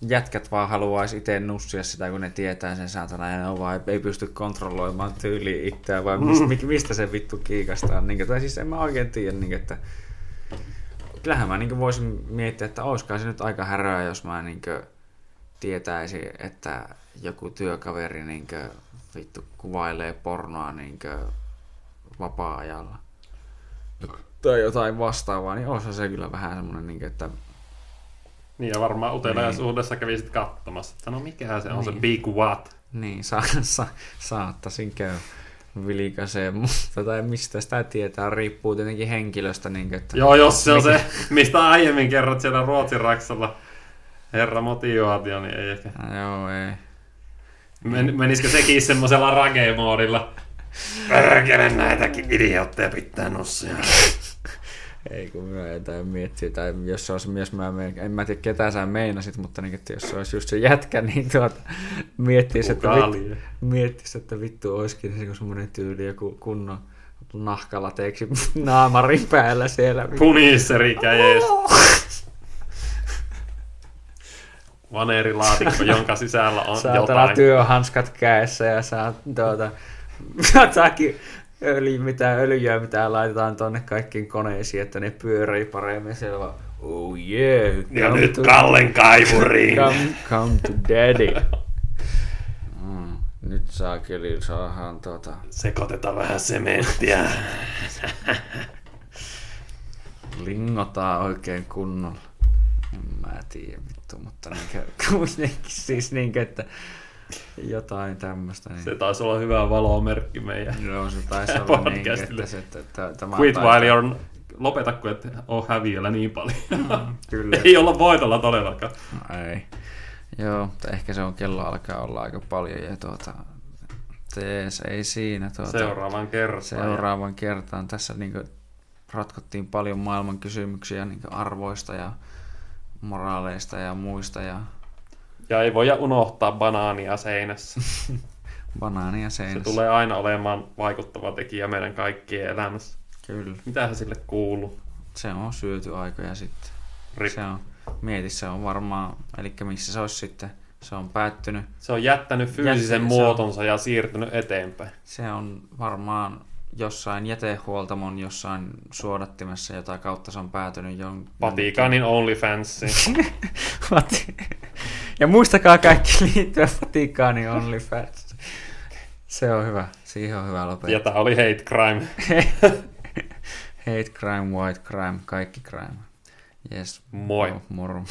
A: jätkät vaan haluaisi itse nussia sitä, kun ne tietää sen saatana, ja ne vaan, ei pysty kontrolloimaan tyyliä itseään, vai mistä,
B: Mm.
A: mistä se vittu kiikastaa. Niin tai siis en mä oikein tiedä, niin että kyllähän mä niin voisin miettiä, että olisiko se nyt aika häröä, jos mä niin tietäisin, että joku työkaveri niin vittu kuvailee pornoa niin vapaa-ajalla. Tai jotain vastaavaa, niin olisi se kyllä vähän semmoinen, niin että
B: Niin ja varmaan uteliaisuudessa kävi sitten katsomassa, että no mikä se on se
A: Niin.
B: big what?
A: niin, sa, sa, saattaisin käy vilikaiseen, mutta tai mistä sitä tietää, riippuu tietenkin henkilöstä. Niin kuin, että
B: Joo, jos se on se, mistä aiemmin kerrot siellä Ruotsin raksalla herra motivaatio, niin ei ehkä.
A: No, joo, ei.
B: Men, menisikö sekin semmoisella rage-moodilla? Pörkele näitäkin idiootteja pitää nussia.
A: Ei kun mä jotain miettiä, tai jos se olisi mies, mä menen, en mä tiedä ketä sä meinasit, mutta niin, että jos se olisi just se jätkä, niin tuota, miettisi, että, vittu, miettisi, että vittu olisikin se semmoinen tyyli, joku kunnon nahkalateeksi naamarin päällä siellä.
B: Puniserikä jees. Vaneerilaatikko, jonka sisällä on
A: Saatana
B: jotain.
A: työhanskat kädessä ja saa tuota, jotakin öljy, mitä öljyä, mitä laitetaan tuonne kaikkiin koneisiin, että ne pyörii paremmin siellä vaan, oh yeah.
B: Ja nyt
A: to-
B: Kallen kaivuriin.
A: Come, come to daddy. Mm, nyt saa kyllä saadaan tuota,
B: Sekoitetaan vähän sementtiä.
A: lingotaan oikein kunnolla. En mä tiedä vittu, mutta niinkö, kuitenkin siis niinkö, että jotain tämmöistä. Niin.
B: Se taisi olla hyvä valomerkki meidän.
A: Joo, se taisi olla
B: Podcastille.
A: että se, että, että tämä
B: Quit while you're... Lopeta, kun et ole häviöllä niin paljon.
A: Kyllä.
B: Ei olla voitolla todellakaan.
A: No, ei. Joo, mutta ehkä se on kello alkaa olla aika paljon ja tuota, tees, ei siinä. Tuota,
B: Seuraavan kertaan.
A: seuraavan kertaan. Tässä niin ratkottiin paljon maailman kysymyksiä niin arvoista ja moraaleista ja muista ja
B: Ja ei voi unohtaa banaania seinässä.
A: banaania
B: Se
A: seinässä.
B: tulee aina olemaan vaikuttava tekijä meidän kaikkien elämässä.
A: Kyllä.
B: Mitähän sille kuuluu?
A: Se on syöty aikoja sitten.
B: Rip.
A: Se on, mieti, se on varmaan, eli missä se olisi sitten, se on päättynyt.
B: Se on jättänyt fyysisen
A: Jättänyt, se on-
B: muotonsa ja siirtynyt eteenpäin.
A: Se on varmaan jossain jätehuoltamon jossain suodattimessa, jota kautta se on päätynyt jon...
B: Vatikanin OnlyFansiin.
A: Vati- ja muistakaa kaikki liittyä Vatikanin OnlyFans. Se on hyvä. Siihen on hyvä lopettaa.
B: ja tää oli hate crime.
A: Hate crime, white crime, kaikki crime. Yes.
B: Moi.
A: Moro.